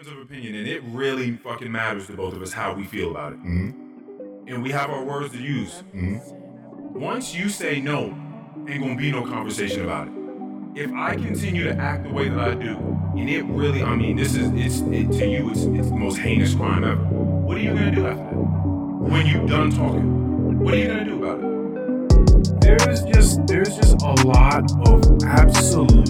difference of opinion, and it really fucking matters to both of us how we feel about it. Mm-hmm. And we have our words to use. Mm-hmm. Once you say no, ain't gonna be no conversation about it. If I continue to act the way that I do, and it really, I mean, this is, it's, it, to you, it's, it's the most heinous crime ever. What are you gonna do after that? When you're done talking, what are you gonna do about it? There's just, there's just a lot of absolute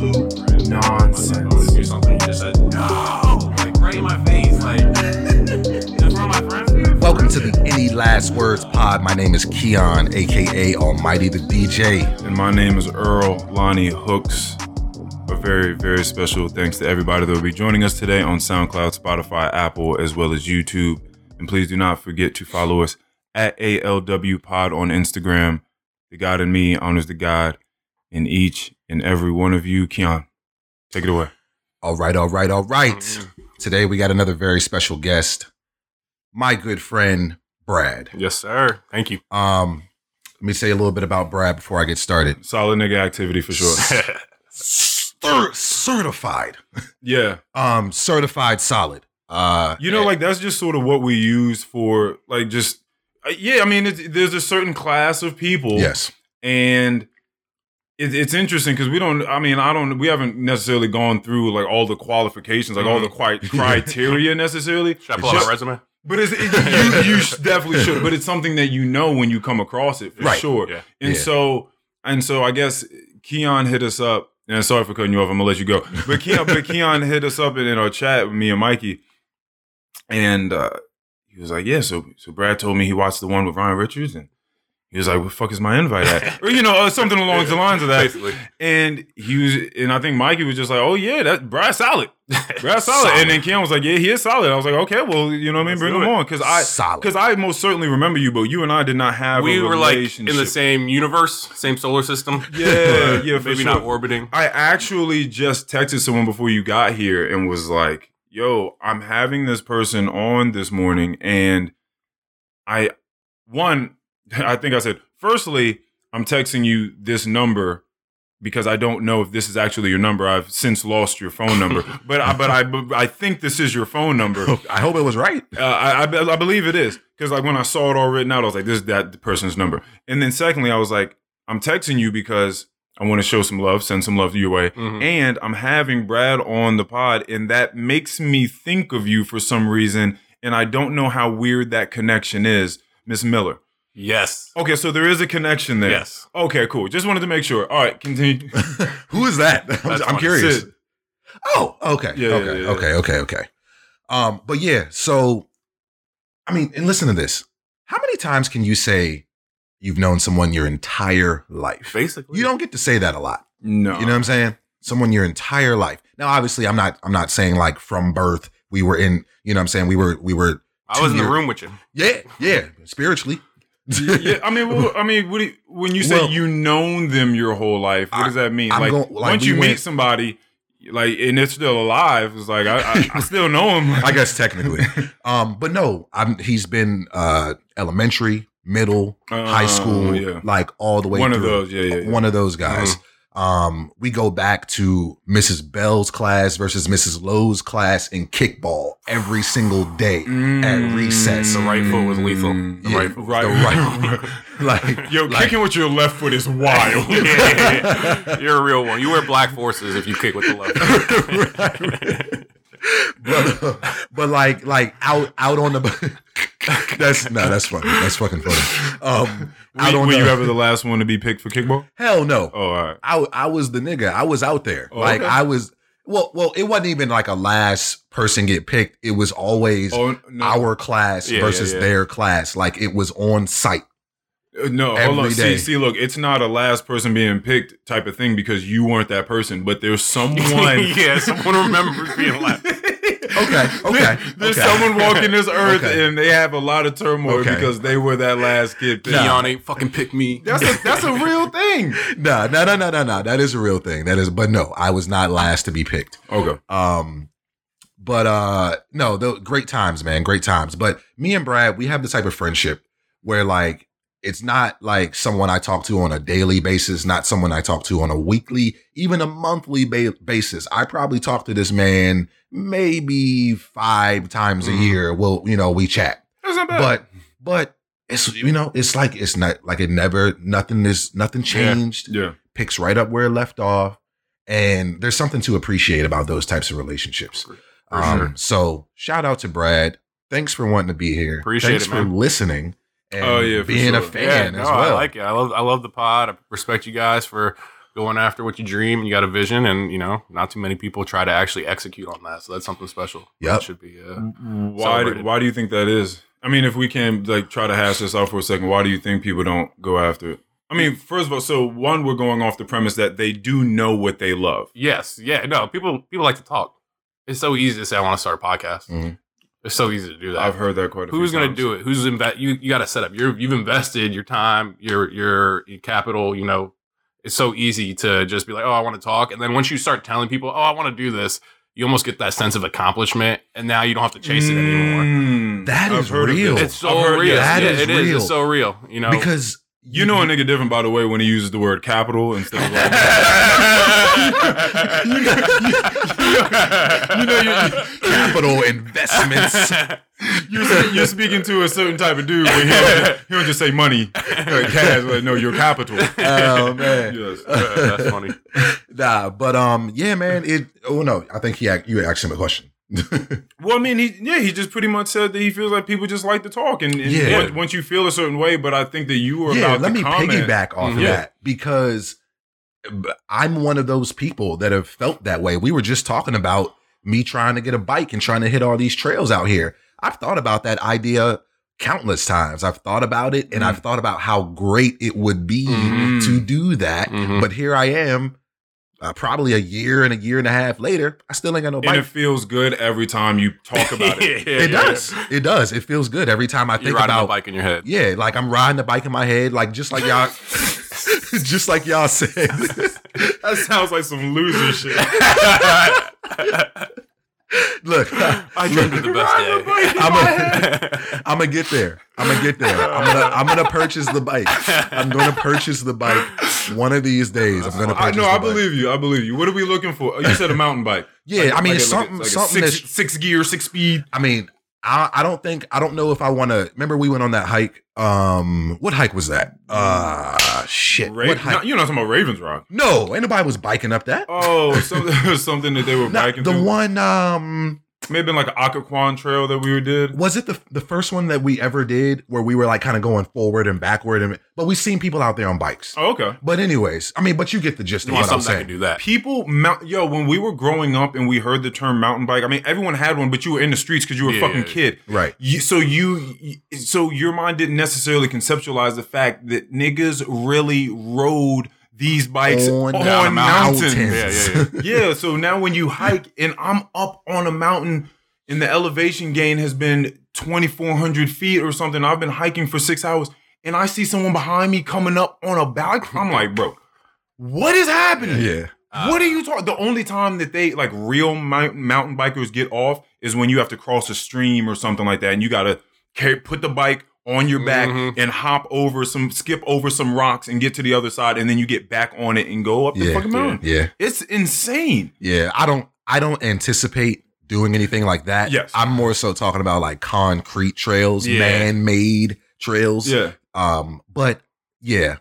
nonsense. do something. You just said no, like my face, like in front of my friends. Welcome to the Any Last Words Pod. My name is Keon, aka Almighty the DJ. And my name is Earl Lonnie Hooks. A very, very special thanks to everybody that will be joining us today on SoundCloud, Spotify, Apple, as well as YouTube. And please do not forget to follow us at ALW Pod on Instagram. The God in me honors the God in each and every one of you. Keon, take it away. All right, all right, all right. Mm-hmm. Today we got another very special guest, my good friend Brad. Yes, sir. Thank you. Um, let me say a little bit about Brad before I get started. Solid nigga activity for sure. Cer- certified, yeah. um, certified solid. Uh, You know, like that's just sort of what we use for, like, just, uh, yeah, I mean, it's, there's a certain class of people. yes, and it, it's interesting because we don't i mean i don't we haven't necessarily gone through like all the qualifications like all the qui- criteria necessarily Should I pull out my resume? but it's, it, you, you definitely should but it's something that you know when you come across it for Right. sure Yeah. and Yeah. so and so i guess keon hit us up and sorry for cutting you off i'm gonna let you go but keon but keon hit us up in, in our chat with me and mikey and uh he was like yeah so so brad told me he watched the one with ryan richards and he was like, "What the fuck is my invite at?" or you know, uh, something along the lines of that. Basically. And he was, and I think Mikey was just like, "Oh yeah, that Brad's solid, Brad's solid." And then Keon was like, "Yeah, he is solid." I was like, "Okay, well, you know what I mean, bring him it. on," because I, because I most certainly remember you, but you and I did not have. we a were like in the same universe, same solar system. Yeah, yeah, for maybe sure. not orbiting. I actually just texted someone before you got here and was like, "Yo, I'm having this person on this morning, and I, one, I think I said, firstly, I'm texting you this number." Because I don't know if this is actually your number. I've since lost your phone number, but I, but I, I think this is your phone number. I hope it was right. Uh, I, I I believe it is because like when I saw it all written out, I was like, "This is that person's number." And then secondly, I was like, "I'm texting you because I want to show some love, send some love your way, Mhm. and I'm having Brad on the pod, and that makes me think of you for some reason, and I don't know how weird that connection is, Miss Miller." Yes. Okay, so there is a connection there. Yes. Okay, cool. Just wanted to make sure. All right, continue. Who is that? I'm, I'm curious. Sid. Oh, okay. Yeah, okay. yeah, yeah. Okay. Okay. Okay. Um, but yeah, so I mean, and listen to this. How many times can you say you've known someone your entire life? Basically. You don't get to say that a lot. No, You know what I'm saying? Someone your entire life. Now, obviously, I'm not I'm not saying like from birth we were in, you know what I'm saying? We were we were I was in the room with you. Yeah, yeah, spiritually. Yeah, I mean, well, I mean, what do you, when you say Well, you known them your whole life, what I- does that mean? Like, gon- like, once we you went- meet somebody, like, and they're still alive, it's like I, I, I still know him. I guess technically. Um, but no, I'm he's been uh elementary, middle, high Uh, school, yeah. like all the way one of through. those, yeah, yeah, yeah. one of those guys. Um, we go back to Mrs. Bell's class versus Mrs. Lowe's class in kickball every single day at recess. The right foot was lethal. Mm, The Yeah, right foot. right, the right. like, Yo, like- kicking with your left foot is wild. You're a real one. You wear black forces if you kick with the left. but, but like like out out on the that's no that's funny that's fucking funny um were on were the, you ever the last one to be picked for kickball? hell no Oh, all right. I I was the nigga I was out there Oh, like okay. I was well well it wasn't even like a last person get picked it was always Oh no, our class Yeah, versus yeah, yeah. their class like it was on site Uh, no. every hold on. day. See, see, look, it's not a last person being picked type of thing because you weren't that person, but there's someone. yeah, someone remembers being left. Okay okay There's okay. someone walking this earth Okay. and they have a lot of turmoil Okay. because they were that last kid. picked. Keon ain't fucking pick me. That's a that's a real thing. no no no no no no that is a real thing that is but no I was not last to be picked Okay. Um, but uh, no, the great times, man, great times. But me and Brad, we have the type of friendship where like it's not like someone I talk to on a daily basis, not someone I talk to on a weekly, even a monthly ba- basis. I probably talk to this man maybe five times a Mhm. year. Well, you know, we chat, That's not bad. but but it's you know, it's like it's not like it never nothing is nothing changed. yeah, Picks right up where it left off, and there's something to appreciate about those types of relationships. Um, sure. So shout out to Brad. Thanks for wanting to be here. Appreciate Thanks it, for listening and Oh, yeah, being a fan yeah, as no, well. I like it. I love I love the pod. I respect you guys for going after what you dream. You got a vision, and you know, not too many people try to actually execute on that. So that's something special. yeah That should be. Uh, why? Celebrated. Why do you think that is? I mean, if we can like try to hash this out for a second, why do you think people don't go after it? I mean, first of all, so one, we're going off the premise that they do know what they love. yes, yeah, no. People people like to talk. It's so easy to say I want to start a podcast. Mhm. It's so easy to do that. I've heard that quite a Who's few going to times. do it? Who's invest? You you got to set up. You're you've invested your time, your your your capital. You know, it's so easy to just be like, oh, I want to talk, and then once you start telling people, oh, I want to do this, you almost get that sense of accomplishment, and now you don't have to chase it anymore. Mm, That I've is real. this. It's so heard- real. yes, That yeah, is it is. real. It's so real. You know, because You know a nigga different, by the way, when he uses the word capital instead of like. you know your capital investments. You're, you're speaking to a certain type of dude, but he don't, he don't just say money, like cash. Like, no, your capital. Oh man. Yes. Uh, that's funny. Nah, but um, yeah, man. It. Oh no, I think he. You asked him a question. Well, I mean, he yeah, he just pretty much said that he feels like people just like to talk, and, and Yeah. once, once you feel a certain way, but I think that you were yeah, about let me comment. piggyback off of Mhm. that because I'm one of those people that have felt that way. We were just talking about me trying to get a bike and trying to hit all these trails out here. I've thought about that idea countless times. I've thought about it and Mm. I've thought about how great it would be Mhm. to do that. Mhm. But here I am, uh, probably a year and a year and a half later. I still ain't got no And bike. it feels good every time you talk about it. Yeah, it yeah. does. It does. It feels good every time I You're think riding about a bike in your head. Yeah, like I'm riding the bike in my head, like just like y'all, just like y'all said. That sounds like some loser shit. Look, I dreamed of the best day. in I'm my a- head. I'm gonna get there. I'm gonna get there. I'm gonna I'm gonna purchase the bike. I'm gonna purchase the bike one of these days. I'm gonna I purchase. know. the I believe you. I believe you. What are we looking for? You said a mountain bike. Yeah, Like- I mean like it's a- like a- something like something six, six gear, six speed. I mean, I I don't think I don't know if I want to. Remember we went on that hike. Um, what hike was that? Uh, shit. Ra- what hike? you're not talking about Ravens Rock. no, ain't nobody was biking up that. Oh, something, something that they were No, biking the through. one. Um, Maybe been like an Occoquan trail that we did. was it the the first one that we ever did where we were like kind of going forward and backward and but we've seen people out there on bikes. Oh, okay. But anyways, I mean, but you get the gist You of want what I'm saying. can do that. People, mount, yo, when we were growing up and we heard the term mountain bike, I mean, everyone had one, but you were in the streets because you were a fucking yeah, yeah. kid. Right. You, so you, you- so your mind didn't necessarily conceptualize the fact that niggas really rode these bikes On on, mountains. mountains. Yeah, yeah, yeah. So now when you hike and I'm up on a mountain and the elevation gain has been 2,400 feet or something, I've been hiking for six hours and I see someone behind me coming up on a bike. I'm like, bro, what is happening? Yeah. what are you talking? The only time that they like real mount- mountain bikers get off is when you have to cross a stream or something like that, and you gotta carry, put the bike on your back Mhm. and hop over some, skip over some rocks and get to the other side, and then you get back on it and go up the Yeah, fucking mountain. Yeah. It's insane. Yeah. I don't I don't anticipate doing anything like that. Yes. I'm more so talking about like concrete trails, Yeah. man-made trails. Yeah. Um, but yeah,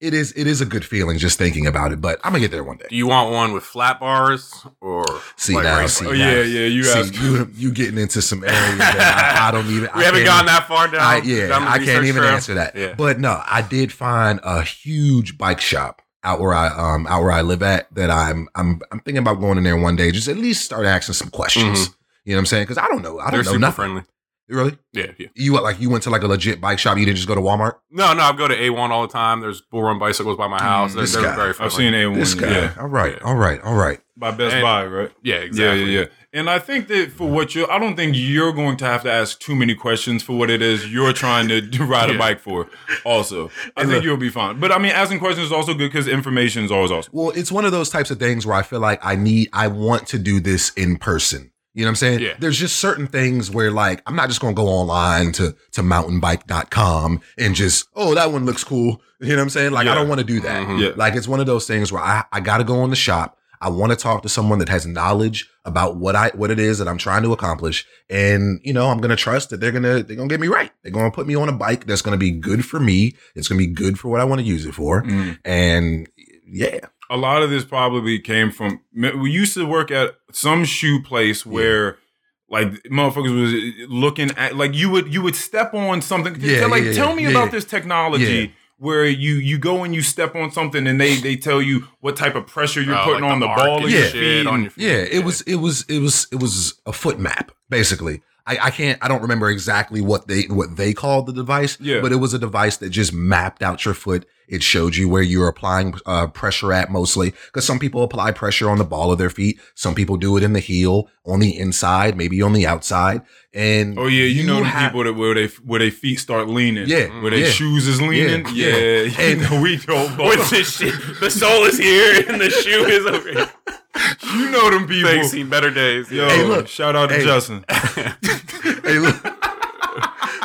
it is it is a good feeling just thinking about it. But I'm gonna get there one day. Do you want one with flat bars or See like now, see Oh now. yeah, yeah. You See, you you getting into some areas that I, I don't even. We I haven't gone that far down. I, yeah, down I can't even trail. answer that. Yeah. But no, I did find a huge bike shop out where I um out where I live at that I'm I'm I'm thinking about going in there one day, just at least start asking some questions. You know what I'm saying? Because I don't know. I Mm-hmm. They're don't know super nothing. friendly. Really? Yeah, yeah. You what, like you went to like a legit bike shop? You didn't just go to Walmart? No, no, I go to A1 all the time. There's bull run bicycles by my mm, house. They're, this they're guy. very I've seen A1. This guy. Yeah. All right. Yeah. All right. All right. By Best And- Buy, right? Yeah, exactly. Yeah, yeah, yeah. And I think that for what you're, I don't think you're going to have to ask too many questions for what it is you're trying to do- ride a bike for. Also, I And think look- you'll be fine. But I mean, asking questions is also good because information is always awesome. Well, it's one of those types of things where I feel like I need, I want to do this in person. You know what I'm saying? Yeah. There's just certain things where like I'm not just gonna go online to to mountainbike.com and just, oh, that one looks cool. You know what I'm saying? Like I don't want to do that. Mhm. Yeah. Like it's one of those things where I, I gotta go in the shop. I want to talk to someone that has knowledge about what I what it is that I'm trying to accomplish. And you know, I'm gonna trust that they're gonna they're gonna get me right. They're gonna put me on a bike that's gonna be good for me. It's gonna be good for what I want to use it for. Mm. And yeah. A lot of this probably came from we used to work at some shoe place where like motherfuckers was looking at like you would you would step on something Yeah, Tell- like yeah, tell yeah, me yeah, about yeah. this technology Yeah. where you you go and you step on something and they they tell you what type of pressure you're Oh, putting like on the, arc ball and of your Yeah. shit feet on your feet. Yeah, it was it was it was it was a foot map basically. I, I can't I don't remember exactly what they what they called the device. Yeah. but it was a device that just mapped out your foot. It showed you where you're applying uh, pressure at mostly because some people apply pressure on the ball of their feet. Some people do it in the heel, on the inside, maybe on the outside. And Oh yeah, you, know the ha- people that where they where their feet start leaning. Yeah, Where their yeah. shoes is leaning. Yeah, Yeah. yeah. You know, we don't With this shit, the sole is here and the shoe is over here. You know them people. They've seen better days. Yo, Hey, look. shout out to Hey. Justin. hey, look.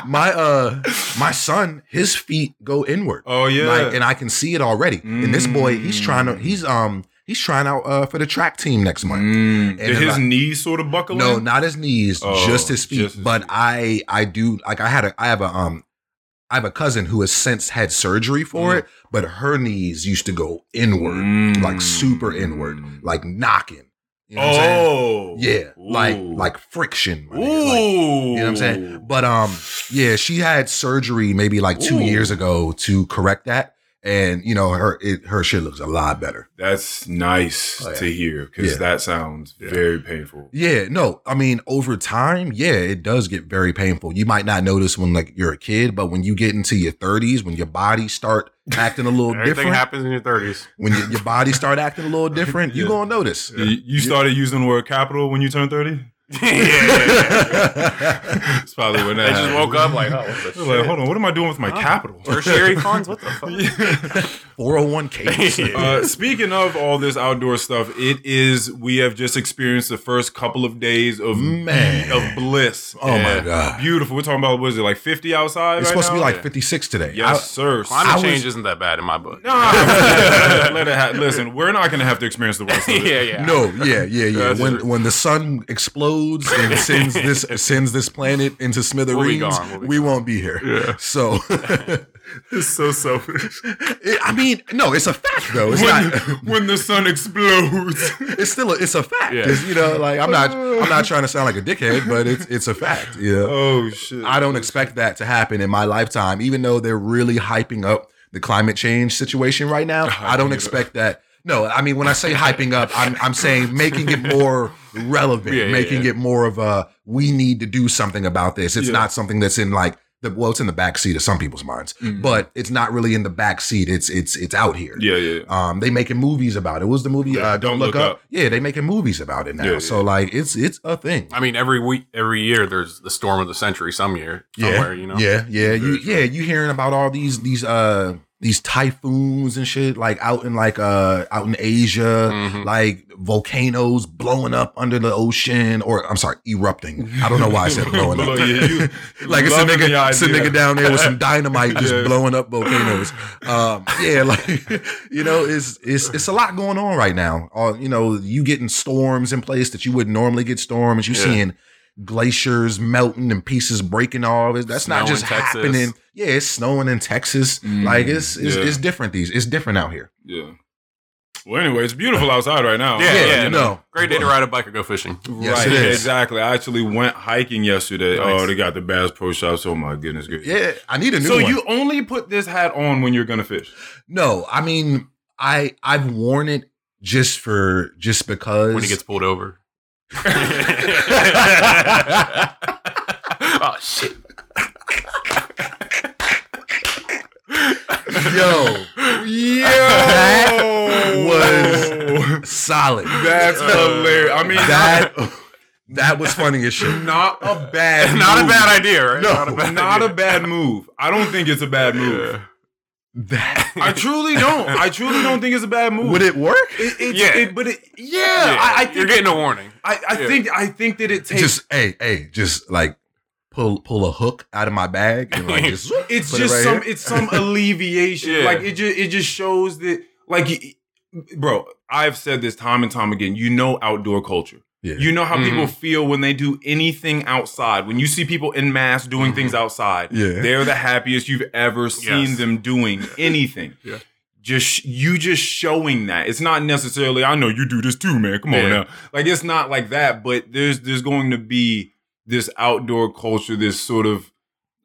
my uh my son, his feet go inward. Oh yeah. Like, and I can see it already. And this boy, he's trying to, he's um, he's trying out uh for the track team next month. Mm. Did And his like- knees sort of buckle No, in? not his knees, Oh, just his feet. just his but feet. I, I do like I had a, I have a um, I have a cousin who has since had surgery for Mm. it, but her knees used to go inward, Mm. like super inward, like knocking. You know what I'm oh. Yeah, like Ooh. like friction. my Ooh. like- you know what I'm saying? But um, yeah, she had surgery maybe like two Ooh. years ago to correct that, and you know her it, her shit looks a lot better. That's nice Oh, yeah. to hear because Yeah. that sounds Yeah. very painful. Yeah, no, I mean over time, yeah, it does get very painful. You might not notice when like you're a kid, but when you get into your 30s, when your body start acting a little different Everything different, happens in your thirties. when your, your body start acting a little different, you gonna notice. You, you started using the word capital when you turn 30? yeah. That's probably when that They just woke up like, oh, what the I was shit? like, hold on, what am I doing with my capital? Tertiary funds? What the fuck? 401k. Uh, speaking of all this outdoor stuff, it is we have just experienced the first couple of days of Man. of bliss. Oh my God. beautiful! We're talking about what is it like fifty outside? It's right supposed to be like Yeah. 56 today. yes, sir. Climate I was- change isn't that bad in my book. Nah, let, let it ha- listen, we're not going to have to experience the worst of it. yeah, yeah. No, yeah, yeah, yeah. That's when true. when the sun explodes and sends this sends this planet into smithereens, gone, we'll we will not be here. Yeah. So, It's so selfish. it- I mean, no, it's a fact though. It's when, not. when the sun explodes. It's still a, it's a fact. Yeah. It's, you know, like I'm not I'm not trying to sound like a dickhead, but it's it's a fact. Yeah. oh shit! I don't expect that to happen in my lifetime, even though they're really hyping up the climate change situation right now. I don't expect that. No, I mean when I say hyping up, I'm I'm saying making it more relevant, Yeah, yeah, making yeah. it more of a we need to do something about this. It's Yeah. not something that's in like the well, it's in the back seat of some people's minds, Mhm. but it's not really in the back seat. It's it's it's out here. Yeah, yeah. Um, they making movies about it. What was the movie? Yeah, uh, Don't, look, up. Yeah, they making movies about it now. Yeah, so like, it's it's a thing. I mean, every week, every year, there's the storm of the century. Some year, somewhere, you know. Yeah, yeah, you yeah, you hearing about all these these uh these typhoons and shit like out in like uh out in Asia, Mhm. like volcanoes blowing up under the ocean or I'm sorry, erupting. I don't know why I said blowing up. yeah, like it's a nigga, it's a nigga down there with some dynamite just Yeah. blowing up volcanoes. Um, yeah, like you know, it's it's it's a lot going on right now. Uh, you know, you getting storms in place that you wouldn't normally get storms. You Yeah. seeing glaciers melting and pieces breaking off. That's Snow not just Texas. happening. Yeah, it's snowing in Texas. Mm, like it's it's, yeah. it's different. These it's different out here. Yeah. Well, anyway, it's beautiful outside right now. Yeah, Yeah, yeah, you know. Great day to ride a bike or go fishing. Yes, right, it is. exactly. I actually went hiking yesterday. Nice. Oh, they got the Bass Pro Shops. Oh my goodness, gracious. Yeah, I need a new So one. you only put this hat on when you're gonna fish? no, I mean I I've worn it just for just because When he gets pulled over. oh shit! yo Yo, that was solid. that's uh, hilarious. I mean, that that was funny as shit. not a bad, Not a bad idea, right? No, not a bad, Not a bad move. I don't think it's a bad move. Yeah. That I truly don't. I truly don't think it's a bad move. would it work? It, it's, Yeah. it, but it, yeah, I, I think you're getting a warning. I, I Yeah. think I think that it takes. just hey, hey, just like pull pull a hook out of my bag and like just it's put it just right some here. it's some alleviation. Yeah. Like it just it just shows that like bro, I've said this time and time again. You know outdoor culture. Yeah. You know how Mhm. people feel when they do anything outside. When you see people in mass doing Mhm. things outside, Yeah. they're the happiest you've ever seen Yes. them doing anything. Yeah. Just you just showing that. It's not necessarily I know you do this too, man. Come on Yeah. now. Like it's not like that, but there's there's going to be this outdoor culture, this sort of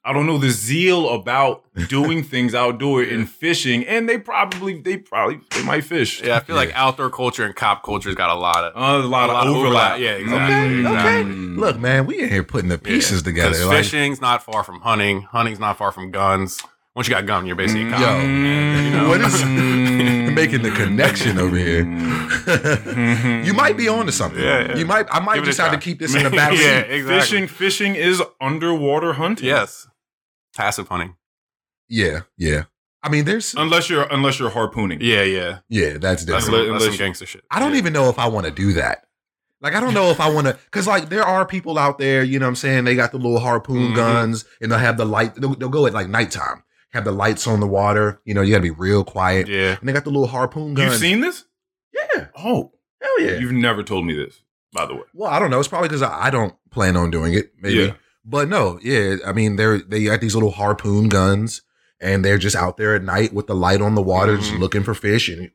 I don't know, the zeal about doing things outdoor and fishing, and they probably they probably they might fish. Yeah, I feel like outdoor culture and cop culture's got a lot of. Uh, a lot, A lot of of overlap. overlap. Yeah, exactly. Okay, okay. Mm. Look, man, we in here putting the pieces together. Like, fishing's not far from hunting. Hunting's not far from guns. Once you got gun, you're basically a cop. Yo, you know? what is Mm. making the connection over here? you might be on to something. Yeah, yeah. You might. I might Give just a have to keep this in the back seat. Yeah, exactly. Fishing, fishing is underwater hunting. Yes. Passive hunting. Yeah, yeah. I mean, there's unless you're unless you're harpooning. Yeah, yeah. yeah, that's That's, different. some, Unless- that's some gangster shit. I don't Yeah. even know if I want to do that. Like, I don't know if I want to, because like there are people out there, you know what I'm saying? They got the little harpoon Mhm. guns and they'll have the light, they'll, they'll go at like nighttime, have the lights on the water. You know, you got to be real quiet. Yeah. And they got the little harpoon guns. You've seen this? Yeah. Oh, Hell yeah. you've never told me this, by the way. well, I don't know. It's probably because I, I don't plan on doing it, maybe. Yeah. But no, yeah. I mean, they're, they got these little harpoon guns and they're just out there at night with the light on the water, just Mhm. looking for fish. And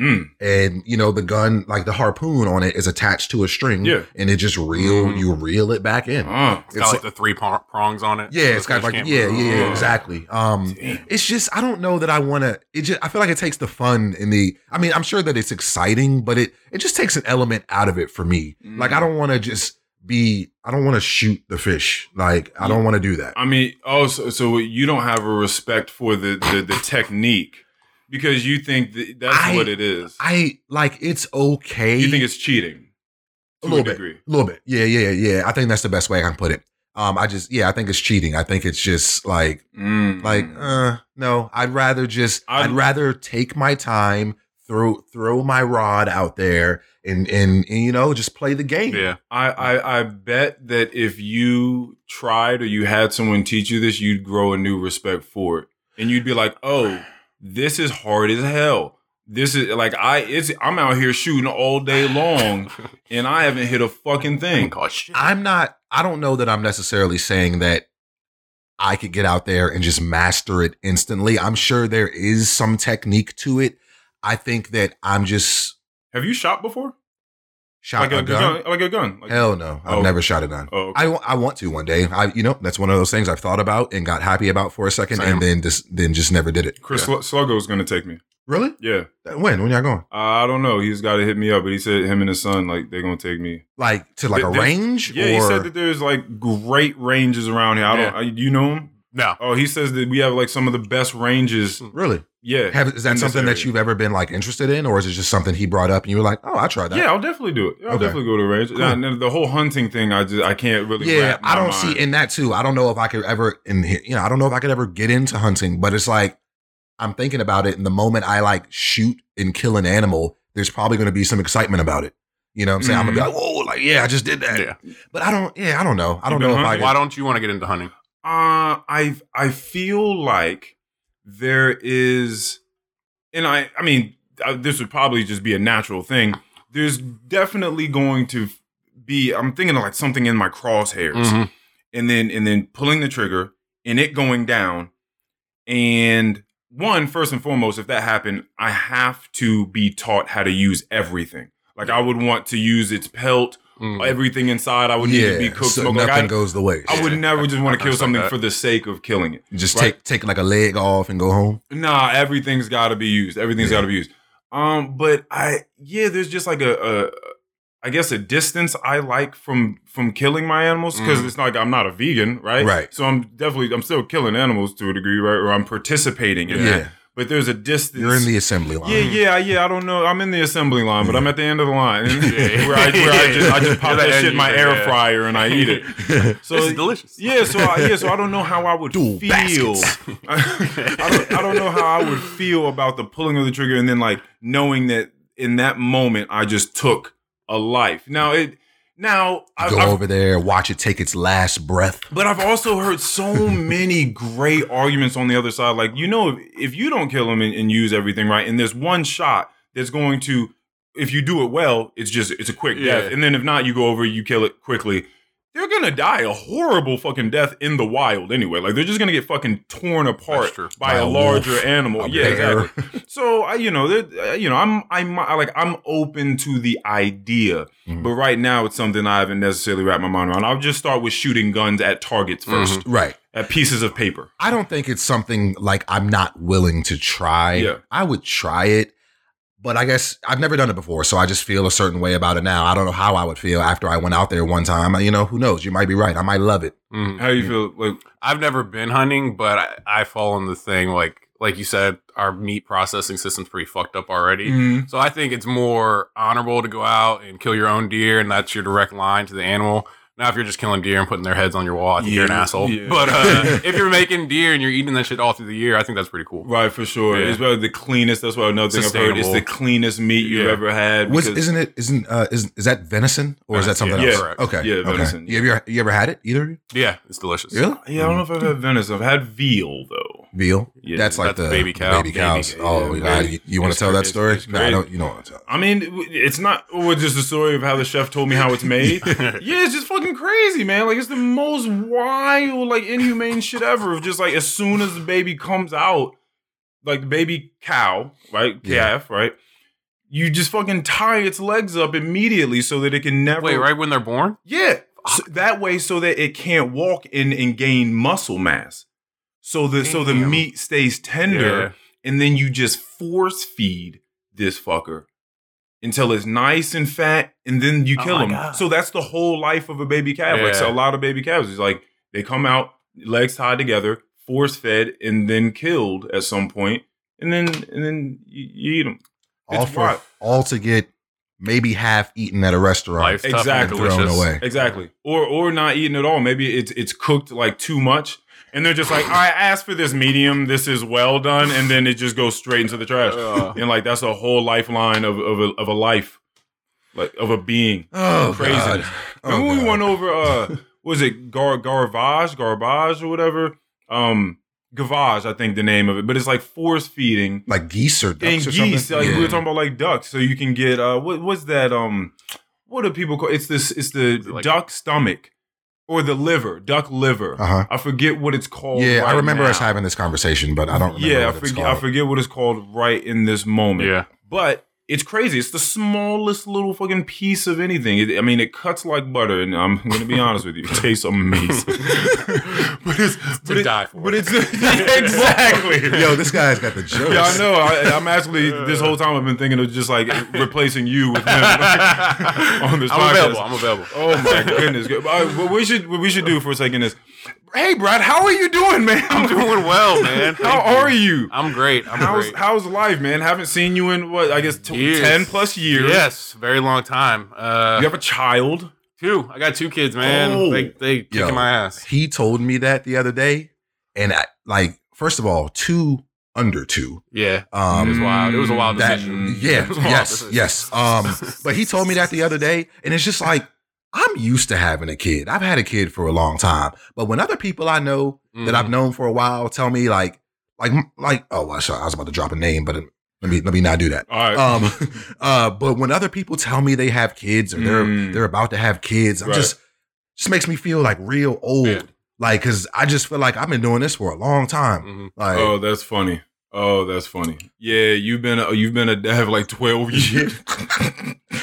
Mm. and you know the gun like the harpoon on it is attached to a string Yeah. and it just reel Mhm. you reel it back in Ah. It's got like the three prongs on it. yeah so it's got like yeah yeah, yeah Oh. exactly um Damn. it's just i don't know that i want to it just i feel like it takes the fun in the i mean i'm sure that it's exciting but it it just takes an element out of it for me Mm. like i don't want to just be i don't want to shoot the fish. Like i don't want to do that. I mean, oh, so, you don't have a respect for the the, the technique because you think that that's I- what it is. i like it's okay. You think it's cheating a little a bit. degree. a little bit. Yeah yeah yeah i think that's the best way i can put it. Um i just yeah i think it's cheating. I think it's just like Mm. Like, uh, no, I'd rather just, I'd, I'd- rather take my time, throw, throw my rod out there and, and, and, you know, just play the game. Yeah. I, I I bet that if you tried or you had someone teach you this, you'd grow a new respect for it, and you'd be like, "Oh, this is hard as hell. This is like I it's I'm out here shooting all day long, and I haven't hit a fucking thing." Oh Call. I'm not, I don't know that I'm necessarily saying that I could get out there and just master it instantly. I'm sure there is some technique to it. I think that I'm just Have you shot before? shot like a, gun. like a gun. Like, Hell no, I've Oh. never shot a gun. oh, okay. I, I want to one day. I you know that's one of those things I've thought about and got happy about for a second, Same. and then just then just never did it. Chris Sl- Sluggo's gonna take me. Really? Yeah, uh, When? When y'all going? I don't know. He's got to hit me up, but he said him and his son like they're gonna take me. Like to like Th- a range? Yeah, or he said that there's like great ranges around here. I don't. Yeah. I, you know him? no. Oh, he says that we have like some of the best ranges. really Yeah. have is that this something that you've ever been like interested in, or is it just something he brought up and you were like, oh, I tried that? Yeah, I'll definitely do it. I'll Okay. definitely go to the range. Cool. And then the whole hunting thing, I just I can't really. Yeah, wrap my I don't mind. see in that too. I don't know if I could ever in you know I don't know if I could ever get into hunting, but it's like I'm thinking about it, and the moment I like shoot and kill an animal, there's probably going to be some excitement about it. You know what I'm saying? I'm gonna be like, whoa, like yeah, I just did that. Yeah. But I don't. Yeah, I don't know. I don't know been if I. hunting? Why don't you want to get into hunting? Uh, I I feel like there is, and I I mean uh, this would probably just be a natural thing. There's definitely going to be. I'm thinking of like something in my crosshairs, Mhm. and then and then pulling the trigger and it going down, and one first and foremost, if that happened, I have to be taught how to use everything. Like I would want to use its pelt, Mm. everything inside. I would need to be cooked. so smoked. nothing Like I, goes the waste. I would never just want to kill something for the sake of killing it. just right. take take like a leg off and go home. Nah, everything's got to be used. Everything's Yeah. got to be used. Um, but I yeah, there's just like a, a I guess a distance I like from from killing my animals because Mm. it's not like I'm not a vegan, right? Right. So I'm definitely I'm still killing animals to a degree, right? Or I'm participating in Yeah, that. But there's a distance. You're in the assembly line. Yeah, yeah, yeah. I don't know. I'm in the assembly line, but I'm at the end of the line Yeah. where, I, where I just I just pop that shit in my air yeah. fryer and I eat it. So this is delicious. Yeah, so I, yeah, so I don't know how I would Dual feel. baskets. I, don't, I don't know how I would feel about the pulling of the trigger and then like knowing that in that moment I just took a life. Now it now I, Go I've- over there, watch it take its last breath. but I've also heard so many great arguments on the other side. Like, you know, if, if you don't kill him and, and use everything right, and there's one shot that's going to, if you do it well, it's just, it's a quick Yeah. death. And then if not, you go over, you kill it quickly. They're to die a horrible fucking death in the wild anyway. Like, they're just to get fucking torn apart by, By a a larger wolf, animal. a yeah, exactly. So, I, you know, uh, you know, I'm, I'm I like, I'm open to the idea. Mhm. But right now, it's something I haven't necessarily wrapped my mind around. I'll just start with shooting guns at targets 1st Right. at pieces of paper. I don't think it's something like I'm not willing to try. Yeah. I would try it, but I guess I've never done it before, so I just feel a certain way about it now. I don't know how I would feel after I went out there one time. You know, who knows? You might be right. I might love it. Mhm. How you feel? Like, I've never been hunting, but I, I fall in the thing like like you said, our meat processing system's pretty fucked up already. Mm-hmm. So I think it's more honorable to go out and kill your own deer, and that's your direct line to the animal. Now, if you're just killing deer and putting their heads on your wall, I think you're an asshole. yeah. But uh, if you're making deer and you're eating that shit all through the year, I think that's pretty cool. right, for sure. Yeah. It's probably the cleanest. That's what another thing I've heard. It's the cleanest meat you've Yeah. ever had. Was isn't it? Isn't uh, is is that venison or is that something Yeah, else? correct. Okay. Yeah, okay. venison. You ever you ever had it? Either of you? Yeah, it's delicious. Really? Yeah, I don't know if I've had venison. I've had veal though. Veal. Yeah, that's like that's the baby cow. Baby cows. Baby- oh, yeah, baby. you, you want to tell that story? It's No, I don't. You don't want to tell. I mean, it's not or just the story of how the chef told me how it's made. yeah, it's just fucking crazy, man. Like it's the most wild, like inhumane shit ever. Of just like as soon as the baby comes out, like the baby cow, right, Yeah. calf, right. You just fucking tie its legs up immediately so that it can never. Wait, right when they're born? Yeah, so that way so that it can't walk and, and gain muscle mass. So the so the meat stays tender, and then you just force feed this fucker until it's nice and fat, and then you Oh kill my him. God. So that's the whole life of a baby calf. Like so a lot of baby calves is like they come out legs tied together, force fed, and then killed at some point, and then and then you, you eat them. All It's for wild. all to get maybe half eaten at a restaurant. Life's tough and Exactly. Thrown away. Exactly. Or or not eating at all. Maybe it's it's cooked like too much. And they're just like, I asked for this medium, this is well done, and then it just goes straight into the trash. Uh, And like that's a whole lifeline of of a, of a life. Like of a being. Oh, Crazy. God. Oh, Remember when we went over uh was it Gar Garbage, Garbage or whatever? Um Gavage, I think the name of it. But it's like force feeding like geese or and ducks or geese. something. Like we were talking about like ducks. So you can get uh what what's that um what do people call it's this it's the it like- duck stomach or the liver, duck liver. Uh-huh. I forget what it's called. Yeah, I right remember us having this conversation, but I don't remember. Yeah, I what it's forget I forget what it's called right in this moment. yeah. But it's crazy. It's the smallest little fucking piece of anything. It, I mean, it cuts like butter, and I'm going to be honest with you, it tastes amazing. but it's but To it- die for. But it's exactly. Yo, this guy's got the jokes. Yeah, I know. I, I'm actually this whole time I've been thinking of just like replacing you with him on this I'm podcast. available. I'm available. Oh my goodness! All right, what we should what we should do for a second is, hey Brad, how are you doing, man? I'm doing well, man. How Thank are you? I'm great. I'm How's great. how's life, man? Haven't seen you in what I guess t- Years. ten plus years. Yes, very long time. Uh, You have a child. two. I got two kids, man. Oh. They they kicking Yo. my ass. He told me that the other day, and I, like, first of all, two under two. Yeah, it Um, was wild. It was a wild that decision. yeah, It was a wild yes, decision. yes. Um, but he told me that the other day, and it's just like I'm used to having a kid. I've had a kid for a long time, but when other people I know that I've Mhm. known for a while tell me like, like, like, oh, I was about to drop a name, but let me let me not do that. All right. Um, uh, but when other people tell me they have kids or they're Mm. they're about to have kids, I'm Right. just just makes me feel like real old. Like, cause I just feel like I've been doing this for a long time. Mhm. Like, oh, that's funny. Oh, that's funny. Yeah, you've been a, you've been a dad for like twelve years.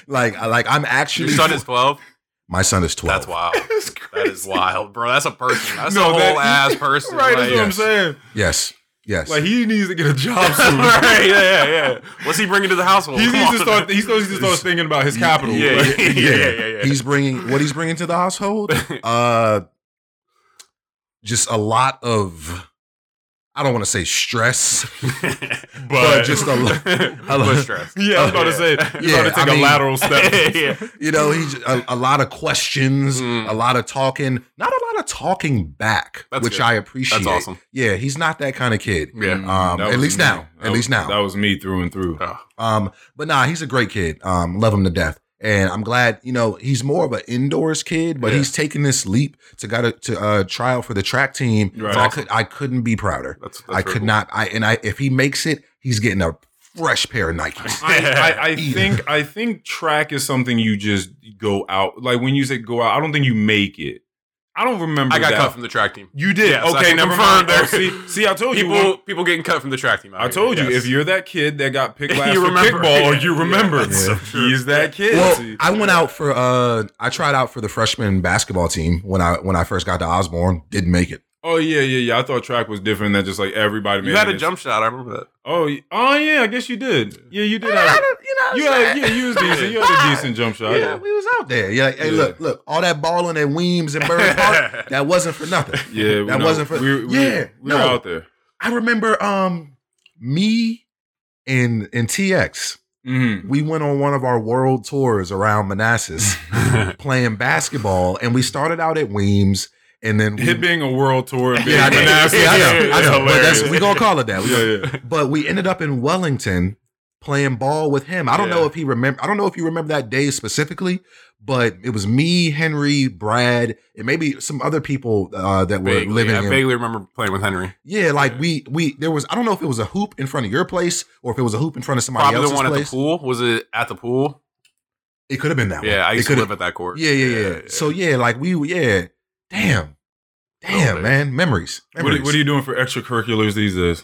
like, I like I'm actually. Your son is twelve. My son is twelve. That's wild. That's That is wild, bro. That's a person. That's No, a whole that- ass person. right, that's Like, what I'm saying. Yes, yes. Like he needs to get a job soon. right, yeah, yeah, yeah. What's he bringing to the household? He Come needs to start. He needs to start thinking about his capital. Yeah, Like, yeah, yeah, yeah, yeah. He's bringing what he's bringing to the household. Uh, just a lot of. I don't want to say stress, But- but just a, a But stress. Yeah, I was about to say, you're Yeah, to take I a mean- lateral step. yeah. you know, he's a, a lot of questions, Mm. a lot of talking, not a lot of talking back, That's which good. I appreciate. That's awesome. Yeah, he's not that kind of kid. Yeah. Um, at least me. now. That At was- least now. That was me through and through. Oh, Um, but nah, he's a great kid. Um, love him to death. And I'm glad, you know, he's more of an indoors kid, but Yeah. he's taking this leap to got to, to uh, try out for the track team. Right. So I could I couldn't be prouder. that's, that's I could cool. not. I and I if he makes it, he's getting a fresh pair of Nikes. I, I, I think I think track is something you just go out. Like when you say go out, I don't think you make it. I don't remember. I got that. cut from the track team. You did. Yes, okay, can never mind. there- Oh, see, see, I told you. People people getting cut from the track team. out I here. told you Yes. if you're that kid that got picked You last for remember. kickball, Yeah. you remember. Yeah, that's so. He's that kid. Well, See? I went out for uh I tried out for the freshman basketball team when I when I first got to Osbourn. Didn't make it. Oh yeah, yeah, yeah. I thought track was different than just like everybody. you had a jump shot. I remember that. Oh, oh yeah. I guess you did. Yeah, you did. I Have, a- you know, you had, yeah, you was decent. You had a decent jump shot. yeah, we was out there. Yeah, like, hey, Yeah. look, look, all that balling at Weems and Bird Park, that wasn't for nothing. Yeah, That know. wasn't for- We, we, Yeah, we no. were out there. I remember um me and and TX. Mm-hmm. We went on one of our world tours around Manassas playing basketball, and we started out at Weems, and then we, It being a world tour. being yeah, I know, yeah, I know, I is know, but that's we gonna call it that. We Yeah, gonna- yeah. But we ended up in Wellington playing ball with him. I don't know if he remember. I don't know if you remember that day specifically, but it was me, Henry, Brad, and maybe some other people uh, that were Vaguely, living I in. vaguely remember playing with Henry. Yeah, like Yeah. we we there was. I don't know if it was a hoop in front of your place or if it was a hoop in front of somebody Probably else's the one place. at the pool. Was it at the pool? It could have been that one. Yeah, I It used to live at that court. Yeah, yeah, yeah, So yeah, like we yeah. Damn. Damn, Oh, man. Memories. What are, what are you doing for extracurriculars these days?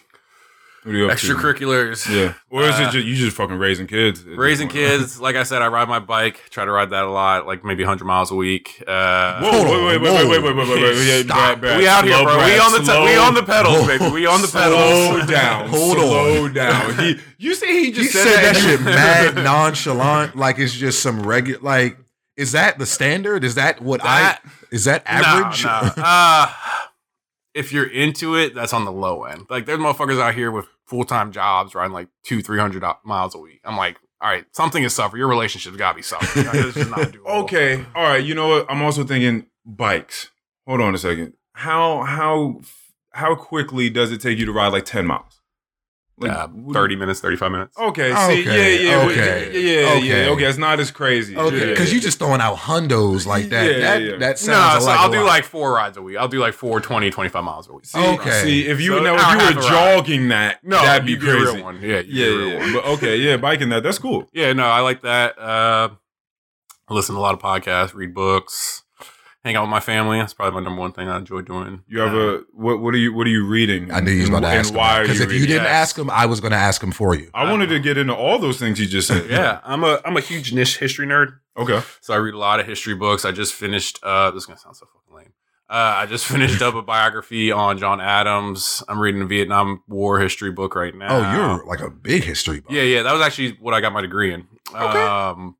What are you up to? extracurriculars. Yeah. Or is it Uh, just you just fucking raising kids? at this Raising point? kids, like I said, I ride my bike. Try to ride that a lot, like maybe 100 miles a week. Uh, Whoa, Hold wait, on, wait, wait, whoa. wait, wait, wait, wait, wait, wait. Yeah, Stop. Brad, Brad, we out here, slow, bro. we on the slow, we on the pedals, Whoa. baby. We on the pedals. Slow down. Hold on. slow down. He, you say he He just said, that shit mad nonchalant, like it's just some regular. Like, is that the standard? Is that what That- I? Is that average? No, no. Uh, if you're into it, that's on the low end. Like there's motherfuckers out here with full time jobs riding like two, three hundred miles a week. I'm like, all right, something is suffering. Your relationship's got to be suffering. Like, it's just not. Okay. All right. You know what? I'm also thinking bikes. Hold on a second. How how how quickly does it take you to ride like 10 miles? Like, Uh, 30 minutes, 35 minutes. Okay. See, Okay, yeah, yeah, okay, yeah, yeah, yeah. okay. Okay, it's not as crazy. Okay, because yeah. you just throwing out hundos like that. Yeah, that yeah. that sounds No, so like I'll a do lot. like four rides a week. I'll do like four 20, 25 miles a week. See, Okay. See, if you So know if you were half ride. jogging that, No, that'd be crazy. real one. Yeah, Yeah, be a real yeah, one. But okay, yeah, biking that, that's cool. Yeah, no, I like that. Uh, I listen to a lot of podcasts, read books, hang out with my family. That's probably my number one thing I enjoy doing. You have Uh, a what? What are you? What are you reading? I knew you was about to ask him why because you if you didn't Yes. ask him, I was going to ask him for you. I wanted to get into all those things you just said. yeah, I'm a I'm a huge niche history nerd. Okay. So I read a lot of history books. I just finished. Uh, this is gonna sound so fucking lame. Uh, I just finished up a biography on John Adams. I'm reading a Vietnam War history book right now. Oh, you're like a big history buff. yeah, yeah. That was actually what I got my degree in. Okay. Um,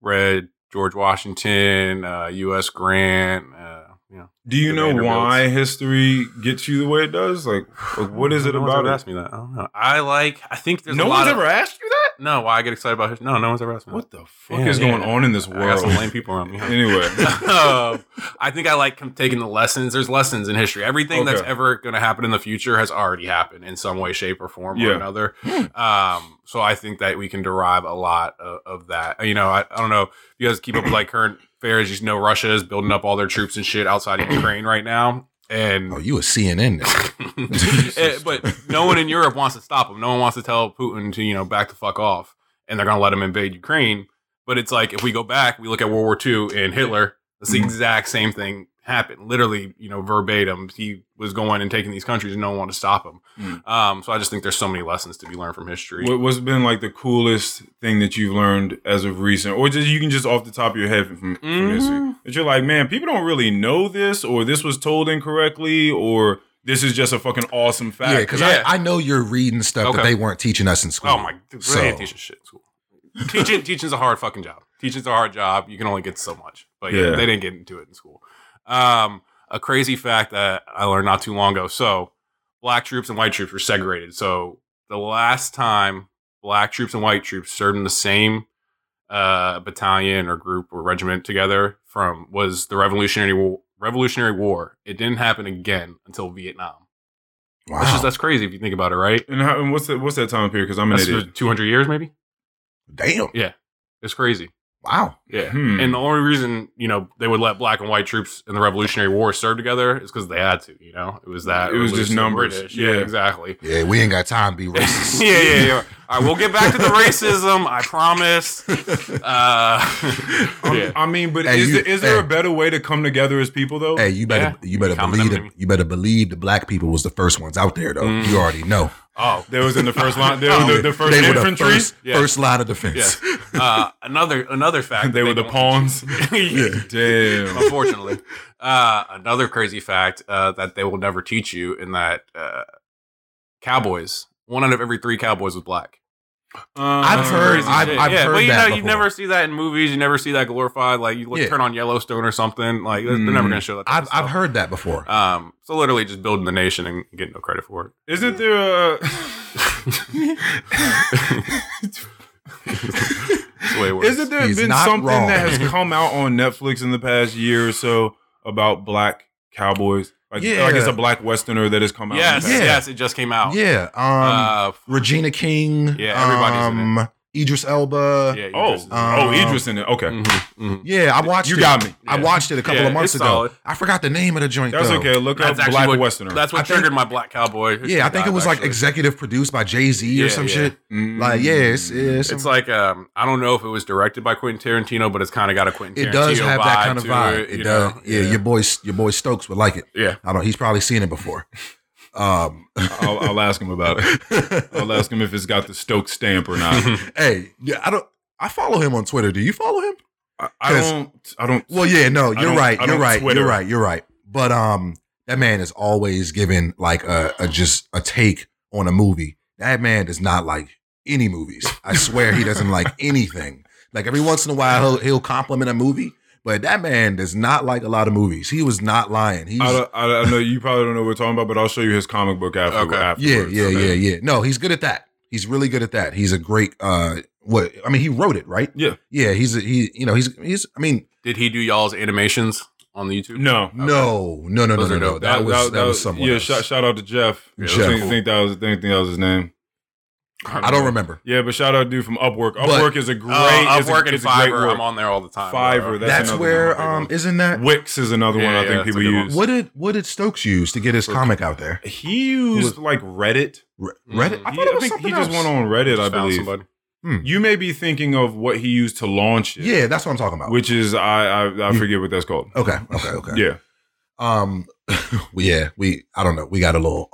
read George Washington, uh, U.S. Grant. Uh, you know, Do you know why history gets you the way it does? Like, like what is it no about it? Asked me that. I don't know. I like. I think there's no a lot one's of, ever asked you. No, why I get excited about history? No, no one's ever asked me. What the fuck Yeah, is yeah. going on in this world? I got some lame people around me. anyway, um, I think I like taking the lessons. There's lessons in history. Everything that's ever going to happen in the future has already happened in some way, shape, or form Yeah. or another. Um, so I think that we can derive a lot of, of that. You know, I, I don't know if you guys keep up with like current affairs. You know, Russia is building up all their troops and shit outside of Ukraine right now. And Oh, you a CNN. Eh, but no one in Europe wants to stop him. No one wants to tell Putin to you know back the fuck off, and they're gonna let him invade Ukraine. But it's like if we go back, we look at World War II and Hitler. It's the Mhm. exact same thing happened. Literally, you know, verbatim. He was going and taking these countries, and no one wanted to stop him. Mm. Um, so I just think there's so many lessons to be learned from history. what, what's been like the coolest thing that you've learned as of recent, or just you can just off the top of your head from, from history Mhm. that you're like, man, people don't really know this, or this was told incorrectly, or this is just a fucking awesome fact. yeah, because Yeah. I, I know you're reading stuff that they weren't teaching us in school. Oh my! Dude, So- they ain't teaching shit in school. Teaching, teaching's a hard fucking job. Teaching's a hard job. You can only get so much. But yeah, Yeah. they didn't get into it in school. Um, a crazy fact that I learned not too long ago. So black troops and white troops were segregated. So the last time black troops and white troops served in the same uh, battalion or group or regiment together from was the Revolutionary War. Revolutionary War. It didn't happen again until Vietnam. Wow. That's just that's crazy if you think about it, right? And, how, and what's that? What's that time period? Because I'm for idiot. 200 years, maybe. Damn. Yeah, it's crazy. Wow. Yeah. Hmm. And the only reason, you know, they would let black and white troops in the Revolutionary War serve together is because they had to, you know? It was that. It was just numbers. British. Yeah. Yeah, exactly. Yeah, we ain't got time to be racist. yeah, yeah, yeah. All right, we'll get back to the racism. I promise. Uh, Um, yeah. I mean, but Hey, is, you- there, is there hey. a better way to come together as people though? Hey, you better Yeah. you better Common believe enemy. it. You better believe the black people was the first ones out there, though. Mm. You already know. Oh, They was in the first line. They Oh, were the, the first they were the infantry. first, Yeah. first line of defense. yes. Uh, another another fact. They that were the pawns. yeah. Damn. Unfortunately, uh, another crazy fact uh, that they will never teach you in that uh, cowboys. One out of every three cowboys was black. I've Uh, heard- I've- I've yeah, heard but you that know, you never see that in movies. You never see that glorified. Like you look, Yeah. turn on Yellowstone or something. Like they're, they're Mm. never going to show that. I've I've heard that before. Um, so literally just building the nation and getting no credit for Isn't there a? it. That's the way it works. Isn't there He's been something wrong. that has come out on Netflix in the past year or so about black cowboys? Like, Yeah. like it's a black westerner that has come out. Yes. Yeah. yes, it just came out. yeah. Um, uh, Regina King. Yeah, everybody's in um, Idris Elba. yeah. you Oh, just- Um, oh, Idris in it. Okay, Mhm, mhm. Yeah, I watched You it. got me. I watched it a couple Yeah, of months ago. solid. I forgot the name of the joint. that's though. okay. Look That's up black what, westerner. That's what I think- triggered my black cowboy. Yeah, I think it was like actually. executive produced by Jay Z or some yeah. shit. Mm. Like, yeah, it's, it's, It's like um, I don't know if it was directed by Quentin Tarantino, but it's kind of got a Quentin. it does Tarantino have that vibe kind of to vibe. It, It, does. know? Yeah, your boy, your boy Stokes would like it. yeah. I don't. Know. He's probably seen it before. Um, I'll, I'll ask him about it. I'll ask him if it's got the Stokes stamp or not. hey, yeah, I don't. I follow him on Twitter. Do you follow him? I, I don't. I don't. Well, yeah, no, you're right. You're right. Twitter. You're right. You're right. But um, that man is always giving like a, a just a take on a movie. That man does not like any movies. I swear he doesn't like anything. Like every once in a while he'll he'll compliment a movie, but that man does not like a lot of movies. He was not lying. He's I, don't- I, I know you probably don't know what we're talking about, but I'll show you his comic book after. Okay. yeah, afterwards. yeah, Okay. yeah, yeah. No, he's good at that. He's really good at that. He's a great uh what I mean, he wrote it, right? Yeah. Yeah, he's a, he you know, he's he's I mean, Did he do y'all's animations on the YouTube? No. no, no, no, no, no, no. dope. That, was that, was someone Yeah, else. shout, shout out to Jeff. Yeah, I Jeff. think, think that was I think that was his name. I don't remember. Yeah, but shout out dude from Upwork. But- Upwork is a great. Oh, is a- Upwork and is a great Fiverr. I'm on there all the time. Fiverr, bro. That's that's where. Um, isn't that Wix is another one I yeah, think that's people a one. use. what did what did Stokes use to get his comic out there? He used like Reddit. Re- Reddit? Mhm. I He- thought it I was think something he just went on Reddit, I believe. somebody. You may be thinking of what he used to launch it, Yeah, that's what I'm talking about. which is I I, I forget what that's called. okay, okay, okay. Yeah, Um, yeah, we I don't know. We got a little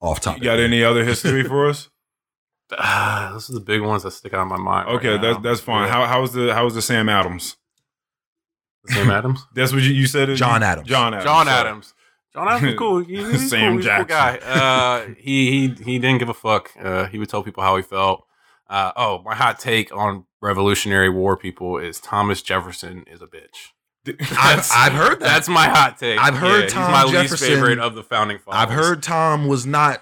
off you topic. got any other history for us? Ah, those are the big ones that stick out in my mind. Okay, now. that's that's fine. Yeah. How was the how's the Sam Adams? Sam Adams? That's what you, you said. it- John Adams. John Adams. John. Adams. John Adams is cool. He- He's Sam cool. He's a cool guy. Uh, he he he didn't give a fuck. Uh, he would tell people how he felt. Uh, oh, my hot take on Revolutionary War people is Thomas Jefferson is a bitch. I've, I've heard that. That's my hot take. I've heard he's Tom my Jefferson- least favorite of the founding fathers. I've heard Tom was not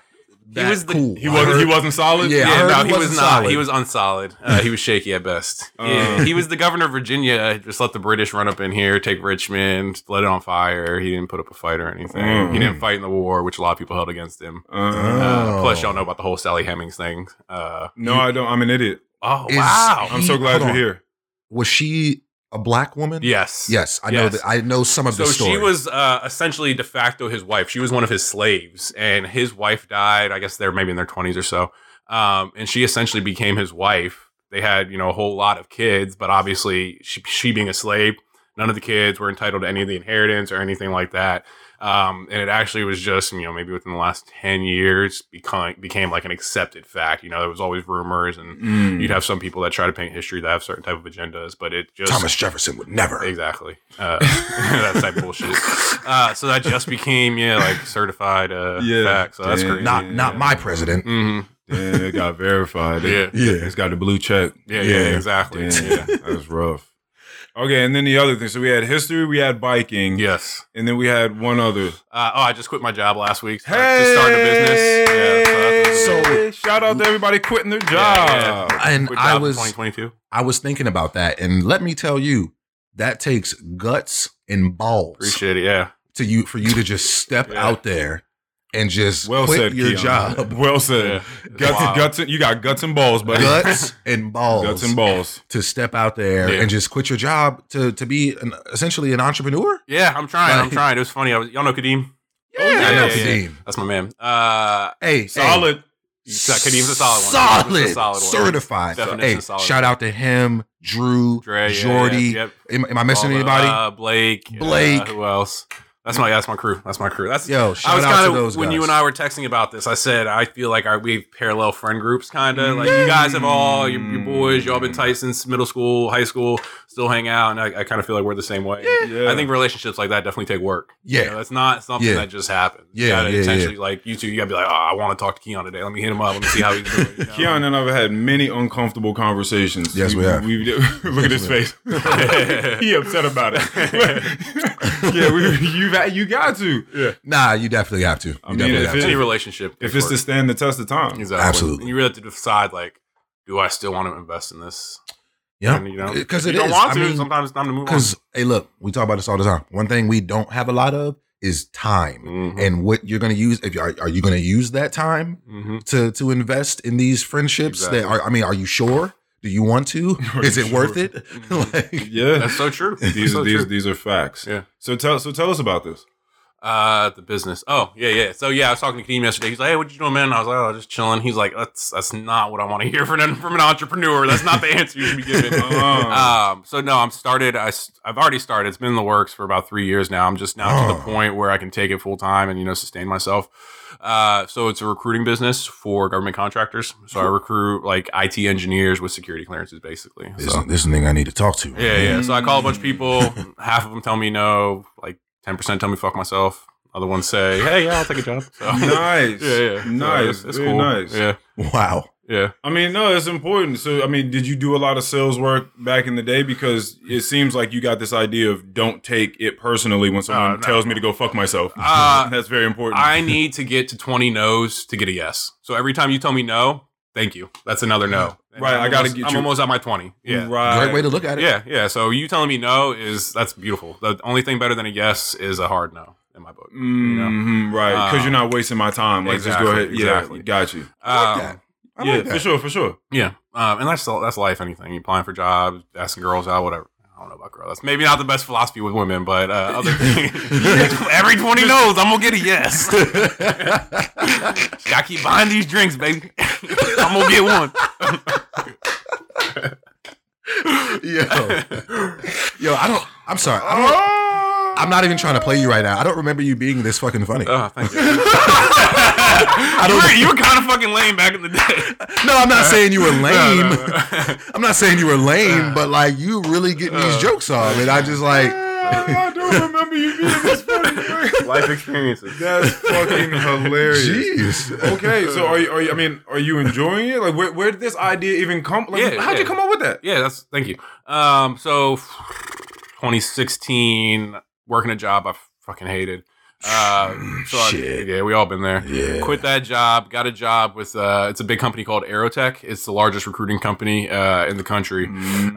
that was the- cool. He wasn't. He wasn't solid. Yeah, Yeah, no, he he was wasn't solid. He was unsolid. Uh, he was shaky at best. Uh. Yeah, he was the governor of Virginia. Just let the British run up in here, take Richmond, let it on fire. He didn't put up a fight or anything. Mm. He didn't fight in the war, which a lot of people held against him. Uh, Uh, Oh. plus, y'all know about the whole Sally Hemings thing. Uh, no, I don't. I'm an idiot. oh Is- wow! I'm so glad you're on. here. Was she a black woman? yes, Yes, I know that. I know some of So the story. she was uh, essentially de facto his wife. She was one of his slaves, and his wife died. I guess they're maybe in their twenties or so, um, and she essentially became his wife. They had you know a whole lot of kids, but obviously she, she being a slave, none of the kids were entitled to any of the inheritance or anything like that. Um, and it actually was just you know maybe within the last ten years become became like an accepted fact. You know there was always rumors and. Mm. You'd have some people that try to paint history that have certain type of agendas, but it just Thomas Jefferson would never. Exactly. Uh, that type of bullshit. Uh, so that just became yeah, like certified uh, Yeah. fact. So that's crazy. Not not my president. hmm Damn, it got verified. Yeah. Yeah. It's got the blue check. Yeah, yeah, Yeah. exactly. Damn, Yeah. that was rough. Okay, and then the other thing. So we had history, we had biking, Yes. and then we had one other. Uh, oh, I just quit my job last week. So I just started a business. Yeah, so that's- So- shout out to everybody quitting their job. Yeah, yeah. And Quit I job in was 2022. I was thinking about that, and let me tell you, that takes guts and balls Appreciate it. Yeah. to you for you to just step Yeah. out there and just Well quit said, your Keon. job. Well said. Guts, Wow. guts, you got guts and balls, buddy. Guts and balls. guts and balls. to step out there Yeah. and just quit your job to to be an, essentially an entrepreneur. Yeah, I'm trying. I'm trying. It was funny. I was, y'all know Kadeem? Yeah, yeah, I know yeah, Kadeem. That's my man. Uh, Hey, Solid. Hey, Kadeem's a solid one. Solid, Kadeem's solid one. certified. Definition hey, solid. shout out to him, Drew, Dre, Jordy. yeah, yep. Am, am I missing All anybody? Uh, Blake. Blake. Uh, who else? That's my that's my crew. That's my crew. That's Yo, shout I was out kind to of those when guys. you and I were texting about this. I said I feel like our, we have parallel friend groups, kind of like you guys have mm. all your, your boys. Y'all been tight since middle school, high school, still hang out, and I, I kind of feel like we're the same way. Yeah. I think relationships like that definitely take work. Yeah. You know, it's not something Yeah. that just happens. Yeah, you gotta yeah, intentionally like you two. You gotta be like, oh, I want to talk to Keon today. Let me hit him up. Let me see how he's doing. You know? Keon and I have had many uncomfortable conversations. Yes, we have. look at his face. he upset about it. yeah, we, you you got to. Yeah. nah, you definitely have to. You I mean, definitely if have it- to. Any relationship, If it's to work. stand the test of time. exactly, Absolutely. and you really have to decide like, do I still want to invest in this? yeah, And, you know, because if it you don't is. want I mean, sometimes it's time to move on. because hey, look, we talk about this all the time. One thing we don't have a lot of is time. Mhm. And what you're going to use? If you are, are you going to use that time Mhm. to to invest in these friendships? Exactly. That are, I mean, are you sure? Do you want to? Are Is it worth it? Like, Yeah. That's so true. these so are these true. these are facts. Yeah. So tell so tell us about this. Uh, the business. Oh, yeah, yeah. So yeah, I was talking to Kadeem yesterday. He's like, "Hey, what you doing, man?" I was like, "Oh, just chilling." He's like, "That's that's not what I want to hear from an from an entrepreneur. That's not the answer you should be giving." Uh. um, so no, I'm started. I I've already started. It's been in the works for about three years now. I'm just now to the Oh. point where I can take it full time and you know sustain myself. Uh, so it's a recruiting business for government contractors. So I recruit like IT engineers with security clearances, basically. this, So this is the thing I need to talk to. yeah, yeah. So I call a bunch of people. Half of them tell me no. Like ten percent tell me fuck myself. Other ones say, "Hey, yeah, I'll take a job." So, nice. yeah, yeah, So Nice. it's, it's Very cool. nice. Yeah, Wow. yeah. I mean, no, it's important. So, I mean, did you do a lot of sales work back in the day? Because it seems like you got this idea of don't take it personally when someone Uh, no. tells me to go fuck myself. Uh, That's very important. I need to get to twenty no's to get a yes. So every time you tell me no, thank you. That's another no. And Right, I'm I gotta almost- get I'm you- almost at my twenty. Yeah. Right. Great way to look at it. Yeah, yeah. So you telling me no is that's beautiful. The only thing better than a yes is a hard no in my book. Mm-hmm, right. Because Um, you're not wasting my time. Like, exactly, just go ahead. exactly. Yeah, got you. I like Um, that. I yeah, like for sure, for sure. Yeah, um, and that's that's life. Anything you applying for jobs, asking girls out, whatever. I don't know about girls. That's maybe not the best philosophy with women, but uh, other things. Every twenty knows I'm gonna get a yes. Gotta keep buying these drinks, baby. I'm gonna get one. Yo, yo, I don't. I'm sorry. I don't. I'm not even trying to play you right now. I don't remember you being this fucking funny. Oh, thank you. I you, were, you were kind of fucking lame back in the day. No, I'm not saying you were lame. No, no, no. I'm not saying you were lame, but like you really getting these jokes off, and I just like. I don't remember you being this funny. Life experiences. That's fucking hilarious. Jeez. Okay, so are you, are you? I mean, are you enjoying it? Like, where, where did this idea even come? Like, Yeah, how'd you come up with that? Yeah, that's thank you. Um, so 2016, working a job I fucking hated. Uh, so I- Shit. yeah, we all been there. Yeah. Quit that job, got a job with uh, it's a big company called Aerotek. It's the largest recruiting company uh, in the country.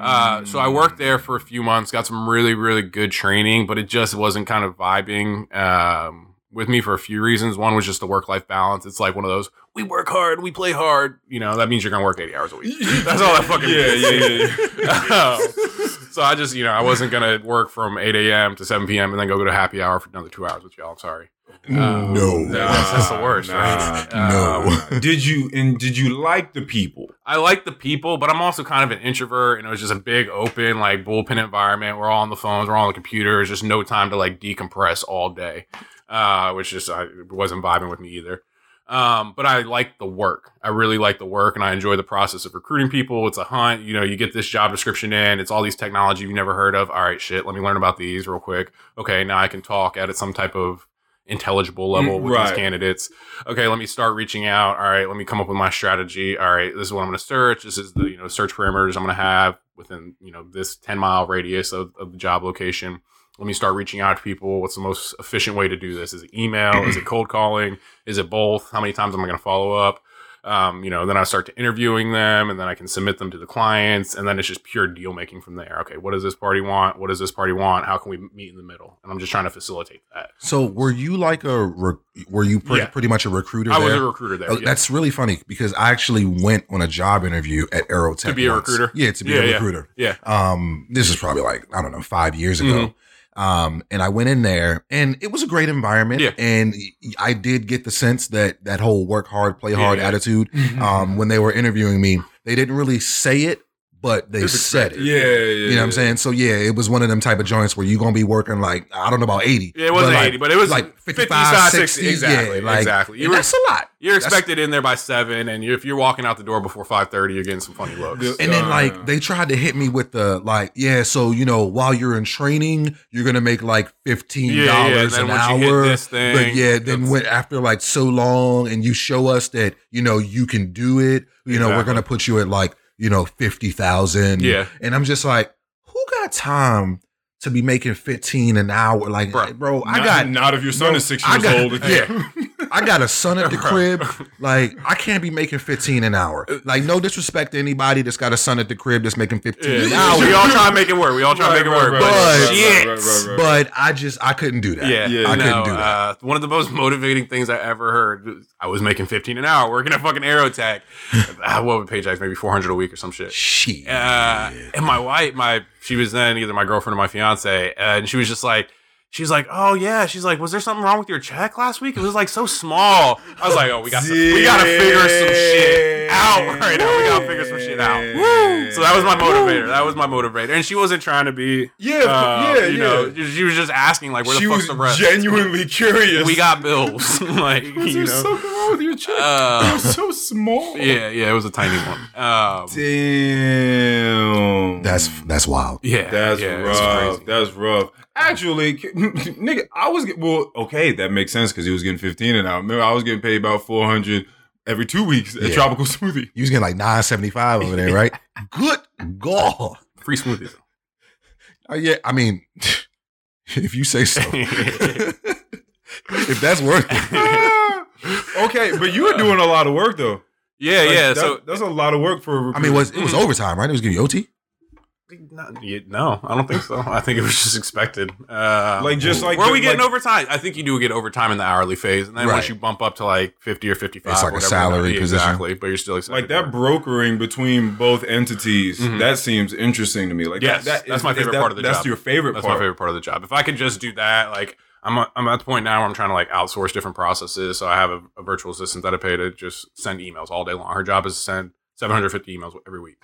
Uh, so I worked there for a few months, got some really, really good training, but it just wasn't kind of vibing um, with me for a few reasons. One was just the work life balance. It's like one of those we work hard, we play hard. You know, that means you're gonna work 80 hours a week. That's all that fucking Yeah, means. yeah, yeah, so I just, you know, I wasn't gonna work from 8 a.m. to 7 p.m. and then go to happy hour for another two hours with y'all. I'm sorry. Um, No. that's, that's the worst. Nah, right? no. Um, Did you and did you like the people? I like the people, but I'm also kind of an introvert, and it was just a big, open, like bullpen environment. We're all on the phones, we're all on the computers. Just no time to like decompress all day, uh, which just I, wasn't vibing with me either. Um, but I like the work. I really like the work, and I enjoy the process of recruiting people. It's a hunt. You know, you get this job description in. It's all these technology you've never heard of. All right, shit. Let me learn about these real quick. Okay, now I can talk at some type of intelligible level Mm, with right. these candidates. Okay, let me start reaching out. All right, let me come up with my strategy. All right, this is what I'm going to search. This is the you know search parameters I'm going to have. within you know this 10 mile radius of, of the job location let me start reaching out to people what's the most efficient way to do this is it email is it cold calling is it both how many times am i going to follow up um, you know then i start to interviewing them and then i can submit them to the clients and then it's just pure deal making from there okay what does this party want what does this party want how can we meet in the middle and i'm just trying to facilitate that So were you like a re- were you pre- Yeah. pretty much a recruiter? i was there? a recruiter there Oh, yeah. That's really funny because I actually went on a job interview at Aerotek To be a once. recruiter? Yeah, to be Yeah, a recruiter. yeah Um, this is probably like I don't know five years ago. Mhm. Um, and I went in there, and it was a great environment. Yeah. and I did get the sense that that whole work hard, play hard yeah. attitude. Um, when they were interviewing me, they didn't really say it, but they It's said it. yeah, yeah, You know what I'm saying? So yeah, it was one of them type of joints where you're gonna be working like I don't know about 80. Yeah, it wasn't but like- 80, but it was like 55, 55, 60. exactly, yeah, like, exactly. You were, that's a lot. you're that's- expected in there by seven, and if you're walking out the door before 5:30, you're getting some funny looks. And then Uh, like they tried to hit me with the like, yeah, so you know, while you're in training, you're gonna make like fifteen Yeah, yeah, dollars an once you hit hour. this thing, but yeah, then went after like so long and you show us that, you know, you can do it, you know, we're gonna put you at like, you know, fifty thousand. Yeah. And I'm just like, who got time to be making 15 an hour? Like, Bro, bro, I not, got not if your son Bro, is six years got- old. yeah. I got a son at the crib. Like, I can't be making 15 an hour. Like, no disrespect to anybody that's got a son at the crib that's making 15 Yeah, an hour. we all try to make it work. We all try to make it work. Right, but right, right, shit. right, right, right. But I just, I couldn't do that. Yeah, Yeah. I no, couldn't do that. Uh, one of the most motivating things I ever heard. was I was making 15 an hour working at fucking Aerotek. uh, what would paychecks? Maybe 400 a week or some shit. Shit. Uh, and my wife, my she was then either my girlfriend or my fiance, and she was just like, she's like, oh yeah, she's like, was there something wrong with your check last week? It was like so small. I was like, oh, we got some, we gotta figure some shit out right now. We gotta figure some shit out. Woo! So that was my motivator. That was my motivator, and she wasn't trying to be, Yeah, uh, yeah, you yeah. know, she was just asking like, where she the was fuck's the rest? genuinely curious. we got bills, like Was you there know. something wrong with your check? Uh, it was so small. yeah, yeah, it was a tiny one. Um, Damn. That's, that's wild. yeah, That's yeah, rough. That's rough. Actually, nigga, I was get, well. Okay, that makes sense because he was getting fifteen an hour. Remember, I was getting paid about four hundred every two weeks at Yeah. Tropical Smoothie. You was getting like 975 over there, right? Good God. Free smoothies. Uh, yeah, I mean, if you say so. if that's worth it. okay, but you were doing a lot of work though. Yeah, Like, yeah. that- so that's a lot of work for. A I mean, was it was overtime, right? It was giving you OT. Not- yeah, no, I don't think so. I think it was just expected. Uh, like just like where are we like- getting overtime? I think you do get overtime in the hourly phase, and then once you bump up to like fifty or fifty-five, It's like a whatever, salary yeah, position. exactly. But you're still like that brokering between both entities. Mhm. That seems interesting to me. Like Yes, that, that that's is- my favorite that- part of the That's job. your favorite That's part. my favorite part of the job. If I could just do that, like I'm, a, I'm at the point now where I'm trying to like outsource different processes. So I have a, a virtual assistant that I pay to just send emails all day long. Her job is to send 750 emails every week.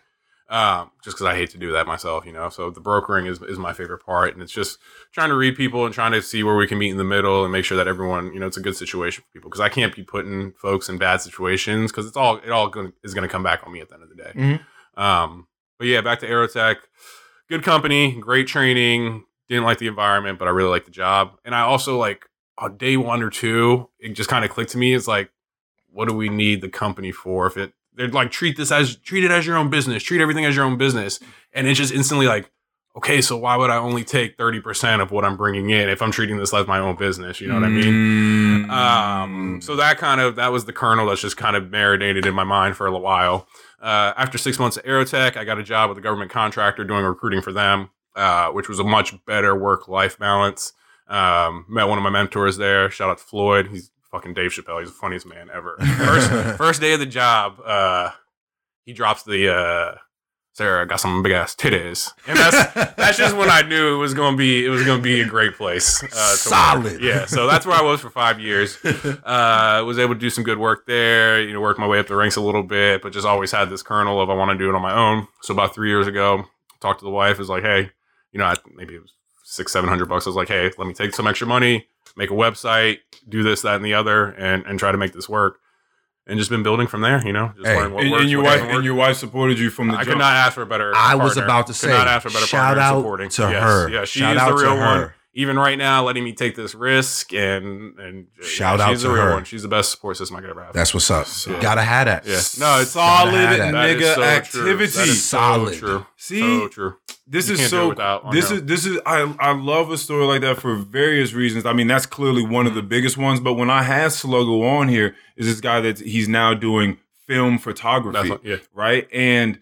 Um, just because I hate to do that myself, you know. So the brokering is is my favorite part, and it's just trying to read people and trying to see where we can meet in the middle and make sure that everyone, you know, it's a good situation for people. Because I can't be putting folks in bad situations because it's all it all gonna, is going to come back on me at the end of the day. Mhm. Um, but yeah, back to Aerotek. Good company, great training. Didn't like the environment, but I really like the job. And I also like on day one or two, it just kind of clicked to me. It's like, what do we need the company for? If it they're like treat this as treat it as your own business, treat everything as your own business, and it's just instantly like, okay, so why would I only take thirty percent of what I'm bringing in if I'm treating this like my own business? You know what I mean? Mm. Um, so that kind of that was the kernel that's just kind of marinated in my mind for a little while. Uh, after six months at Aerotek, I got a job with a government contractor doing recruiting for them, uh, which was a much better work life balance. Um, met one of my mentors there. Shout out to Floyd. He's fucking Dave Chappelle. He's the funniest man ever. First, first day of the job, uh, he drops the uh, Sarah got some big ass titties, and that's that's just when I knew it was gonna be it was gonna be a great place. Uh, to work. Solid. yeah. So that's where I was for five years. Uh, was able to do some good work there. You know, work my way up the ranks a little bit, but just always had this kernel of I want to do it on my own. So about three years ago, talked to the wife. Was like, hey, you know, I, maybe it was six seven hundred bucks. I was like, hey, let me take some extra money, make a website, do this, that, and the other, and and try to make this work. And just been building from there. You know, just Hey. learn what and, works, and your what wife work. and your wife supported you from the I jump. could not ask for a better. I was about to Could say, not ask for a better shout partner out supporting. to Yes, her. Yeah, she shout is out the real one. even right now, letting me take this risk and and Shout out she's to a real her. one. She's the best support system I could ever have. That's what's up. Yeah. Gotta have that. yeah. No, it's Solid Gotta have that. that is nigga so true. activity. That is so Solid. true. See, so true. This You is can't do it so without this is this is I I love a story like that for various reasons. I mean, that's clearly one of the biggest ones. But when I had Sluggo on here, is this guy that he's now doing film photography, what, yeah. right? And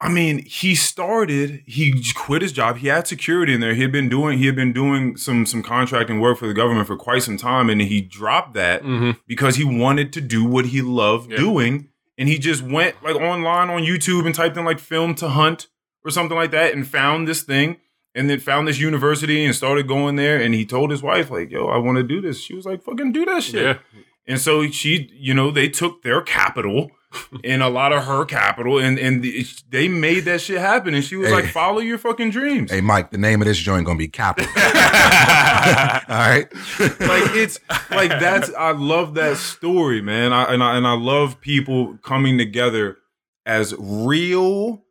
I mean, he started. He quit his job. He had security in there. He had been doing. He had been doing some some contracting work for the government for quite some time, and he dropped that hmm because he wanted to do what he loved Yeah. doing. And he just went like online on YouTube and typed in like film to hunt or something like that and found this thing and then found this university and started going there. And he told his wife, like, yo, I want to do this. She was like, fucking do that shit. Yeah. And so she, you know, they took their capital and a lot of her capital and, and the, they made that shit happen. And she was Hey. like, follow your fucking dreams. Hey, Mike, the name of this joint gonna be Capital. All right. like it's like that's I love that story, man. I, and I and I love people coming together as real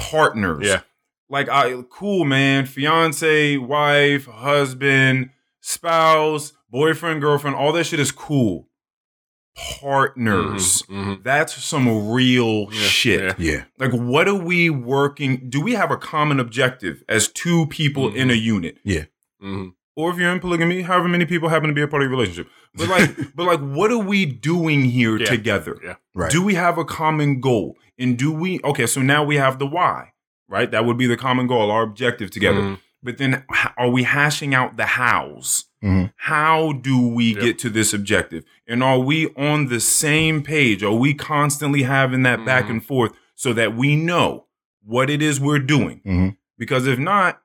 partners. Yeah. Like I cool, man. Fiance, wife, husband, spouse, boyfriend, girlfriend, all that shit is cool. Partners. Mhm, mhm. That's some real Yeah, shit. yeah. Yeah. Like, what are we working? Do we have a common objective as two people in a unit? Yeah. Mhm. Or if you're in polygamy, however many people happen to be a part of your relationship. But like, but like, what are we doing here Yeah. together? Yeah. Right. Do we have a common goal? And do we? Okay, so now we have the why, right? That would be the common goal, our objective together. Mhm. But then, are we hashing out the hows? Mhm. How do we Yep. get to this objective? And are we on the same page? Are we constantly having that back Mhm. and forth so that we know what it is we're doing? Mhm. Because if not,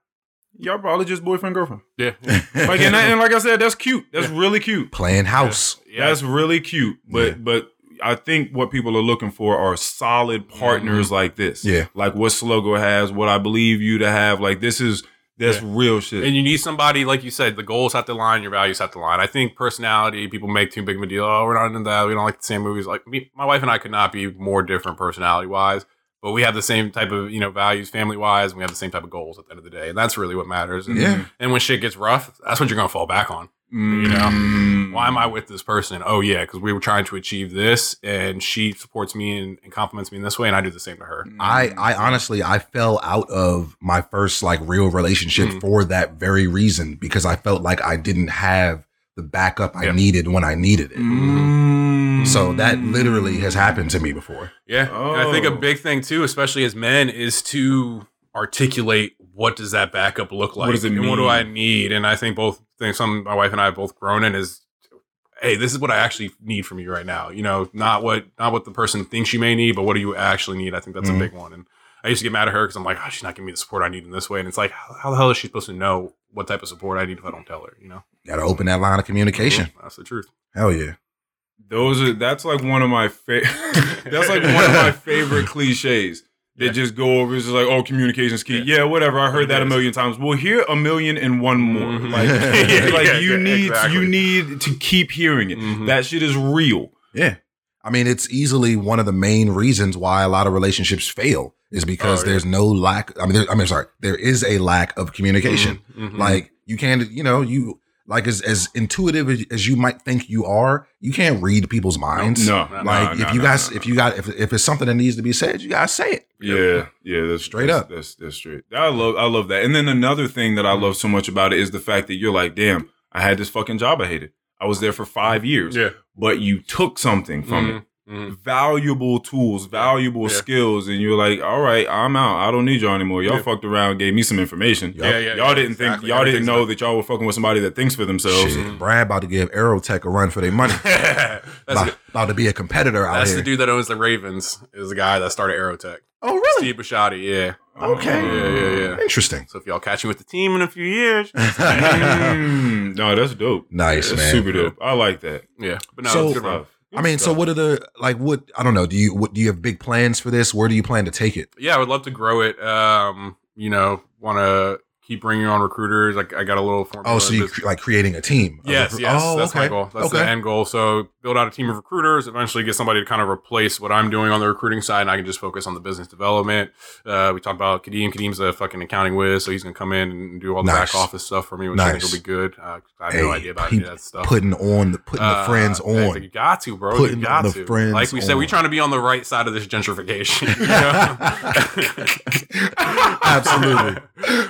y'all probably just boyfriend girlfriend. Yeah. yeah. Like and, that- and like I said, that's cute. That's really cute. Playing house. Yeah. That's really cute. But Yeah. but I think what people are looking for are solid mm-hmm. partners like this. Yeah. Like what Sluggo has, what I believe you to have. Like this is that's Yeah. real shit. And you need somebody, like you said, the goals have to line, your values have to line. I think personality, people make too big of a deal. Oh, we're not into that. We don't like the same movies. Like me, my wife and I could not be more different personality wise, but we have the same type of you know values, family wise, and we have the same type of goals at the end of the day, and that's really what matters. And, Yeah. and when shit gets rough, that's what you're gonna fall back on. Mm. you know, Why am I with this person? Oh yeah, because we were trying to achieve this, and she supports me and, and compliments me in this way, and I do the same to her. I, I honestly, I fell out of my first like real relationship Mhm. for that very reason because I felt like I didn't have the backup I Yep. needed when I needed it. Mm. So that literally has happened to me before. Yeah. And I think a Oh. big thing too, especially as men, is to articulate what does that backup look like? What does it and what do? I need? And I think both things some my wife and I have both grown in is hey, this is what I actually need from you right now. You know, not what not what the person thinks you may need, but what do you actually need? I think that's Mhm. a big one. And I used to get mad at her because I'm like, oh, she's not giving me the support I need in this way. And it's like, how, the hell is she supposed to know what type of support I need if I don't tell her? You know, Got to open that line of communication. That's the truth. Hell yeah. Those are that's like one of my favorite. that's like one of my favorite cliches. They Yeah. just go over. It's just like, oh, communication's key. Yeah. Yeah, whatever. I heard that a million times. We'll hear a million and one more. Mhm. Like, Yeah, like you need exactly. you need to keep hearing it. Mhm. That shit is real. Yeah. I mean, it's easily one of the main reasons why a lot of relationships fail is because Oh, there's no lack. I mean, there, I mean, sorry, there is a lack of communication. Mhm. Mhm. Like you can't, you know, you like as as intuitive as, as you might think you are, you can't read people's minds. No, No, Like no, if you no, guys, no, if you got, if if it's something that needs to be said, you gotta say it. Yeah, yeah, that's Straight that's- up. That's that's straight. I love I love that. And then another thing that I mm-hmm. love so much about it is the fact that you're like, damn, I had this fucking job I hated. I was there for five years, yeah. but you took something from it. Mm-hmm. Mhm. Mhm. Valuable tools, valuable Yeah. skills, and you're like, all right, I'm out. I don't need y'all anymore. Y'all Yeah. fucked around, gave me some information. Yup. Yeah, yeah, y'all yeah, didn't exactly. think y'all didn't know like- that y'all were fucking with somebody that thinks for themselves. Shit, Brad about to give Aerotek a run for their money. about, about to be a competitor out there. that's here. the dude that owns the Ravens. Is the guy that started Aerotek. oh, really? Steve Bisciotti. Yeah. Okay. Yeah, yeah, yeah. Interesting. So if y'all catch me with the team in a few years, Mm, no, that's dope. Nice, That's man. super dope. I like that. yeah. But no, So- it's good. Stuff. I mean, so Stuff. what are the like? What I don't know. Do you what do you have big plans for this? Where do you plan to take it? Yeah, I would love to grow it. Um, you know, want to keep bringing on recruiters. Like I got a little formula. Oh, so you cre- like creating a team? Yes, recru- yes, Oh, that's my goal. That's okay. the end goal. So build out a team of recruiters. Eventually, get somebody to kind of replace what I'm doing on the recruiting side, and I can just focus on the business development. Uh, we talked about Kadeem. Kadeem's a fucking accounting whiz, so he's gonna come in and do all the Nice. back office stuff for me, which I think will be good. Uh, I have no Hey, idea about he- any of that stuff. Putting on the putting the Uh, friends hey, on. You got to, bro. Putting you got the to. friends like we said, we on. trying to be on the right side of this gentrification. know? Absolutely.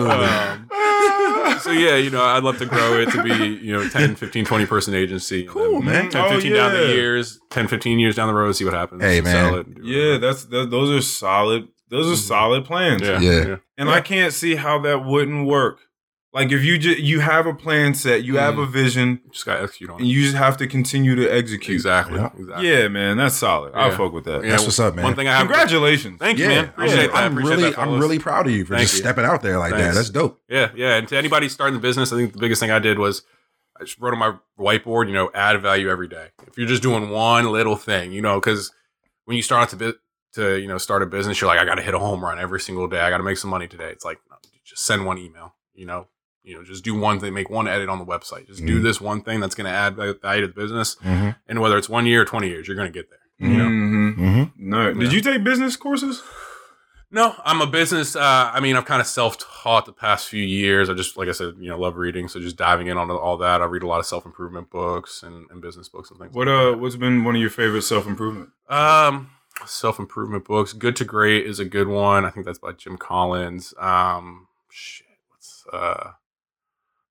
Absolutely. Um, so yeah, you know, I'd love to grow it to be, you know, 10, 15, 20 person agency. Cool, then man. 10, 15 Oh, down the years, 10, 15 years down the road, see what happens. Hey, Sell man. it Yeah, that's that, those are solid. Those are Mhm. solid plans. yeah, Yeah. And I can't see how that wouldn't work. Like if you just you have a plan set, you have Mhm. a vision, Just got to execute on and you just have to continue to execute. Exactly. Yeah. Exactly. Yeah, man, that's solid. I'll Yeah. fuck with that. Yeah, That's what's up, man. One thing I have. Congratulations. Thank you, yeah, man. Appreciate yeah. that. I I'm appreciate really, that, I'm really proud of you for Thank just you. stepping out there like Thanks. that. That's dope. Yeah, yeah. And to anybody starting the business, I think the biggest thing I did was I just wrote on my whiteboard, you know, add value every day. If you're just doing one little thing, you know, because when you start out to bi- to you know start a business, you're like, I got to hit a home run every single day. I got to make some money today. It's like no, just send one email. You know, you know, just do one thing, make one edit on the website. Just do Mhm. this one thing that's going to add va- value to the business. Mm-hmm. And whether it's one year or twenty years, you're going to get there. You know. Mm-hmm. Mm-hmm. No. Did you take business courses? No, I'm a business. Uh, I mean, I've kind of self-taught the past few years. I just, like I said, you know, love reading. So just diving in on all that. I read a lot of self-improvement books and, and business books and things. What like uh what's been one of your favorite self improvement? that. Um, self-improvement books. Good to Great is a good one. I think that's by Jim Collins. Um, shit, what's uh.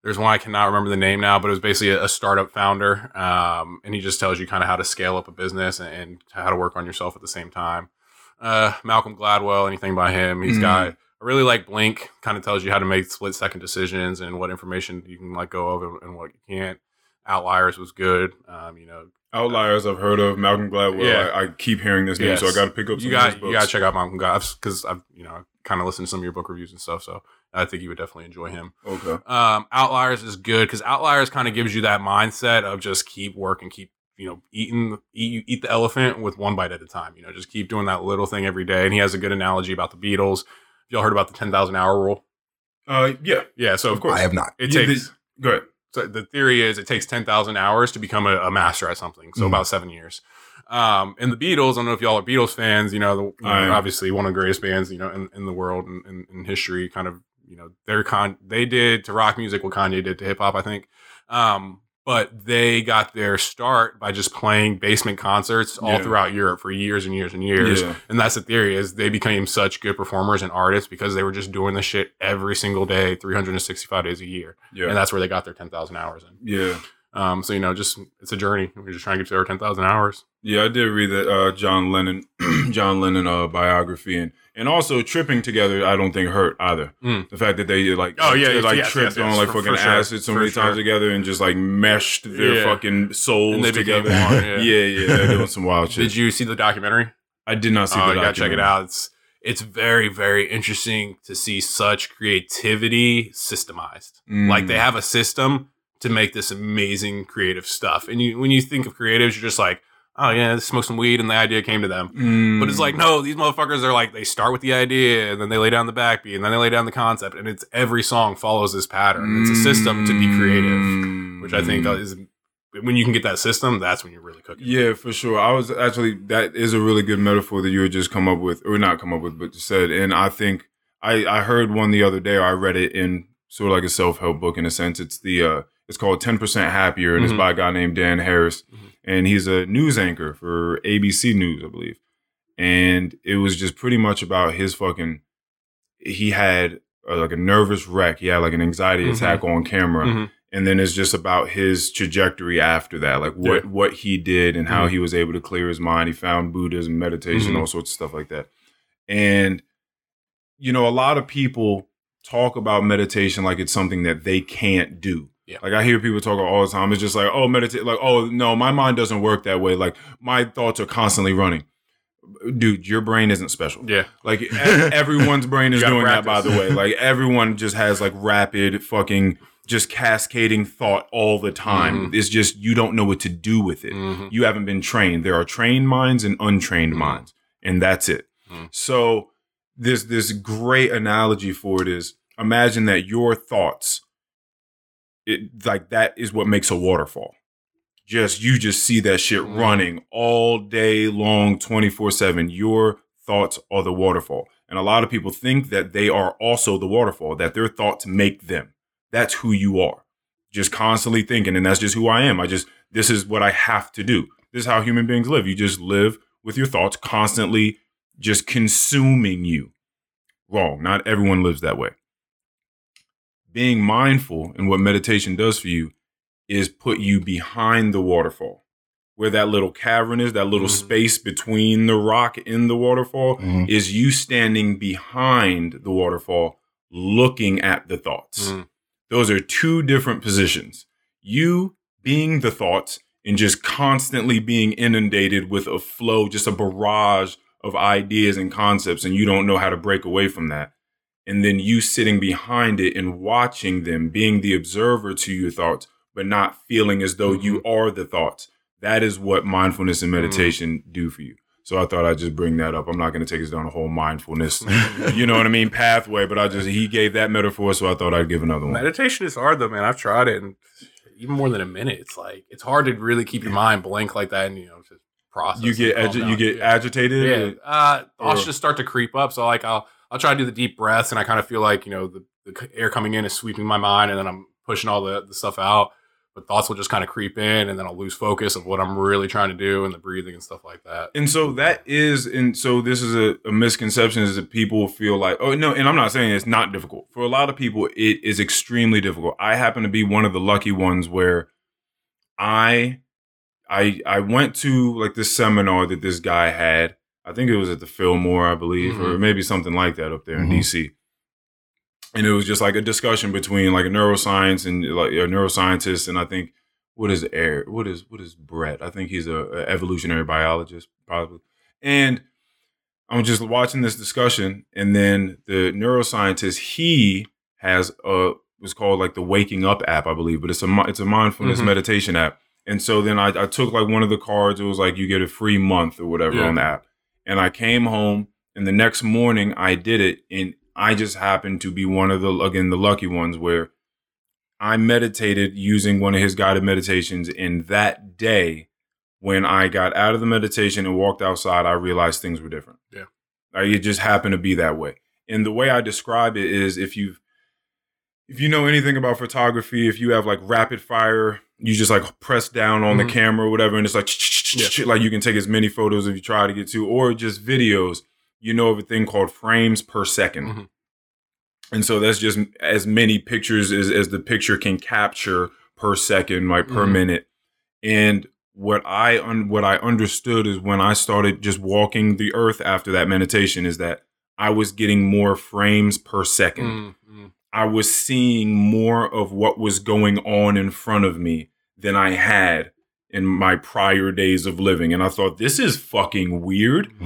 There's one I cannot remember the name now, but it was basically a, a startup founder, um, and he just tells you kind of how to scale up a business and, and how to work on yourself at the same time. Uh, Malcolm Gladwell, anything by him? He's Mm. got I really like Blink. Kind of tells you how to make split second decisions and what information you can let go of and, and what you can't. Outliers was good. Um, you know, Outliers I've heard of. Malcolm Gladwell. Yeah. I, I keep hearing this name, so I got to pick up some you of got you got to check out Malcolm Gladwell because I've you know kind of listened to some of your book reviews and stuff. So I think you would definitely enjoy him. Okay. Um, Outliers is good because Outliers kind of gives you that mindset of just keep working, keep you know eating eat, eat the elephant with one bite at a time. You know, just keep doing that little thing every day. And he has a good analogy about the Beatles. Y'all heard about the ten thousand hour rule? Uh yeah. Yeah, so Of course. I have not. it Yeah, takes. the- Go ahead. so the theory is it takes 10,000 hours to become a, a master at something. So Mhm. about seven years. Um, and the Beatles, I don't know if y'all are Beatles fans, you know, the, you know, obviously one of the greatest bands, you know, in, in the world and in, in history, kind of, you know, they're con, they did to rock music what Kanye did to hip hop, I think. Um, but they got their start by just playing basement concerts all Yeah. throughout Europe for years and years and years. Yeah. And that's the theory is they became such good performers and artists because they were just doing this shit every single day, 365 days a year Yeah. and that's where they got their 10,000 hours in. yeah. Um, so you know, just it's a journey. We're just trying to get to our 10,000 hours. Yeah, I did read that uh, John Lennon, John Lennon uh, biography, and and also tripping together. I don't think hurt either. Mm. The fact that they like, Oh, yeah, they, like yes, tripped yes, on like for- fucking for sure, acid so for many sure. times together and just like meshed their Yeah. fucking souls together. one, yeah. yeah, yeah, they're doing some wild shit. Did you see the documentary? I did not see Oh, the you gotta check it out. It's it's very very interesting to see such creativity systemized. Mm. Like they have a system to make this amazing creative stuff. And you when you think of creatives, you're just like, oh yeah, smoke some weed, and the idea came to them. Mm. But it's like, no, these motherfuckers are like, they start with the idea and then they lay down the backbeat and then they lay down the concept. And it's every song follows this pattern. It's a system to be creative, which I think Mm. is when you can get that system, that's when you're really cooking. Yeah, for sure. I was actually that is a really good metaphor that you had just come up with, or not come up with, but said. And I think I I heard one the other day. Or I read it in sort of like a self help book in a sense. It's the uh it's called Ten Percent Happier, and it's Mhm. by a guy named Dan Harris, Mhm. And he's a news anchor for ABC News, I believe. And it was just pretty much about his fucking. He had uh, like a nervous wreck. He had like an anxiety Mhm. attack on camera Mhm. and then it's just about his trajectory after that like what Yeah. what he did and how Mhm. he was able to clear his mind he found buddhism meditation Mhm. all sorts of stuff like that and you know a lot of people talk about meditation like it's something that they can't do Yeah. like i hear people talk all the time it's just like oh meditate like oh no my mind doesn't work that way like my thoughts are constantly running dude your brain isn't special Yeah. like everyone's brain is doing that, by the way. Like everyone just has like rapid fucking just cascading thought all the time. Mhm. It's just you don't know what to do with it. Mhm. You haven't been trained. There are trained minds and untrained Mhm. minds, and that's it. Mhm. So this this great analogy for it is imagine that your thoughts, it like that is what makes a waterfall. Just you just see that shit Mhm. running all day long, twenty four seven. Your thoughts are the waterfall, and a lot of people think that they are also the waterfall. That their thoughts make them. That's who you are. Just constantly thinking, and that's just who I am. I just this is what I have to do. This is how human beings live. You just live with your thoughts constantly just consuming you. Wrong. Not everyone lives that way. Being mindful and what meditation does for you is put you behind the waterfall, where that little cavern is, that little Mhm. space between the rock and the waterfall, Mhm. is you standing behind the waterfall looking at the thoughts. Mm. Those are two different positions. You being the thoughts and just constantly being inundated with a flow, just a barrage of ideas and concepts, and you don't know how to break away from that. And then you sitting behind it and watching them, being the observer to your thoughts, but not feeling as though you are the thoughts. That is what mindfulness and meditation do for you. So I thought I'd just bring that up. I'm not going to take us down a whole mindfulness, you know what I mean, pathway, but I just, he gave that metaphor, so I thought I'd give another one. Meditation is hard though, man. I've tried it, and even more than a minute, it's like it's hard to really keep your mind blank like that, and you know, just process. You get agi- you get Yeah. agitated. Yeah, uh, thoughts just start to creep up. So like I'll I'll try to do the deep breaths, and I kind of feel like you know the, the air coming in is sweeping my mind, and then I'm pushing all the, the stuff out. But thoughts will just kind of creep in, and then I'll lose focus of what I'm really trying to do, and the breathing and stuff like that. And so that is, and so this is a, a misconception is that people feel like, oh no, and I'm not saying it's not difficult. For a lot of people, it is extremely difficult. I happen to be one of the lucky ones where I, I, I went to like this seminar that this guy had. I think it was at the Fillmore, I believe, or Mhm. maybe something like that up there in Mhm. DC. And it was just like a discussion between like a neuroscience and like a neuroscientist, and I think what is air? What is what is Brett? I think he's a, a evolutionary biologist, probably. And I'm just watching this discussion, and then the neuroscientist he has a was called like the Waking Up app, I believe, but it's a it's a mindfulness Mhm. meditation app. And so then I, I took like one of the cards. It was like you get a free month or whatever Yeah. on the app. And I came home, and the next morning I did it, and I just happened to be one of the again the lucky ones where I meditated using one of his guided meditations. And that day, when I got out of the meditation and walked outside, I realized things were different. Yeah. Like, it just happened to be that way. And the way I describe it is if you've if you know anything about photography, if you have like rapid fire, you just like press down on Mhm. the camera or whatever, and it's like like you can take as many photos if you try to get to, or just videos. You know of a thing called frames per 2nd Mhm. and so that's just as many pictures as, as the picture can capture per second, like per Mhm. minute. And what I un- what I understood is when I started just walking the earth after that meditation is that I was getting more frames per second. Mm, mm. I was seeing more of what was going on in front of me than I had in my prior days of living. And I thought, this is fucking weird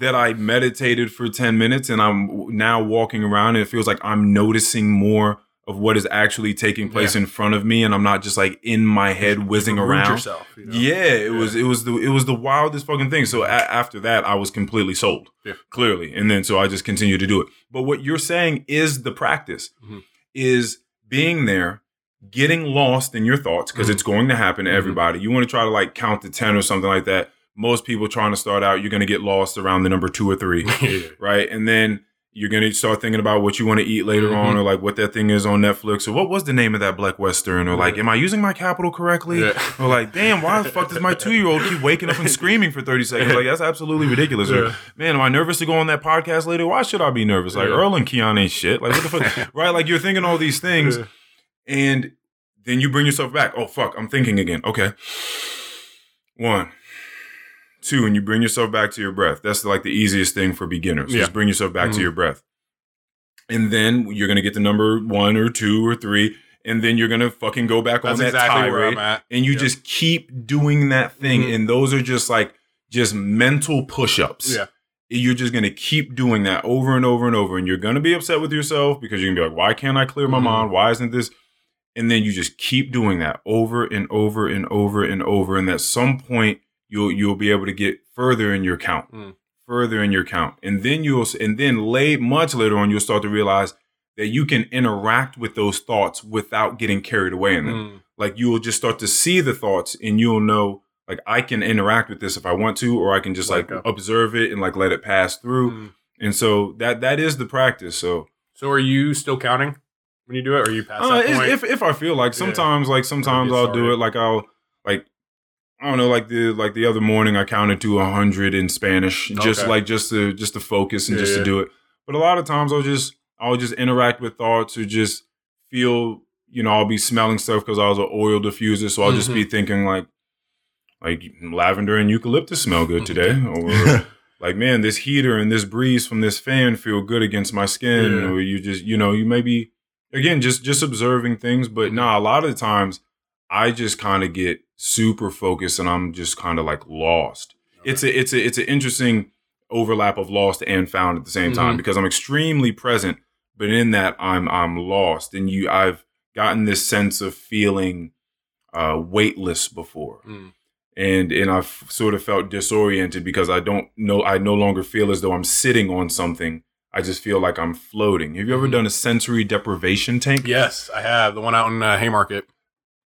that I meditated for 10 minutes and I'm now walking around and it feels like I'm noticing more of what is actually taking place in front of me and I'm not just like in my head whizzing around. yourself. you know? Yeah, it was it was the it was the wildest fucking thing. So a- after that, I was completely sold, Yeah. clearly, and then so I just continued to do it. But what you're saying is the practice, Mhm. is being there, getting lost in your thoughts because Mhm. it's going to happen to Mhm. everybody. You want to try to like count to ten or something like that. Most people trying to start out, you're going to get lost around the number two or three, right? And then you're going to start thinking about what you want to eat later Mhm. on, or like what that thing is on Netflix, or what was the name of that Black Western, or like, am I using my capital correctly? Yeah. Or like, damn, why the fuck does my two year old keep waking up and screaming for 30 seconds? Like, that's absolutely ridiculous. Or, man, am I nervous to go on that podcast later? Why should I be nervous? Like, Yeah. Earl and Keon ain't shit. Like, what the fuck? right? Like, you're thinking all these things, Yeah. And then you bring yourself back. Oh, fuck, I'm thinking again. Okay. One, two, and you bring yourself back to your breath. That's like the easiest thing for beginners. Yeah. Just bring yourself back to Mhm. your breath. And then you're going to get the number one or two or three. And then you're going to fucking go back That's on that exactly where tirade I'm at. and you Yeah. just keep doing that thing Mhm. and those are just like just mental push-ups Yeah. you're just going to keep doing that over and over and over and you're going to be upset with yourself because you're going to be like why can't i clear my Mhm. mind why isn't this and then you just keep doing that over and over and over and over and at some point you'll you'll be able to get further in your count Mm. further in your count and then you'll and then late much later on you'll start to realize that you can interact with those thoughts without getting carried away in them. Mm. Like you will just start to see the thoughts and you'll know like I can interact with this if I want to, or I can just like Like observe it and like let it pass through. Mm. And so that that is the practice. So So are you still counting when you do it, or you past uh, if if I feel like Yeah. sometimes like sometimes I'll do it like I'll like I don't know like the like the other morning I counted to a hundred in Spanish just like just to just to focus and Yeah, just yeah. to do it. But a lot of times I'll just I'll just interact with thoughts or just feel you know I'll be smelling stuff because I was an oil diffuser, so I'll just be thinking like like lavender and eucalyptus smell good today or. Like man, this heater and this breeze from this fan feel good against my skin, Yeah. or you just you know you maybe again just just observing things but nah a lot of the times i just kind of get super focused and i'm just kind of like lost. It's a it's a it's an interesting overlap of lost and found at the same time Mhm. because i'm extremely present but in that i'm i'm lost. And you i've gotten this sense of feeling uh weightless before. Mm. and and i've sort of felt disoriented because i don't know i no longer feel as though i'm sitting on something i just feel like i'm floating have you ever Mhm. done a sensory deprivation tank yes, I have the one out in uh, Haymarket.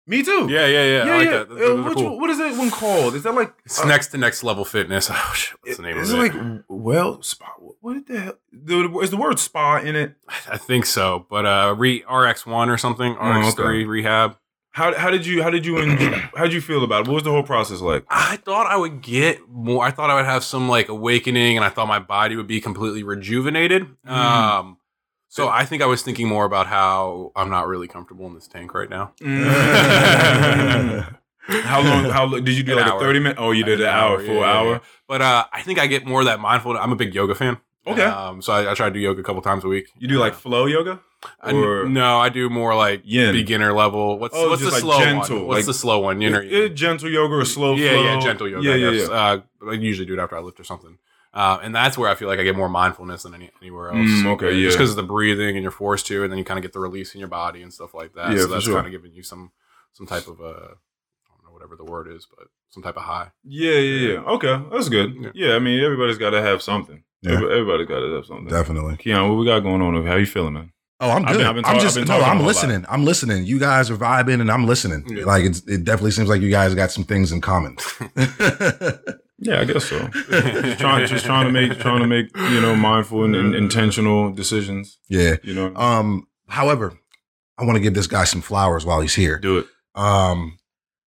me too Yeah, yeah, yeah. yeah, I like yeah. that. Those- Uh, those which- cool. what is that one called is that like It's uh, next to next level fitness. Oh shit, what's the name is of it it? like well spa what the hell the, is the word spa in it I think so, but uh, re RX one or something, Oh, RX three rehab. How, how did you how did you enjoy, how did you feel about it what was the whole process like I thought I would get more. I thought I would have some like awakening, and I thought my body would be completely rejuvenated. Mm. Um, so I think I was thinking more about how I'm not really comfortable in this tank right now. how long how lo- did you do An like a 30 minute oh you I did an hour yeah, full yeah, hour yeah. But uh, I think I get more of that mindful. I'm a big yoga fan. Okay. Um, so I, I try to do yoga a couple times a week. you do like flow yoga I- or- no, I do more like Yin. beginner level. What's Oh, what's the like, slow gentle, one? What's like- the slow one? Yin or yang? gentle yoga or slow yeah, flow yeah, gentle yoga. yeah I yeah guess. yeah Uh, I usually do it after I lift or something. Uh, and that's where I feel like I get more mindfulness than any, anywhere else. Mm, okay, Uh, yeah. Just because of the breathing and you're forced to, and then you kind of get the release in your body and stuff like that. Yeah, so that's sure. kind of giving you some some type of uh, don't know whatever the word is, but some type of high. yeah yeah yeah okay that's good Yeah. yeah i mean everybody's got to have something Yeah. Every- everybody's got to have something Definitely. Keon, what we got going on over? How you feeling, man? Oh, I'm I've good. been- I've been I'm just I've no. I'm listening. I'm listening. You guys are vibing, and I'm listening. Yeah. Like it's, it definitely seems like you guys got some things in common. Yeah, I guess so. just trying, just trying to make, trying to make, you know, mindful and, and intentional decisions. yeah. You know, Um. However, I want to give this guy some flowers while he's here. do it. Um,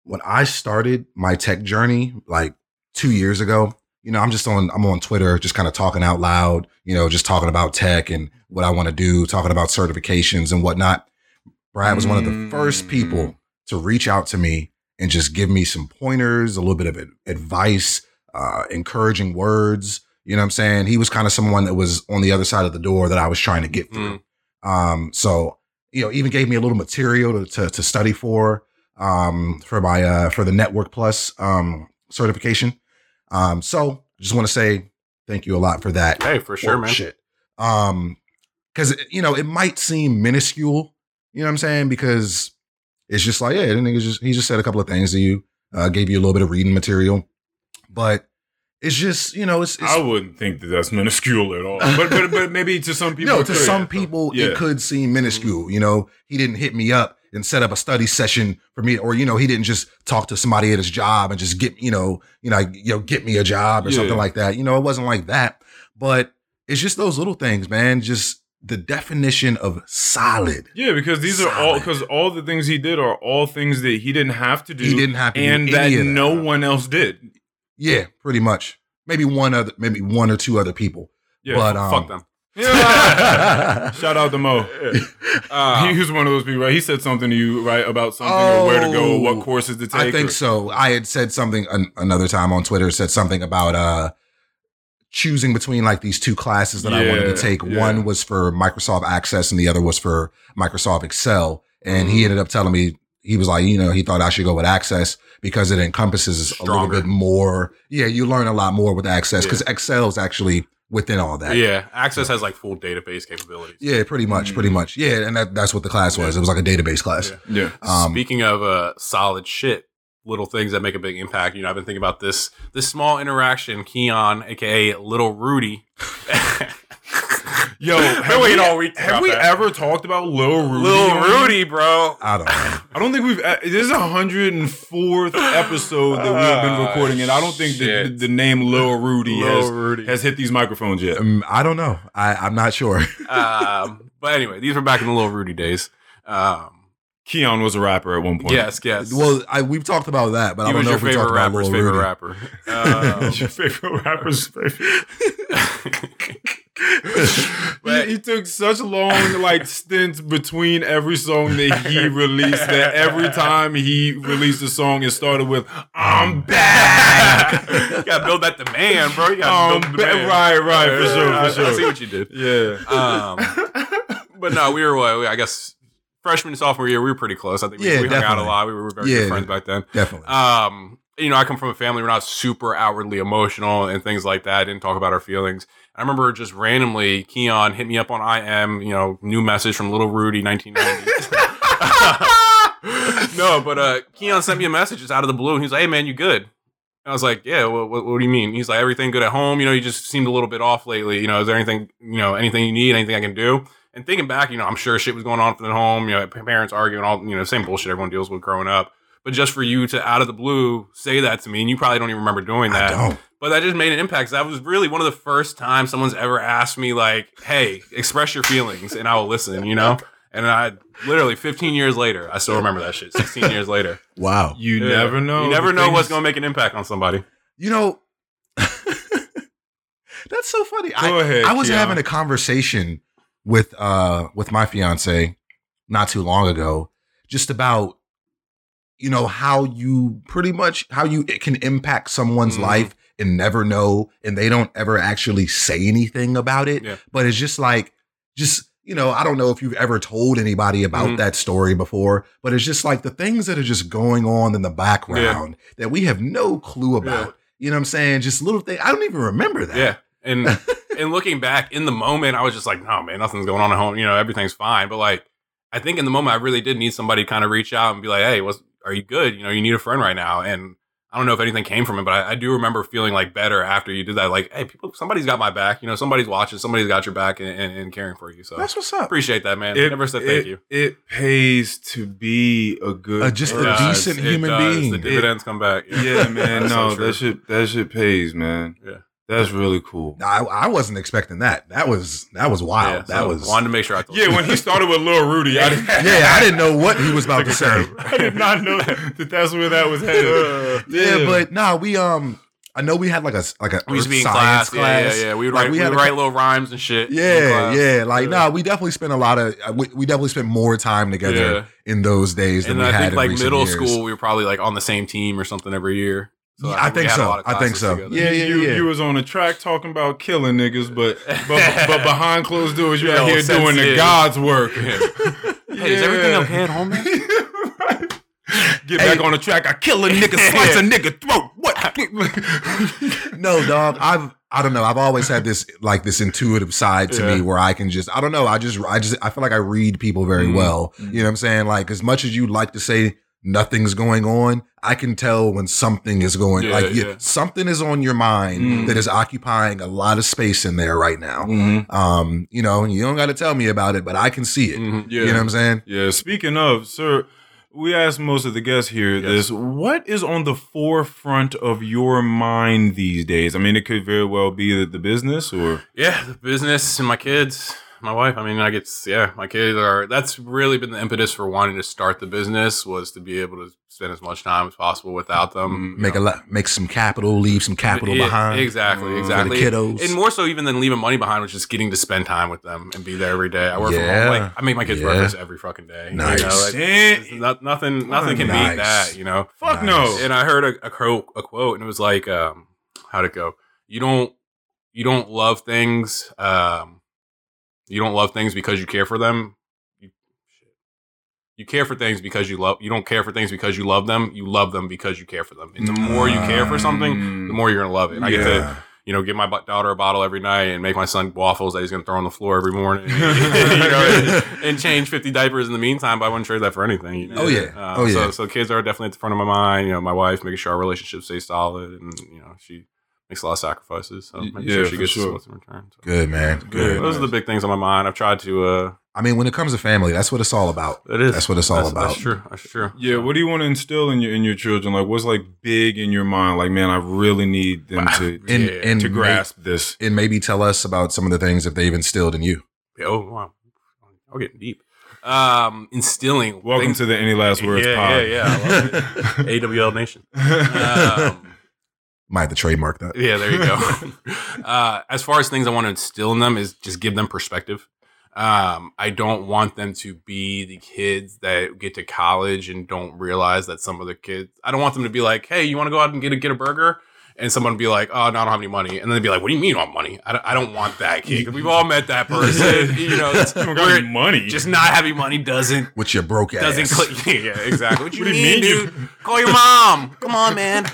when I started my tech journey, like two years ago, you know, I'm just on, I'm on Twitter, just kind of talking out loud, you know, just talking about tech and what I want to do, talking about certifications and whatnot. Brad was one of the first Mm. people to reach out to me and just give me some pointers, a little bit of advice, uh, encouraging words. You know what I'm saying? He was kind of someone that was on the other side of the door that I was trying to get through. Um, so you know, even gave me a little material to to, to study for um for my uh for the Network Plus um certification. Um, so just want to say thank you a lot for that. Hey, for sure, man. Shit. Um, because you know it might seem minuscule. You know what I'm saying? Because it's just like, yeah, the nigga just he just said a couple of things to you, uh, gave you a little bit of reading material, but it's just you know it's, it's I wouldn't think that that's minuscule at all. But but but maybe to some people, no, to some people Yeah. it could seem minuscule. You know, he didn't hit me up and set up a study session for me, or you know, he didn't just talk to somebody at his job and just get you know, you know, you know, get me a job or Yeah. something like that. You know, it wasn't like that, but it's just those little things, man. Just the definition of solid. Yeah, because these are all because all the things he did are all things that he didn't have to do. He didn't have to do and that that. no one else did. Yeah, pretty much. Maybe one other, maybe one or two other people. Yeah, But um, Fuck them. Yeah. Shout out to Mo. Uh, he was one of those people, right? He said something to you, right, about something or where to go, or Oh, what courses to take. I think or- so. I had said something an, another time on Twitter. Said something about uh choosing between like these two classes that I wanted to take. yeah. One was for Microsoft Access, and the other was for Microsoft Excel. And Mm-hmm. he ended up telling me he was like, you know, he thought I should go with Access because it encompasses a little bit more. Yeah, you learn a lot more with Access Yeah. because Excel is actually within all that. yeah, Access has like full database capabilities. Yeah, pretty much, pretty Mm. much. Yeah, and that, that's what the class was. It was like a database class. Yeah. Yeah. Um, Speaking of uh, solid shit, little things that make a big impact. You know, I've been thinking about this this small interaction. Keon, aka Little Rudy. Yo, have we, all week have we that. ever talked about Lil Rudy? Lil? Rudy, bro. I don't know. I don't think we've. uh, This is a hundred and fourth episode that we have been Ah, recording, and I don't think that the, the name Lil Rudy Lil has Rudy. has hit these microphones yet. Um, I don't know. I, I'm not sure. um, but anyway, these were back in the Lil Rudy days. Um, Keon was a rapper at one point. yes, yes. well, I, we've talked about that, but I he don't was know if we talked about Lil favorite Rudy. rapper. Um, What's your favorite rapper's favorite? But- he, he took such long like stints between every song that he released that every time he released a song, it started with "I'm back." you gotta build that demand, bro. You gotta Um, build the demand. right, right, for sure, for I- I sure. see what you did. yeah. Um, but no, we were. What, I guess freshman sophomore year, we were pretty close. I think we, Yeah, we hung out a lot. We were very Yeah. good friends back then. Definitely. Um, you know, I come from a family we're not super outwardly emotional and things like that. I didn't talk about our feelings. I remember just randomly Keon hit me up on IM, you know, new message from Little Rudy 1990. no, but uh Keon sent me a message just out of the blue and he's like, Hey man, you good? I was like, Yeah, what, what, what do you mean? He's like, Everything good at home, you know, you just seemed a little bit off lately. You know, is there anything, you know, anything you need, anything I can do? And thinking back, you know, I'm sure shit was going on from the home, you know, parents arguing, all you know, same bullshit everyone deals with growing up. But just for you to out of the blue say that to me, and you probably don't even remember doing I that. don't. But that just made an impact. That was really one of the first times someone's ever asked me, like, "Hey, express your feelings," and I will listen. You know. And I literally 15 years later, I still remember that shit. 16 years later, Wow. You Yeah. never know. You never know things- what's going to make an impact on somebody. You know, that's so funny. I, ahead, I was Keon. having a conversation with uh with my fiance not too long ago, just about you know how you pretty much how you it can impact someone's Mhm. life and never know, and they don't ever actually say anything about it. Yeah. But it's just like just you know, I don't know if you've ever told anybody about Mhm. that story before, but it's just like the things that are just going on in the background that we have no clue about. You know what I'm saying? Just little things. I don't even remember that. Yeah. And and looking back in the moment, I was just like, no, man, nothing's going on at home. You know, everything's fine. But like, I think in the moment, I really did need somebody to kind of reach out and be like, hey, what's, are you good? You know, you need a friend right now. And I don't know if anything came from it, but I, I do remember feeling like better after you did that. Like, hey, people, somebody's got my back. You know, somebody's watching, somebody's got your back and, and, and caring for you. So That's what's up. appreciate that, man. It, Never said thank you. It pays to be a good, Uh, just a person. does. decent It human does. being. The dividends come back. Yeah, man. That's so no, true. that shit that shit pays, man. Yeah. That's really cool. I, I wasn't expecting that. That was that was wild. Yeah, that so was wanted to make sure I told Yeah, you. when he started with Lil Rudy, I didn't, yeah. I didn't know what he was about to say. I did not know that that's where that was headed. Yeah, but nah, we um, I know we had like a like a we used to be in science class. Yeah, yeah, yeah. We would Like, write, we we had would write cou- little rhymes and shit. Yeah, yeah. Like, Yeah. nah, we definitely spent a lot of uh, we, we definitely spent more time together Yeah. in those days than and we I had think in like middle years. school, we were probably like on the same team or something every year. So Yeah, I think had a so. I think so. together. Yeah, yeah, you, yeah. you was on the track talking about killing niggas, but but, but behind closed doors, you Yeah, out here doing the sensitive. God's work. Hey, is everything okay at home? man? Get back on the track. I kill a nigga, slice a nigga throat. What? no, dog. I've I don't know. I've always had this like this intuitive side to Yeah. me where I can just I don't know. I just I just I feel like I read people very Mm-hmm. Mhm. well. Mhm. You know what I'm saying? Like as much as you like to say nothing's going on, I can tell when something is going Yeah, like yeah. something is on your mind Mhm. that is occupying a lot of space in there right now. Mhm. Um, you know, you don't got to tell me about it, but I can see it. Mhm. Yeah. You know what I'm saying? Yeah, speaking of, sir, we asked most of the guests here Yes. this. What is on the forefront of your mind these days? I mean, it could very well be the, the business or. Yeah, the business and my kids, my wife. I mean, I get yeah, my kids are. That's really been the impetus for wanting to start the business was to be able to spend as much time as possible without them. you Make a lot, make some capital, leave some capital behind Exactly, Mm, for the exactly. kiddos. And more so even than leaving money behind was just getting to spend time with them and be there every day. I work Yeah. from home. Like I make my kids Yeah. breakfast every fucking day. Nice. You know, like, not, nothing nothing can Nice. beat that, you know. Fuck Nice. no. And I heard a, a quote a quote and it was like, um, how'd it go? You don't you don't love things, um, you don't love things because you care for them. You shit. You care for things because you love you don't care for things because you love them. You love them because you care for them. And the more you care for something, the more you're gonna love it. And I get to you know, give my daughter a bottle every night and make my son waffles that he's going to throw on the floor every morning, you know, and, and change 50 diapers in the meantime. But I wouldn't trade that for anything. You know? Oh, yeah. Uh, Oh, yeah. So, so kids are definitely at the front of my mind. You know, my wife making sure our relationship stays solid, and you know, she makes a lot of sacrifices. So Y- making yeah, sure she gets sure. what's in return. So. Good man. Good. Good. Those are the big things on my mind. I've tried to. uh I mean, when it comes to family, that's what it's all about. It is. That's what it's all that's, about. That's true. That's true. Yeah, what do you want to instill in your in your children? Like, what's like big in your mind? Like, man, I really need them to And Yeah, and to may- grasp this. and maybe tell us about some of the things that they've instilled in you. Yeah, Oh wow, I'll get deep. Um, instilling. Welcome things- to the Any Last Words yeah, pod. Yeah, yeah, I. AWL Nation. Um, Might have to trademark that. yeah, there you go. uh, as far as things I want to instill in them is just give them perspective. Um, I don't want them to be the kids that get to college and don't realize that some of the kids. I don't want them to be like, "Hey, you want to go out and get a get a burger?" And someone would be like, "Oh, no, I don't have any money," and then they'd be like, "What do you mean you don't money?" I don't, I don't want that kid. 'Cause We've all met that person. you know, it's, You don't where money. just not having money doesn't With your broke ass. doesn't click. Yeah, yeah, exactly. What you, What do you mean, mean you- dude? Call your mom. Come on, man.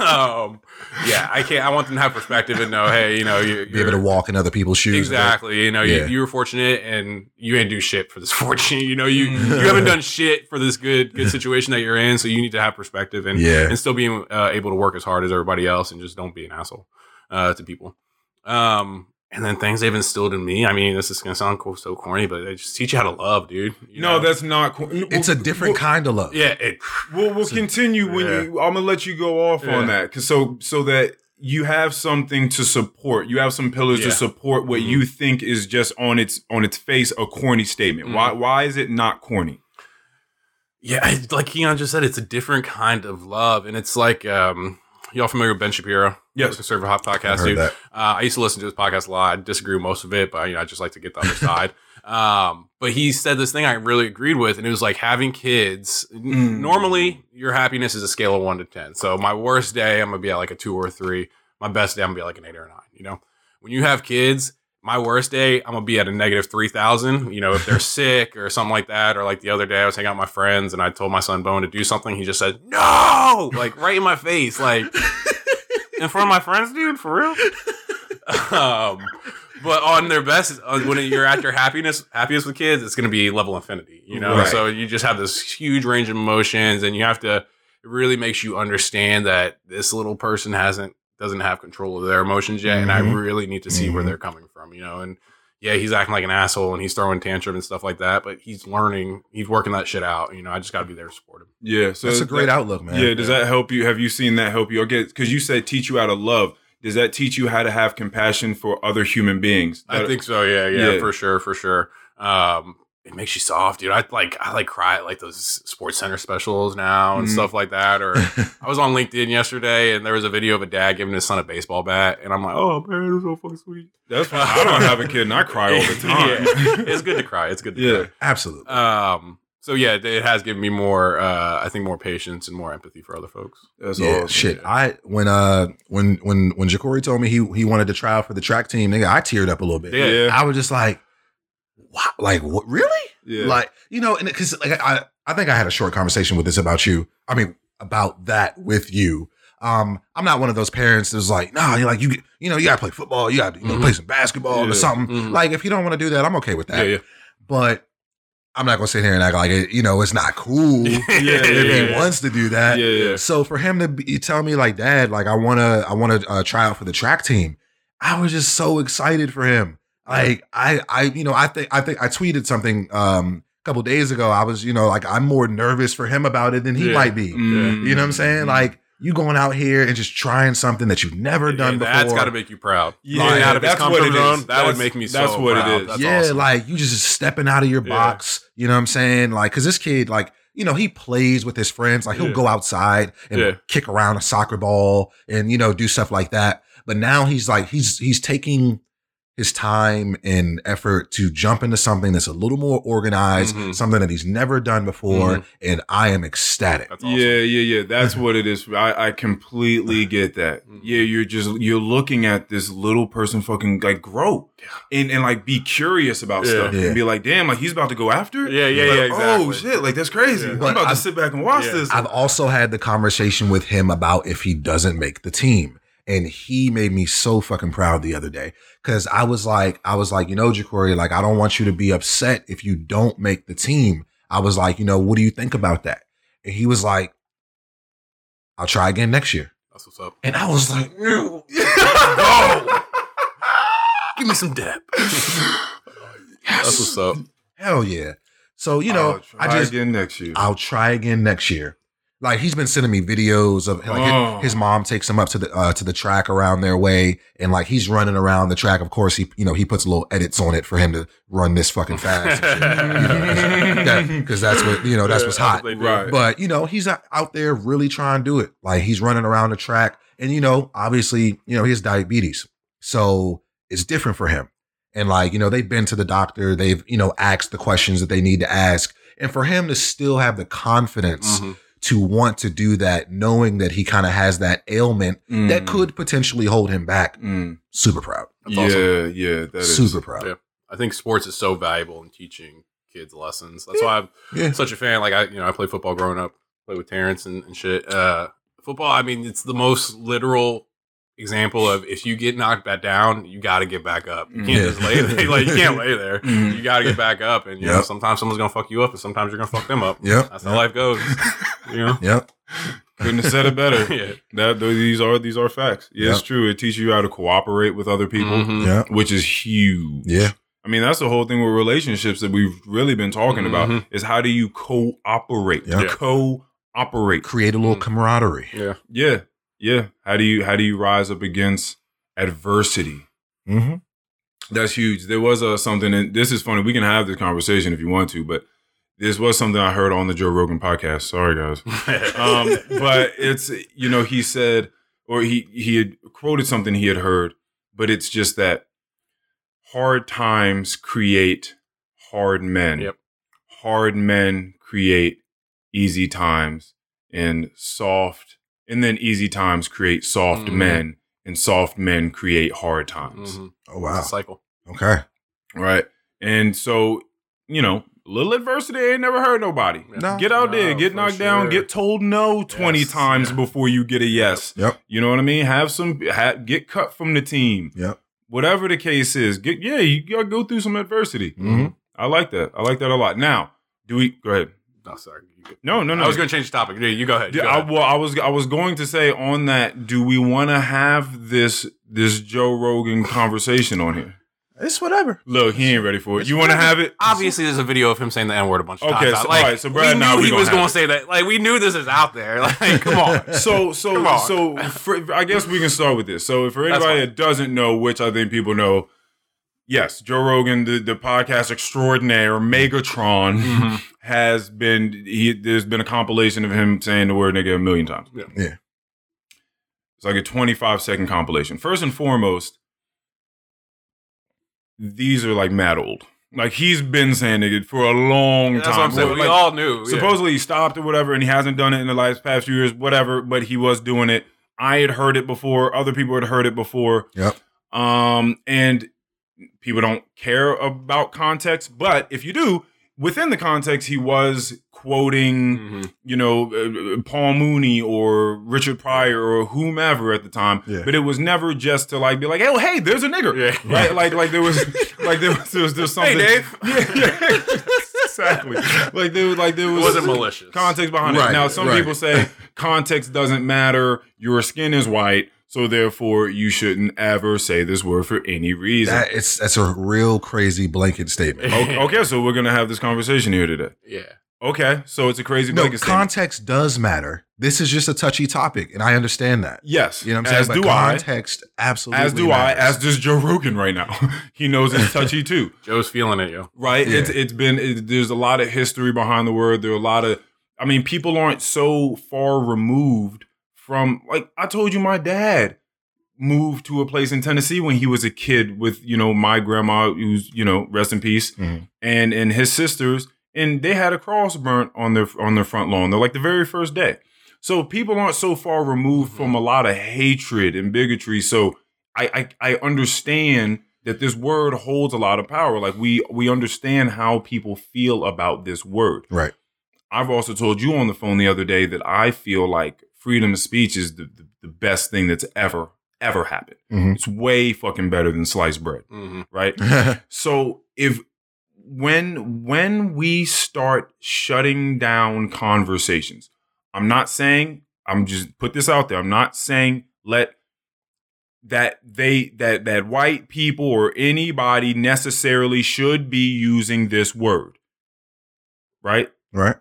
um, yeah, I can't. I want them to have perspective and know, hey, you know, you, Be able to walk in other people's shoes. exactly. You know, Yeah. you, you were fortunate, and you ain't do shit for this fortune. You know, you Mm. you haven't done shit for this good good situation that you're in. So you need to have perspective and Yeah. and still being uh, able to work as hard as everybody else, and just don't be an asshole uh, to people. Um, and then things they've instilled in me. I mean, this is gonna sound cool, so corny, but they just teach you how to love, dude. You no, know? that's not. co- It's a different We'll, kind of love. yeah. It, we'll, we'll continue when Yeah. you. I'm gonna let you go off on that, cause so so that you have something to support. You have some pillars Yeah. to support what Mhm. you think is just on its on its face a corny statement. Mm-hmm. Why why is it not corny? Yeah, like Keon just said, it's a different kind of love, and it's like um, y'all familiar with Ben Shapiro? Yes. conservative hop I podcast, dude. Uh, I used to listen to his podcast a lot. I disagree with most of it, but you know, I just like to get the other side. Um, but he said this thing I really agreed with, and it was like having kids. Mm. Normally, your happiness is a scale of one to ten. So my worst day, I'm gonna be at like a two or a three. My best day, I'm gonna be like an eight or a nine. You know, when you have kids, my worst day, I'm gonna be at a negative three thousand. You know, if they're sick or something like that, or like the other day, I was hanging out with my friends and I told my son Bone to do something. He just said no, like right in my face, like in front of my friends, dude, for real. um, but on their best, when you're at your happiness, happiest with kids, it's gonna be level infinity. You know, Right. so you just have this huge range of emotions, and you have to. It really makes you understand that this little person hasn't doesn't have control of their emotions yet, and I Mhm. really need to see where Mhm. they're coming from. You know, and yeah, he's acting like an asshole and he's throwing tantrum and stuff like that, but he's learning, he's working that shit out. You know, I just got to be there to support him. Yeah, so That's a great that- outlook, man. Yeah, does that help you? Have you seen that help you? Okay, because you said teach you how to love. Does that teach you how to have compassion for other human beings? I think so. Yeah, yeah, Yeah. for sure, for sure. Um, it makes you soft, dude. I like, I like cry at like those Sports Center specials now and Mhm. stuff like that. Or I was on LinkedIn yesterday and there was a video of a dad giving his son a baseball bat, and I'm like, oh man, it was so fucking sweet. That's why I don't have a kid and I cry all the time. Yeah. It's good to cry. It's good. To Yeah. Absolutely. Um. So yeah, it has given me more. Uh, I think more patience and more empathy for other folks. That's yeah, awesome. shit. I when uh when when when Ja'Cory told me he he wanted to try out for the track team, nigga, I teared up a little bit. Yeah. Yeah. I was just like, wow, like what? Really? Yeah. Like you know, and because like I I think I had a short conversation with this about you. I mean about that with you. Um, I'm not one of those parents that's like, nah, you're like you you know you gotta play football, you gotta you know Mhm. play some basketball Yeah. or something. Mhm. Like if you don't want to do that, I'm okay with that. Yeah, yeah. But I'm not gonna sit here and act like it. You know, it's not cool yeah, if he wants to do that. yeah, yeah. So for him to be tell me like, Dad, like I wanna I wanna uh, try out for the track team, I was just so excited for him. Like I I you know I think I think I tweeted something um a couple days ago. I was you know like I'm more nervous for him about it than he Yeah. might be. Mm. You know what I'm saying? Like you going out here and just trying something that you've never done before. That's got to make you proud. Yeah, Lying out of his that's what comfort it zone, is. That would make me so that's what it proud. is. That's yeah, awesome. like you just stepping out of your Yeah. box. You know what I'm saying? Like, cause this kid, like, you know, he plays with his friends. Like, he'll Yeah. go outside and Yeah. kick around a soccer ball and you know do stuff like that. But now he's like, he's he's taking his time and effort to jump into something that's a little more organized, Mhm. something that he's never done before, Mhm. and I am ecstatic. Awesome. Yeah, yeah, yeah. That's what it is. I, I completely get that. Mhm. Yeah, you're just you're looking at this little person fucking like grow and and like be curious about Yeah. stuff Yeah. and be like, damn, like he's about to go after. it? Yeah, yeah, Like, yeah, exactly. Oh shit, like that's crazy. Yeah. I'm about I- to sit back and watch Yeah. this. I've also had the conversation with him about if he doesn't make the team. And he made me so fucking proud the other day. Cause I was like, I was like, you know, Jacory, like, I don't want you to be upset if you don't make the team. I was like, you know, what do you think about that? And he was like, I'll try again next year. That's what's up. And I was like, no. Give me some depth. That's what's up. Hell yeah. So, you know, I'll try I just again next year. I'll try again next year. Like he's been sending me videos of like Oh. his, his mom takes him up to the uh, to the track around their way, and like he's running around the track. Of course, he you know he puts little edits on it for him to run this fucking fast, because that's what you know that's what's hot. what. Right. But you know he's out- out there really trying to do it. Like he's running around the track, and you know obviously you know he has diabetes, so it's different for him. And like you know they've been to the doctor, they've you know asked the questions that they need to ask, and for him to still have the confidence Mhm. To want to do that, knowing that he kind of has that ailment Mm. that could potentially hold him back. Mm. Super proud. That's yeah, awesome. yeah, that is Super proud. Yeah. I think sports is so valuable in teaching kids lessons. That's why I'm Yeah. such a fan. Like I, you know, I played football growing up, played with Terrence and, and shit. Uh, football. I mean, it's the most literal example of if you get knocked back down, you got to get back up. You can't Yeah. just lay there. Like you can't lay there. Mhm. You got to get back up. And you know, sometimes someone's gonna fuck you up, and sometimes you're gonna fuck them up. Yep. That's how life goes. You know. Yep. Couldn't have said it better. yeah. That these are these are facts. Yeah, it's true. It teaches you how to cooperate with other people, Mhm. Yeah. which is huge. Yeah. I mean, that's the whole thing with relationships that we've really been talking about Mhm. is how do you cooperate? Yeah. Yeah. Cooperate. Create a little Mm. camaraderie. Yeah. Yeah. Yeah. How do you how do you rise up against adversity? Mm-hmm. That's huge. There was uh, something, and this is funny. We can have this conversation if you want to, but this was something I heard on the Joe Rogan podcast. Sorry, guys. um, but it's you know he said or he he had quoted something he had heard, but it's just that hard times create hard men. Yep. Hard men create easy times, and soft, and then easy times create soft Mhm. men, and soft men create hard times. Mhm. Oh It's wow. a cycle. Okay. Right. And so, you know, little adversity ain't never hurt nobody. No. Get out there, get for knocked down, get told no 20 Yes, times yeah. before you get a yes. Yep. You know what I mean? Have some ha, get cut from the team. Yep. Whatever the case is, get yeah, you got to go through some adversity. Mm-hmm. I like that. I like that a lot. Now, do we go ahead? No, sorry. No, no, no. I was going to change the topic. Yeah, You go ahead. You go I, ahead. well, I was I was going to say on that. Do we want to have this this Joe Rogan conversation on here? It's whatever. Look, he ain't ready for it. You want to have it? Obviously, there's a video of him saying the N word a bunch of Okay, times. so- like, alright, so Brad we and I, knew we he was going to say that. Like, we knew this is out there. Like, come on. So so on. so for, I guess we can start with this. So for anybody that doesn't know, which I think people know, yes, Joe Rogan, the, the podcast extraordinaire, Megatron, Mhm. Has been he. There's been a compilation of him saying the word nigga a million times. Yeah. Yeah. It's like a 25 second compilation. First and foremost, these are like mad old. Like he's been saying nigga for a long That's time. what I'm saying. We Like, all knew. yeah. supposedly he stopped or whatever, and he hasn't done it in the last past few years, whatever. But he was doing it. I had heard it before. Other people had heard it before. Yep. Um, and people don't care about context, but if you do, within the context, he was quoting, Mhm. you know, uh, Paul Mooney or Richard Pryor or whomever at the time. Yeah. But it was never just to like be like, oh, hey, there's a nigger, Yeah. right? Like, like there was, like there was, there was, there was something. Hey, Dave. Yeah, yeah. exactly. Like there was, like there It was wasn't malicious. context behind Right, it. Now, some right. people say context doesn't matter. Your skin is white, so therefore you shouldn't ever say this word for any reason. That it's that's a real crazy blanket statement. okay, okay, so we're gonna have this conversation here today. Yeah. Okay, so it's a crazy No, blanket statement. context does matter. This is just a touchy topic, and I understand that. Yes, You know what I'm saying? as But do I. context absolutely As do matters. I. As does Joe Rogan right now. he knows it's touchy too. Joe's feeling it, yo. right? Yeah. It's it's been it, there's a lot of history behind the word. There are a lot of I mean, people aren't so far removed from like I told you, my dad moved to a place in Tennessee when he was a kid with you know my grandma, who's you know rest in peace, Mhm. and and his sisters, and they had a cross burnt on their on their front lawn. They're like the very first day. So people aren't so far removed from a lot of hatred and bigotry. So I, I I understand that this word holds a lot of power. Like we we understand how people feel about this word. Right. I've also told you on the phone the other day that I feel like freedom of speech is the, the, the best thing that's ever ever happened. Mhm. It's way fucking better than sliced bread, hmm right? so if when when we start shutting down conversations, I'm not saying I'm just put this out there. I'm not saying let that they that that white people or anybody necessarily should be using this word. Right? Right.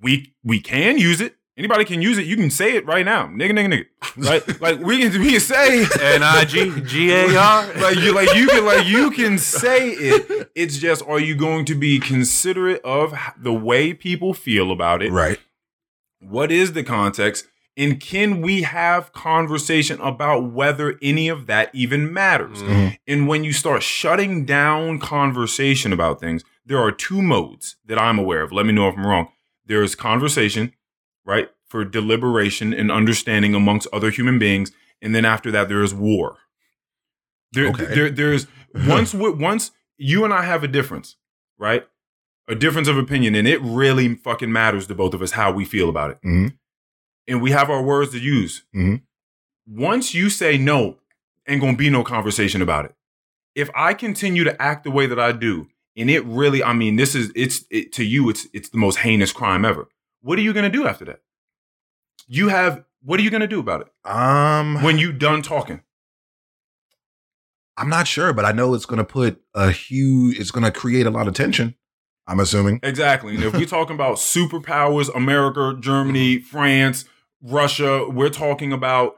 We we can use it. Anybody can use it. You can say it right now. Nigga, nigga, nigga. Right? like we can we can say N I G G A R. like you like you can like you can say it. It's just are you going to be considerate of the way people feel about it? Right. What is the context? And can we have conversation about whether any of that even matters? Mhm. And when you start shutting down conversation about things, there are two modes that I'm aware of. Let me know if I'm wrong. There's conversation, right, for deliberation and understanding amongst other human beings, and then after that, there is war. There, Okay. there, there's once once you and I have a difference, right, a difference of opinion, and it really fucking matters to both of us how we feel about it, Mhm. and we have our words to use. Mhm. Once you say no, ain't gonna be no conversation about it. If I continue to act the way that I do, and it really, I mean, this is it's it, to you, it's it's the most heinous crime ever. What are you gonna do after that? You have what are you gonna do about it Um, when you done talking? I'm not sure, but I know it's going to put a huge. It's going to create a lot of tension. I'm assuming. Exactly. And if we're talking about superpowers, America, Germany, France, Russia, we're talking about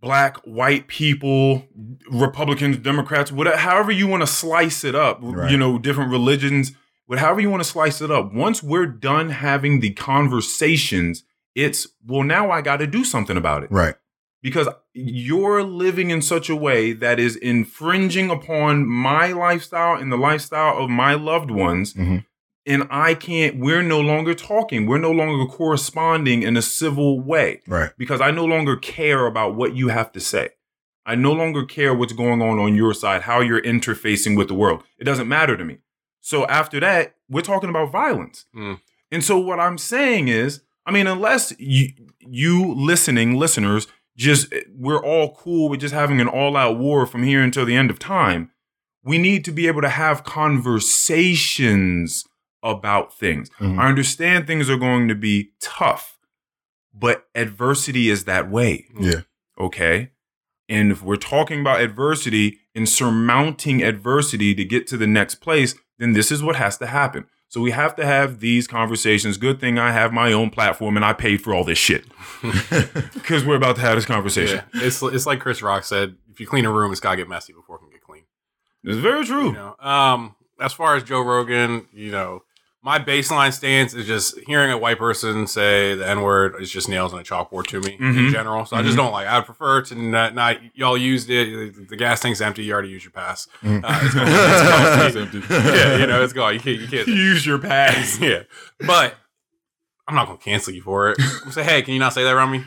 black, white people, Republicans, Democrats, whatever, however you want to slice it up, Right. you know, different religions, but however you want to slice it up. Once we're done having the conversations, it's, well, now I got to do something about it Right. because you're living in such a way that is infringing upon my lifestyle and the lifestyle of my loved ones. Mhm. And I can't, we're no longer talking. We're no longer corresponding in a civil way Right. because I no longer care about what you have to say. I no longer care what's going on on your side, how you're interfacing with the world. It doesn't matter to me. So after that, we're talking about violence. Mm. And so what I'm saying is, I mean, unless you, you listening, listeners, just we're all cool with just having an all-out war from here until the end of time, we need to be able to have conversations about things. Mhm. I understand things are going to be tough, but adversity is that way Yeah. okay? And if we're talking about adversity and surmounting adversity to get to the next place, then this is what has to happen. So we have to have these conversations. Good thing I have my own platform and I paid for all this shit because we're about to have this conversation. Yeah. It's it's like Chris Rock said, if you clean a room, it's gotta get messy before it can get clean. It's very true. You know, um, as far as Joe Rogan, you know, my baseline stance is just hearing a white person say the N word is just nails on a chalkboard to me in Mhm. general. So I just Mhm. don't like. I prefer to not, not y'all used it. The gas tank's empty. You already used your pass. Mhm. Uh, it's gone. It's gone. yeah, you know, it's gone. You can't. You can't. Use your pass. yeah, but I'm not gonna cancel you for it. I'm say, hey, can you not say that around me?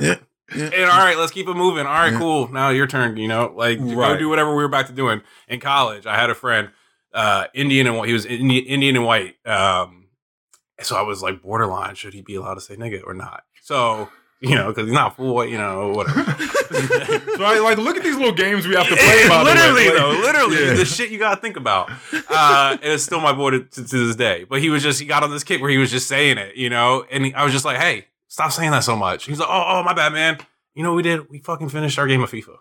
Yeah. Yeah. And all right, let's keep it moving. All right, Yeah. cool. Now your turn. You know, like go do whatever we were back to doing in college. I had a friend, uh, Indian and white. He was Indi- Indian and white. Um, so I was like borderline. Should he be allowed to say nigga or not? So you know, because he's not full. You know, whatever. so I like look at these little games we have to play. by the way. literally though, literally Yeah. the shit you gotta think about. Uh, and it's still my boy to, to, this day. But he was just he got on this kick where he was just saying it, you know. And he- I was just like, hey, stop saying that so much. He's like, oh, oh, my bad, man. You know what we did? We fucking finished our game of FIFA.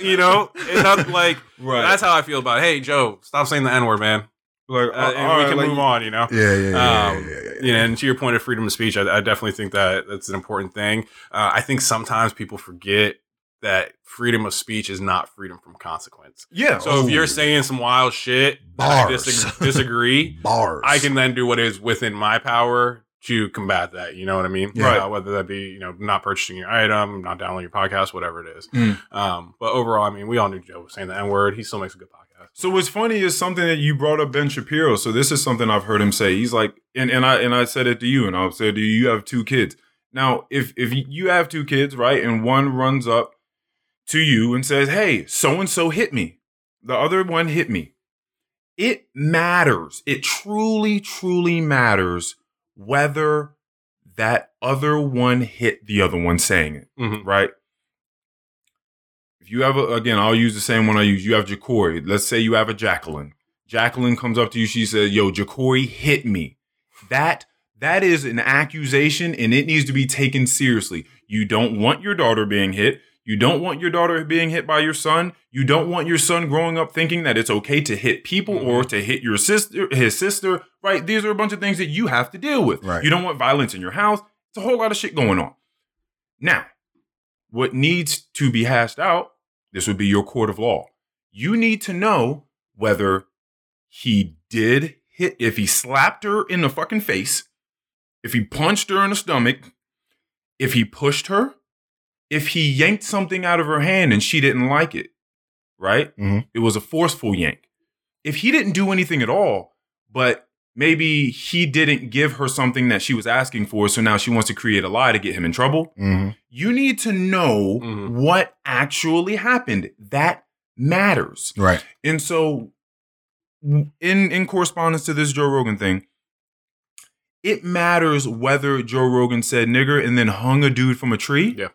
You know, and not like Right. that's how I feel about. It. Hey, Joe, stop saying the n word, man. like, Uh, uh, and all we can like, move on. You know. Yeah. Yeah. Yeah. yeah, Um, yeah, yeah, yeah. You know, and to your point of freedom of speech, I, I definitely think that that's an important thing. Uh, I think sometimes people forget that freedom of speech is not freedom from consequence. Yeah. So if you're saying some wild shit, and I Bars. disagree, Bars. I can then do what is within my power to combat that. You know what I mean? Yeah. Uh, whether that be you know not purchasing your item, not downloading your podcast, whatever it is. Mm. Um, but overall, I mean, we all knew Joe was saying the N word. He still makes a good podcast. So what's funny is something that you brought up Ben Shapiro. So this is something I've heard him say. He's like, and, and I and I said it to you, and I'll say to you, you have two kids. Now, if if you have two kids, right, and one runs up to you and says, Hey, so and so hit me. The other one hit me. It matters. It truly, truly matters whether that other one hit the other one saying it Mhm. right? If you have a, again, I'll use the same one I use. You have Jacory. Let's say you have a Jacqueline. Jacqueline comes up to you. She says, "Yo, Jacory hit me." That That is an accusation and it needs to be taken seriously. You don't want your daughter being hit. You don't want your daughter being hit by your son. You don't want your son growing up thinking that it's okay to hit people or mm-hmm. to hit your sister, his sister, right? These are a bunch of things that you have to deal with. Right. You don't want violence in your house. It's a whole lot of shit going on. Now, what needs to be hashed out, this would be your court of law. You need to know whether he did hit, if he slapped her in the fucking face, if he punched her in the stomach, if he pushed her, if he yanked something out of her hand and she didn't like it, right? Mhm. It was a forceful yank. If he didn't do anything at all, but maybe he didn't give her something that she was asking for, so now she wants to create a lie to get him in trouble, Mhm. you need to know Mhm. what actually happened. That matters. Right. And so in in correspondence to this Joe Rogan thing, it matters whether Joe Rogan said nigger and then hung a dude from a tree. Yeah.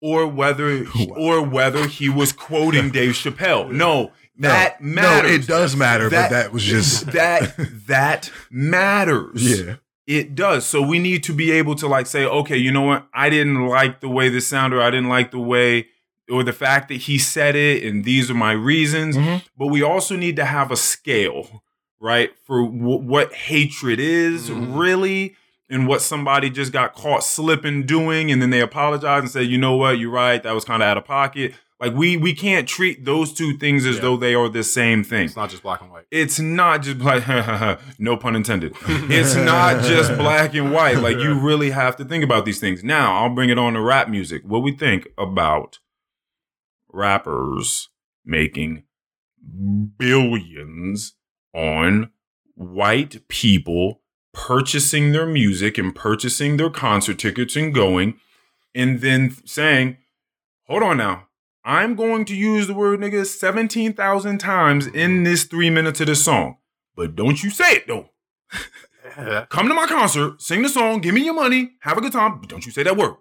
Or whether or whether he was quoting Dave Chappelle. No, No, that matters. No, it does matter, but that was just that that matters. yeah. It does. So we need to be able to like say, okay, you know what? I didn't like the way this sounded. I didn't like the way or the fact that he said it, and these are my reasons. Mhm. But we also need to have a scale, right, for w- what hatred is Mhm. really, and what somebody just got caught slipping doing, and then they apologize and say, you know what, you're right, that was kind of out of pocket. Like we we can't treat those two things as Yeah. though they are the same thing. It's not just black and white. it's not just black no pun intended. It's not just black and white. Like you really have to think about these things. Now i'll bring it on to rap music. What we think about rappers making billions on white people purchasing their music and purchasing their concert tickets and going and then saying hold on now I'm going to use the word nigga 17,000 times in this three minutes of this song. But don't you say it though. Come to my concert, sing the song, give me your money, have a good time. But don't you say that word.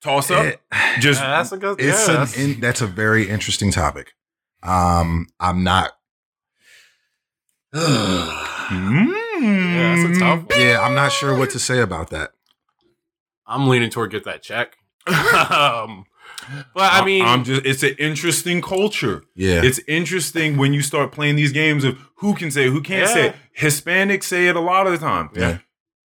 Toss up. It- just Yeah, that's a good. it's yeah, an that's- in, that's a very interesting topic. Um, I'm not. Mm. Yeah, that's a tough one. yeah, I'm not sure what to say about that. I'm leaning toward get that check. um, but I mean, I'm just it's an interesting culture. Yeah, It's interesting when you start playing these games of who can say it, who can't say it. Hispanics say it a lot of the time. yeah.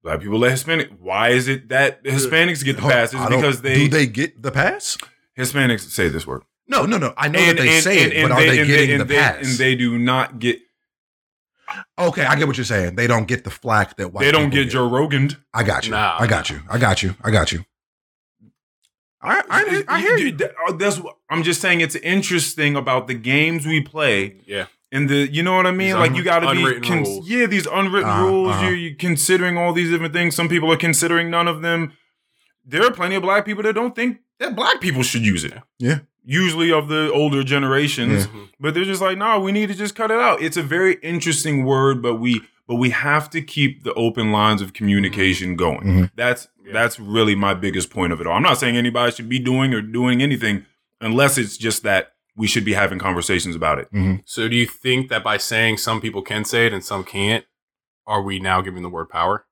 Black people let Hispanic. Why is it that Hispanics get the Hold- pass? It's because they, do they get the pass? Hispanics say this word. No, no, no. I know that they say it, but are they, and getting and the they, pass? And they do not get. Okay, I get what you're saying. They don't get the flack that white they don't people get Joe Rogan. I got you. Nah, I got you. I got you. I got you. I I, I hear you. That- uh, That's what I'm just saying. It's interesting about the games we play yeah, and the you know what I mean. These like un- you got to be con- rules. yeah these unwritten Uh-huh, rules. uh-huh. You're, you're considering all these different things. Some people are considering none of them. There are plenty of black people that don't think that black people should use it. Yeah. Usually of the older generations. Mhm. but they're just like, no, we need to just cut it out. It's a very interesting word, but we but we have to keep the open lines of communication going. Mhm. That's Yeah. that's really my biggest point of it all. I'm not saying anybody should be doing or doing anything unless it's just that we should be having conversations about it. So do you think that by saying some people can say it and some can't, are we now giving the word power?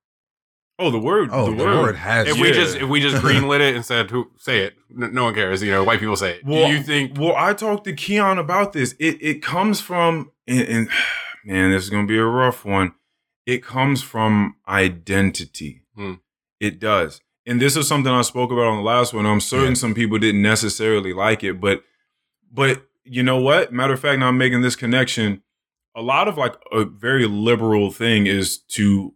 Oh, the word, Oh, the the word. word has. If we just if we just greenlit it and said who say it, n- no one cares. You know, white people say it. Well, do you think? Well, I talked to Keon about this. It it comes from and, and man, this is gonna be a rough one. It comes from identity. Hmm. It does. And this is something I spoke about on the last one. I'm certain Yeah. some people didn't necessarily like it, but but you know what? Matter of fact, now I'm making this connection. A lot of like a very liberal thing is to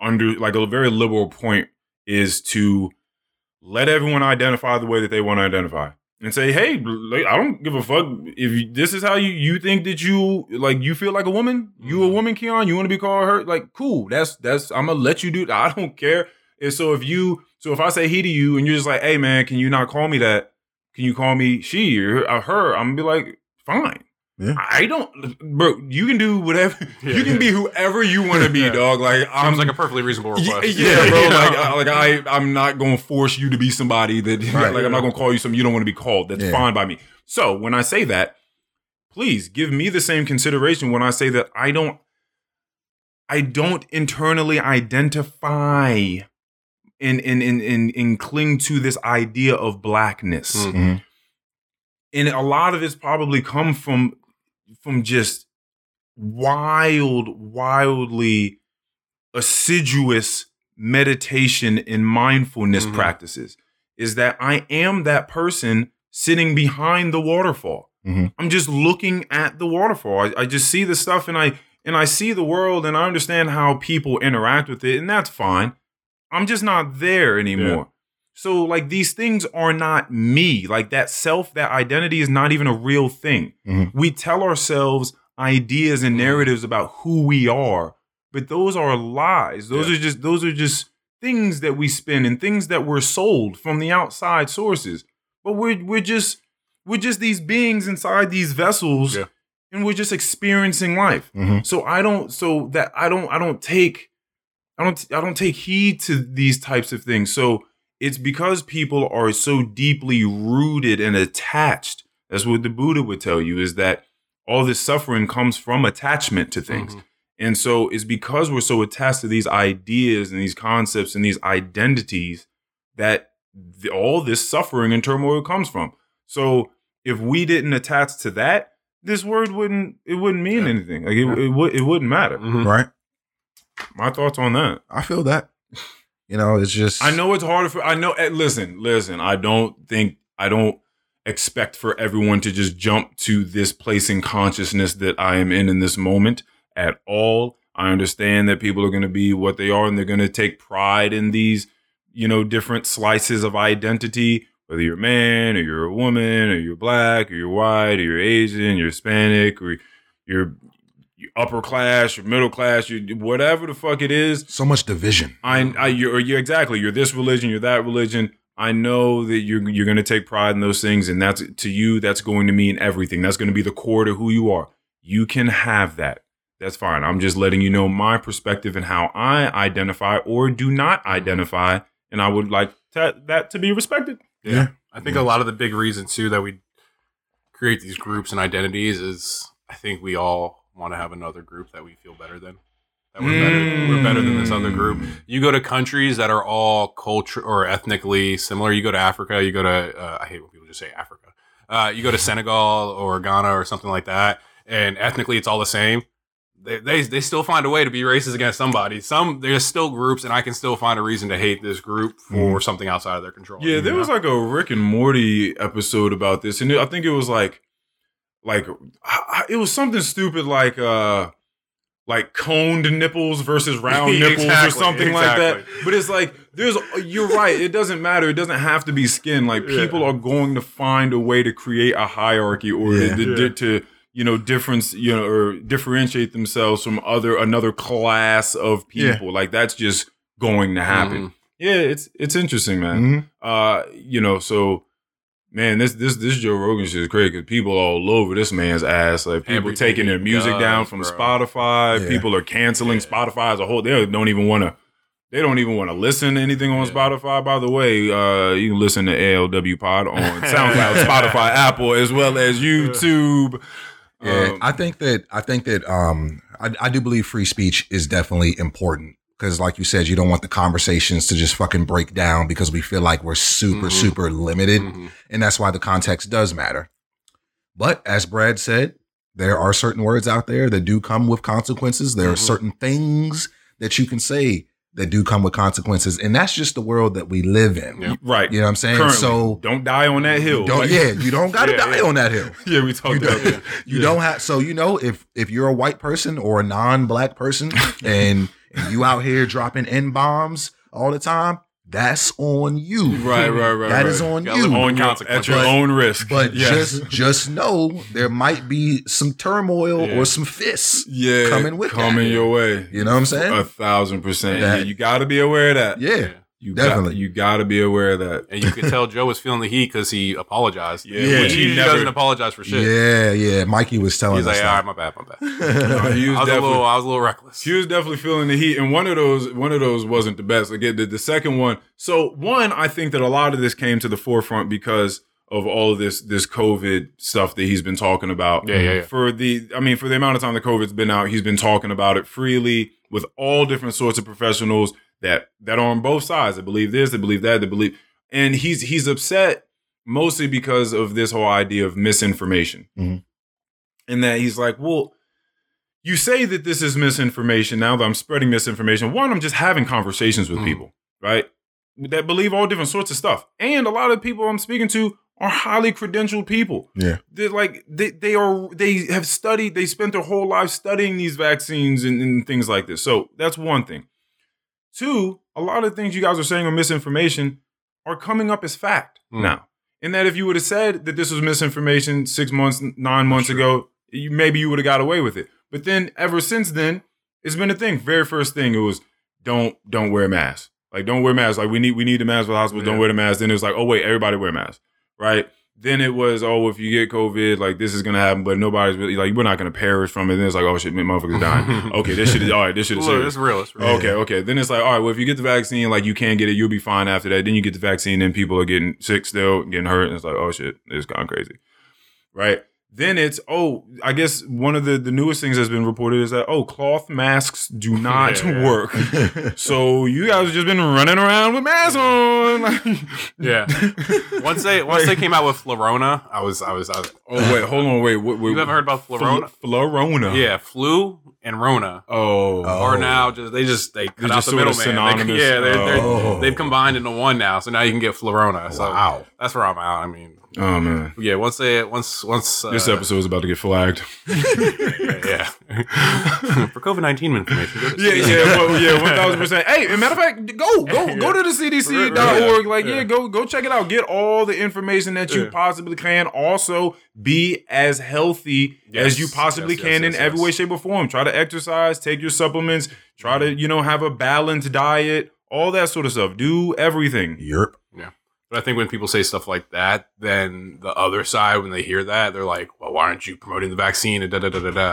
under like a very liberal point is to let everyone identify the way that they want to identify and say, "Hey, I don't give a fuck if you, this is how you you think that you like you feel like a woman. You a Mhm. woman, Keon. You want to be called her? Like, cool. That's that's. I'm gonna let you do. that. I don't care. And so if you so if I say he to you and you're just like, "Hey, man, can you not call me that? Can you call me she or uh, her?" I'm gonna be like, "Fine." Yeah. I don't, bro. You can do whatever. Yeah, you can yeah. be whoever you want to be, Yeah. dog. Like I'm Sounds like a perfectly reasonable yeah, request. yeah, bro. You? Like, I, like I, I'm not gonna force you to be somebody that, Right. like, I'm not gonna call you something you don't want to be called. That's Yeah. fine by me. So when I say that, please give me the same consideration when I say that I don't. I don't internally identify and and and and, and cling to this idea of blackness. Mm. Mhm. And a lot of it's probably come from from just wild, wildly assiduous meditation and mindfulness Mhm. practices. Is that I am that person sitting behind the waterfall. Mhm. I'm just looking at the waterfall. I, I just see the stuff and I and I see the world and I understand how people interact with it, and that's fine. I'm just not there anymore. So like these things are not me. Like that self, that identity is not even a real thing. Mhm. We tell ourselves ideas and narratives about who we are, but those are lies. Those Yeah. are just those are just things that we spin and things that were sold from the outside sources. But we're we're just we're just these beings inside these vessels Yeah. and we're just experiencing life. Mhm. So I don't so that I don't I don't take I don't I don't take heed to these types of things. So it's because people are so deeply rooted and attached. That's what the Buddha would tell you is that all this suffering comes from attachment to things. Mhm. And so it's because we're so attached to these ideas and these concepts and these identities that the, all this suffering and turmoil comes from. So if we didn't attach to that, this word wouldn't it wouldn't mean Yeah. anything. Like it, Yeah. it would it wouldn't matter. Mhm. Right. My thoughts on that. I feel that. You know, it's just I know it's harder for I know eh, listen, listen, I don't think I don't expect for everyone to just jump to this place in consciousness that I am in in this moment at all. I understand that people are going to be what they are and they're going to take pride in these, you know, different slices of identity, whether you're a man or you're a woman or you're black or you're white or you're Asian, you're Hispanic or you're, you're upper class, you're middle class, you whatever the fuck it is. so much division. I, I you're, you're exactly you're this religion, you're that religion. I know that you're you're going to take pride in those things, and that's to you. That's going to mean everything. That's going to be the core to who you are. You can have that. That's fine. I'm just letting you know my perspective and how I identify or do not identify, and I would like to, that to be respected. Yeah. Yeah. I think a lot of the big reasons too that we create these groups and identities is I think we all want to have another group that we feel better than. That we're better, we're better than this other group. Mm. You go to countries that are all culture or ethnically similar. You go to Africa. You go to uh, I hate when people just say Africa. Uh, you go to Senegal or Ghana or something like that, and ethnically it's all the same. They, they they still find a way to be racist against somebody. Some there's still groups, and I can still find a reason to hate this group for something outside of their control. Yeah, there you was like a Rick and Morty episode about this, and I think it was like, like I- I- it was something stupid like uh like coned nipples versus round nipples or Exactly, something like that. But it's like there's you're right. It doesn't matter. It doesn't have to be skin. Like Yeah. people are going to find a way to create a hierarchy or Yeah. to, Yeah. to you know difference you know or differentiate themselves from other another class of Yeah. people. Like that's just going to happen. Mhm. Yeah, it's it's interesting, man Mhm. uh you know so man this this this joe rogan shit is crazy because people all over this man's ass like people Everything taking their music does, down from bro. spotify Yeah. people are canceling Yeah. spotify as a whole they don't even want to they don't even want to listen to anything on Yeah. spotify by the way uh you can listen to alw pod on soundcloud spotify apple as well as youtube Yeah, Um, I think that I think that um I, I do believe free speech is definitely important because, like you said, you don't want the conversations to just fucking break down because we feel like we're super Mhm. super limited, Mhm. and that's why the context does matter. But as Brad said, there are certain words out there that do come with consequences. There are Mhm. certain things that you can say that do come with consequences, and that's just the world that we live in. Yeah. right You know what I'm saying? currently So don't die on that hill don't, Like- yeah, you don't got to Yeah, die yeah. on that hill. yeah we talked about that you don't have so you know if if you're a white person or a non-black person and, and you out here dropping n bombs all the time, that's on you. right right right That right. is on Gotta you. live on your, at your But- own risk But Yes. just just know there might be some turmoil Yeah. or some fists. yeah, coming with coming that. your way. You know what I'm saying? A thousand percent. That- yeah, you got to be aware of that. Yeah, Yeah. You definitely. Got, you got to be aware of that. And you can tell Joe was feeling the heat because he apologized. Yeah, Yeah. Which he, he doesn't apologize for shit. yeah, yeah. Mikey was telling He's us like, all right, that. my bad, my bad. No, he was I was a little, I was a little reckless. He was definitely feeling the heat, and one of those, one of those wasn't the best. Again, the, the second one. So one, I think that a lot of this came to the forefront because of all of this this COVID stuff that he's been talking about. Yeah, yeah, yeah. For the, I mean, for the amount of time the COVID's been out, he's been talking about it freely. with all different sorts of professionals that that are on both sides. That believe this, that believe that, that believe, and he's he's upset mostly because of this whole idea of misinformation, Mhm. and that he's like, well. You say that this is misinformation. Now that I'm spreading misinformation, one, I'm just having conversations with Mhm. people, right? That believe all different sorts of stuff. And a lot of people I'm speaking to are highly credentialed people Yeah. they're like they, they are they have studied they spent their whole life studying these vaccines and, and things like this so that's one thing two a lot of things you guys are saying are misinformation are coming up as fact Mm. now. And that if you would have said that this was misinformation six months nine months ago you, maybe you would have got away with it. But then ever since then it's been a thing. Very first thing it was don't don't wear a mask like don't wear masks. Like we need we need the mask for the hospital. Don't wear the mask then it was like oh wait everybody wear masks right then it was, oh, if you get COVID, like this is gonna happen, but nobody's really like we're not gonna perish from it. Then it's like, oh shit, motherfuckers dying. okay, this shit is all right. This shit is serious. it's real. It's real. Okay, okay. Then it's like, all right, well, if you get the vaccine, like you can't get it, you'll be fine after that. Then you get the vaccine, then people are getting sick still, getting hurt, and it's like, oh shit, it's gone crazy, right? Then it's oh, I guess one of the the newest things that's been reported is that oh, cloth masks do not Yeah. work. So you guys have just been running around with masks on. Like, Yeah. Once they once they came out with Florona, I was I was, I was oh wait, hold on, wait. What, what, you ever heard about Florona? Florona. Yeah, flu and Rona Oh. Are now just they just they cut They're out just the sort of middleman. They- synonymous. Yeah, they're, they're, Oh. they've combined into one now, so now you can get Florona. So Wow. that's where I'm at. I mean, Oh man. yeah. Once they once once uh, This episode is about to get flagged. yeah, yeah. for COVID nineteen information. Go to Yeah, yeah, well, yeah, one thousand percent. Hey, as a matter of fact, go, go, Yeah. go to the Right, CDC.org. right. Like, yeah. Yeah. go, go check it out. Get all the information that you Yeah. possibly can. Also, be as healthy as you possibly yes, can yes, in yes, every yes. way, shape, or form. Try to exercise, take your supplements, try to, you know, have a balanced diet, all that sort of stuff. Do everything. Europe. But I think when people say stuff like that, then the other side, when they hear that, they're like, "Well, why aren't you promoting the vaccine?" And da da da da da.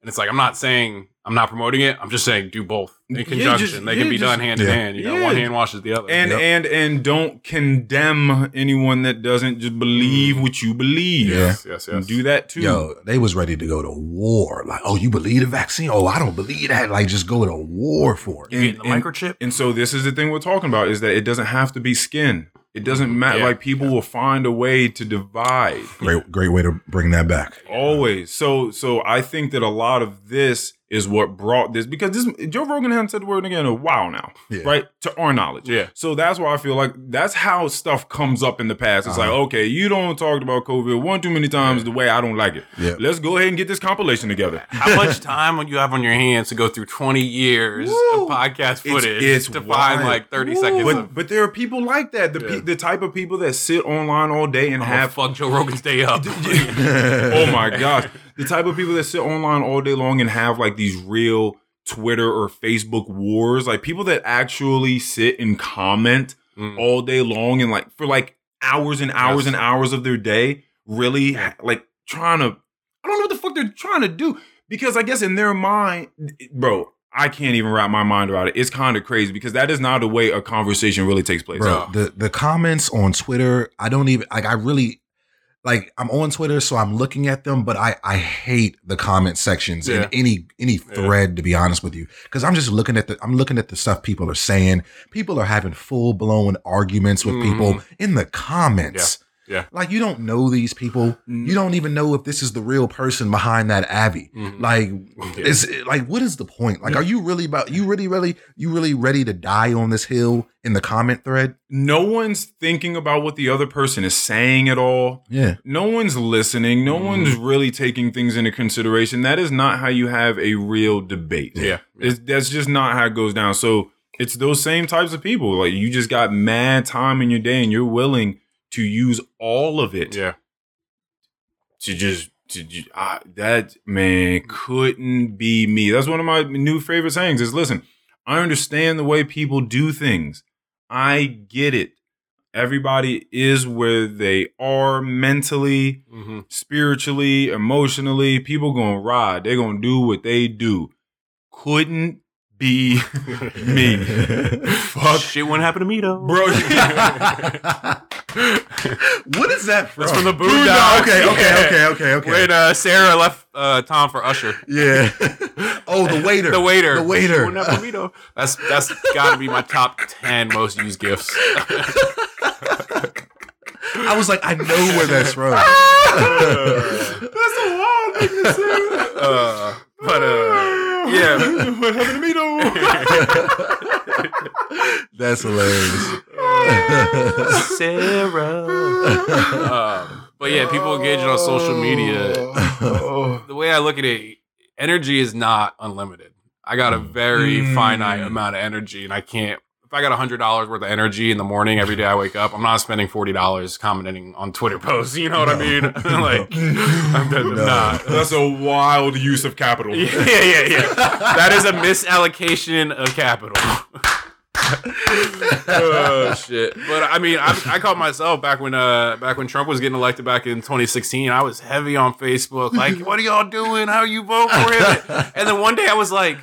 And it's like, I'm not saying I'm not promoting it. I'm just saying do both in Yeah, conjunction. just- they can be just- done hand yeah. in hand. You know, Yeah. one hand washes the other. And Yep. and and don't condemn anyone that doesn't just believe mm. what you believe. Yeah. yes, yes, yes. Do that too. Yo, they was ready to go to war. Like, oh, you believe the vaccine? Oh, I don't believe that. Like, just go to war for it. You getting the and- microchip? And so this is the thing we're talking about is that it doesn't have to be skin. It doesn't matter. Yeah. Like people will find a way to divide Great, great way to bring that back. always. So so I think that a lot of this is what brought this because this Joe Rogan hasn't said the word again in a while now, Yeah. right? To our knowledge, Yeah. So that's why I feel like that's how stuff comes up in the past. It's like Uh-huh. okay, you don't talk about COVID one too many times the way I don't like it. Yeah. Let's go ahead and get this compilation together. How much time would you have on your hands to go through 20 years Woo. of podcast footage it's to find like 30 Woo. seconds But of but there are people like that. The pe- the type of people that sit online all day and oh, have fuck Joe Rogan's day up. oh my gosh. The type of people that sit online all day long and have like these real Twitter or Facebook wars, like people that actually sit and comment Mm. all day long and like for like hours and hours Yes. and hours of their day, really like trying to, I don't know what the fuck they're trying to do. Because I guess in their mind, bro, I can't even wrap my mind around it. It's kind of crazy because that is not the way a conversation really takes place. Bro, the the comments on Twitter, I don't even like. I really like. I'm on Twitter, so I'm looking at them, but I I hate the comment sections Yeah. in any any thread. To be honest with you, because I'm just looking at the I'm looking at the stuff people are saying. People are having full blown arguments with people mm-hmm. in the comments. Mm-hmm. Yeah. like you don't know these people. Mm. You don't even know if this is the real person behind that Abby. Mhm. Like, Yeah. is like, what is the point? Like, are you really about you really, really, you really ready to die on this hill in the comment thread? no one's thinking about what the other person is saying at all. Yeah. no one's listening. No Mhm. one's really taking things into consideration. That is not how you have a real debate. Yeah. It's, that's just not how it goes down. So it's those same types of people. Like you just got mad time in your day and you're willing to use all of it Yeah. to just to that man couldn't be me. That's one of my new favorite sayings is listen, I understand the way people do things. I get it. Everybody is where they are mentally, hmm spiritually, emotionally. People gonna ride. They're gonna do what they do. Couldn't be me. Fuck Shit wouldn't happen to me though. bro. What is that from? That's from the Boondocks. Okay, okay, okay, okay, okay. When uh, Sarah left uh, Tom for Usher. yeah. oh, the waiter. The waiter. The waiter. Una burrito. That's that's got to be my top ten most used gifts. I was like, I know where that's from. That's a wild thing to say. Uh, but uh, yeah, what happened to me though? That's hilarious. Sarah. Um, but yeah, people engaging on social media. Oh. The way I look at it, energy is not unlimited. I got a very Mm. finite amount of energy, and I can't. I got hundred dollars worth of energy in the morning every day I wake up, I'm not spending forty dollars commenting on Twitter posts. You know what I mean? like, I'm, I'm No. not. That's a wild use of capital. Yeah, yeah, yeah. That is a misallocation of capital. oh shit! But I mean, I, I caught myself back when uh back when Trump was getting elected back in 2016. I was heavy on Facebook, like, "What are y'all doing? How you vote for him?" And then one day I was like.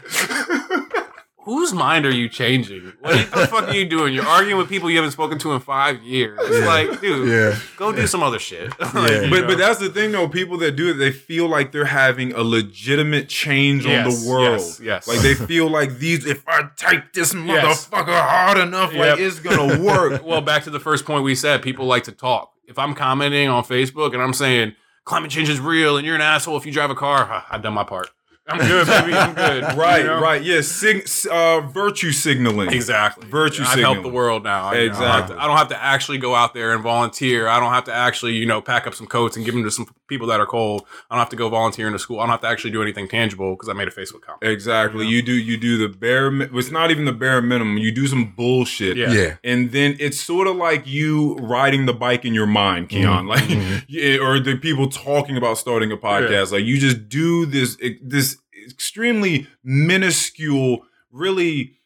Whose mind are you changing? What the fuck are you doing? You're arguing with people you haven't spoken to in five years. It's like, dude, Yeah. go do some other shit. Like, Yeah. But know? but that's the thing though. People that do it, they feel like they're having a legitimate change on the world. yes, yes. Like they feel like these. If I type this Yes. motherfucker hard enough, Yep. like it's gonna work. well, back to the first point we said, people like to talk. If I'm commenting on Facebook and I'm saying climate change is real and you're an asshole if you drive a car, huh, I've done my part. I'm good, baby. I'm good. right, You know? right. Yeah, sig- uh, virtue signaling. Exactly. Virtue signaling. I've helped the world now. You know, I, don't have Exactly. to, I don't have to actually go out there and volunteer. I don't have to actually, you know, pack up some coats and give them to some people that are cold. I don't have to go volunteer in the school. I don't have to actually do anything tangible because I made a Facebook comment. Exactly. You know? You do you do the bare. It's not even the bare minimum. You do some bullshit. Yeah. Yeah. And then it's sort of like you riding the bike in your mind, Keon. Mhm. Like, Mhm. or the people talking about starting a podcast. Like, you just do this this extremely minuscule, really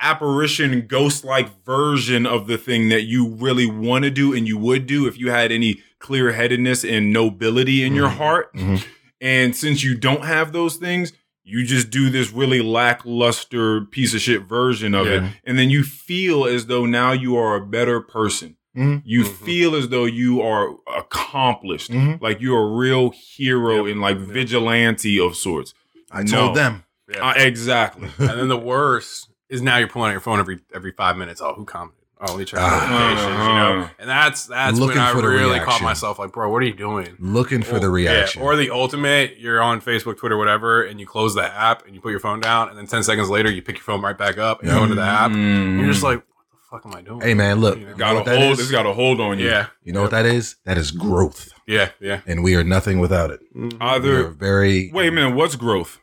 apparition, ghost like version of the thing that you really want to do and you would do if you had any clear headedness and nobility in your Mhm. heart. Mhm. And since you don't have those things, you just do this really lackluster piece of shit version of it. And then you feel as though now you are a better person. Mhm. You Mhm. feel as though you are accomplished. Mhm. Like you're a real hero Yep. and like Yep. vigilante of sorts. I told No. them. Yeah. Uh, exactly. and then the worst is now you're pulling out your phone every every five minutes. Oh, who commented? Oh, let me check notifications. You know, and that's that's Looking when I for the really caught reaction. myself like, bro, what are you doing? Looking for the Or- yeah, reaction. or the ultimate, you're on Facebook, Twitter, whatever, and you close the app and you put your phone down, and then 10 seconds later, you pick your phone right back up and Yeah. go into the app. Mm. You're just like, what the fuck am I doing? hey man, look. You know? You know got what a that hold. is? It's got a hold on you. yeah, You know what that is? That is growth. yeah, yeah. And we are nothing without it. We are Either very wait a minute. What's growth?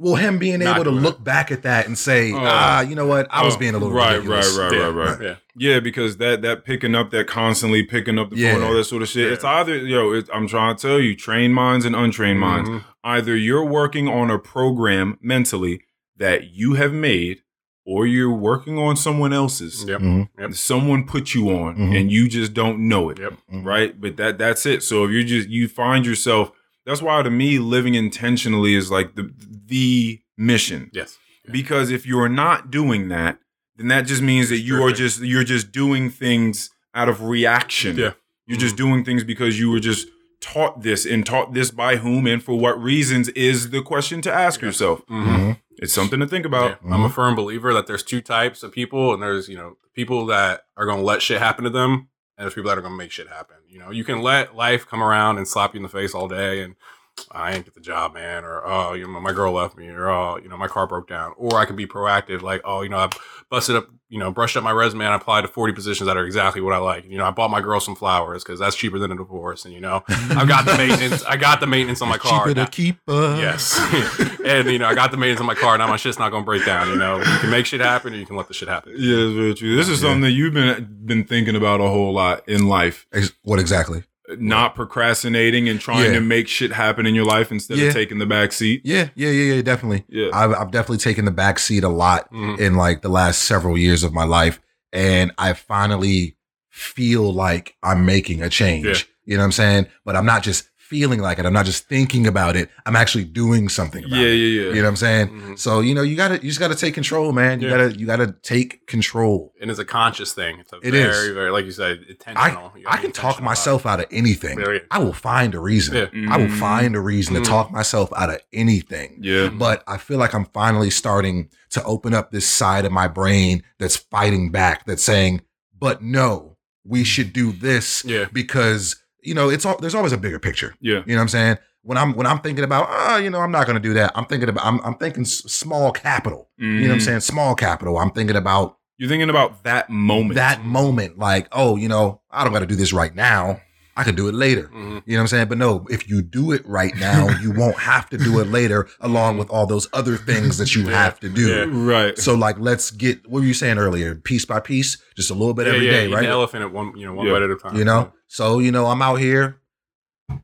Well, him being Not able to doing look back at that and say, Oh. ah, you know what? I was Oh, being a little right, ridiculous. right, Yeah. right, right, right. Yeah. Yeah, because that that picking up that constantly picking up the Yeah. phone, all that sort of shit. Yeah. It's either yo, it, I'm trying to tell you, trained minds and untrained minds. Mhm. Either you're working on a program mentally that you have made, or you're working on someone else's. Yep. Mhm. Yep. Someone put you on, Mhm. and you just don't know it. Yep. Mhm. Right, but that that's it. So if you just you find yourself, that's why to me, living intentionally is like the the mission Yes. because if you're not doing that then that just means that you are Drifting. just you're just doing things out of reaction Yeah. you're just doing things because you were just taught this and taught this by whom and for what reasons is the question to ask yourself Mhm. Mhm. It's something to think about Yeah. I'm a mm-hmm. firm believer that there's two types of people, and there's you know people that are going to let shit happen to them, and there's people that are going to make shit happen. You know, you can let life come around and slap you in the face all day, and I ain't get the job, man, or oh, you know, my girl left me, or oh, you know, my car broke down, or I can be proactive, like oh, you know, I busted up, you know, brushed up my resume and I applied to 40 positions that are exactly what I like. You know, I bought my girl some flowers because that's cheaper than a divorce, and you know, I've got the maintenance, I got the maintenance on my car. Cheaper to keep. Uh, Yes. and, you know, I got the maintenance on my car. Now my shit's not going to break down. You know, you can make shit happen or you can let the shit happen. yeah it's very true this is Yeah. something that you've been been thinking about a whole lot in life Ex- What exactly? Not procrastinating and trying Yeah. to make shit happen in your life instead Yeah. of taking the back seat Yeah, yeah, yeah, yeah, definitely. yeah I've, I've definitely taken the back seat a lot Mhm. in like the last several years of my life. And I finally feel like I'm making a change. Yeah. You know what I'm saying? But I'm not just feeling like it. I'm not just thinking about it. I'm actually doing something about Yeah, it. yeah, yeah. You know what I'm saying? Mhm. So, you know, you gotta you just gotta take control, man. You Yeah. gotta you gotta take control. And it's a conscious thing. It's a It very, is. very, like you said, I, intentional. You gotta I can talk myself out of anything. Yeah, yeah. I will find a reason. Yeah. I will Mhm. find a reason Mhm. to talk myself out of anything. Yeah. But I feel like I'm finally starting to open up this side of my brain that's fighting back, that's saying, but no, we should do this. Yeah. because, you know, it's all there's always a bigger picture. Yeah. You know what I'm saying? When I'm when I'm thinking about, ah, you know, I'm not gonna do that. I'm thinking about I'm I'm thinking small capital. You know what I'm Mhm. saying? Small capital. I'm thinking about You're thinking about that moment. that moment, like, oh, you know, I don't got to do this right now. I could do it later. Mhm. You know what I'm saying? But no, if you do it right now, you won't have to do it later, along with all those other things that you Yeah. have to do. Yeah. right. So, like, let's get what were you saying earlier? Piece by piece, just a little bit yeah, every yeah, day, right? The elephant at one, you know, one bite at a time. You know. So, you know, I'm out here,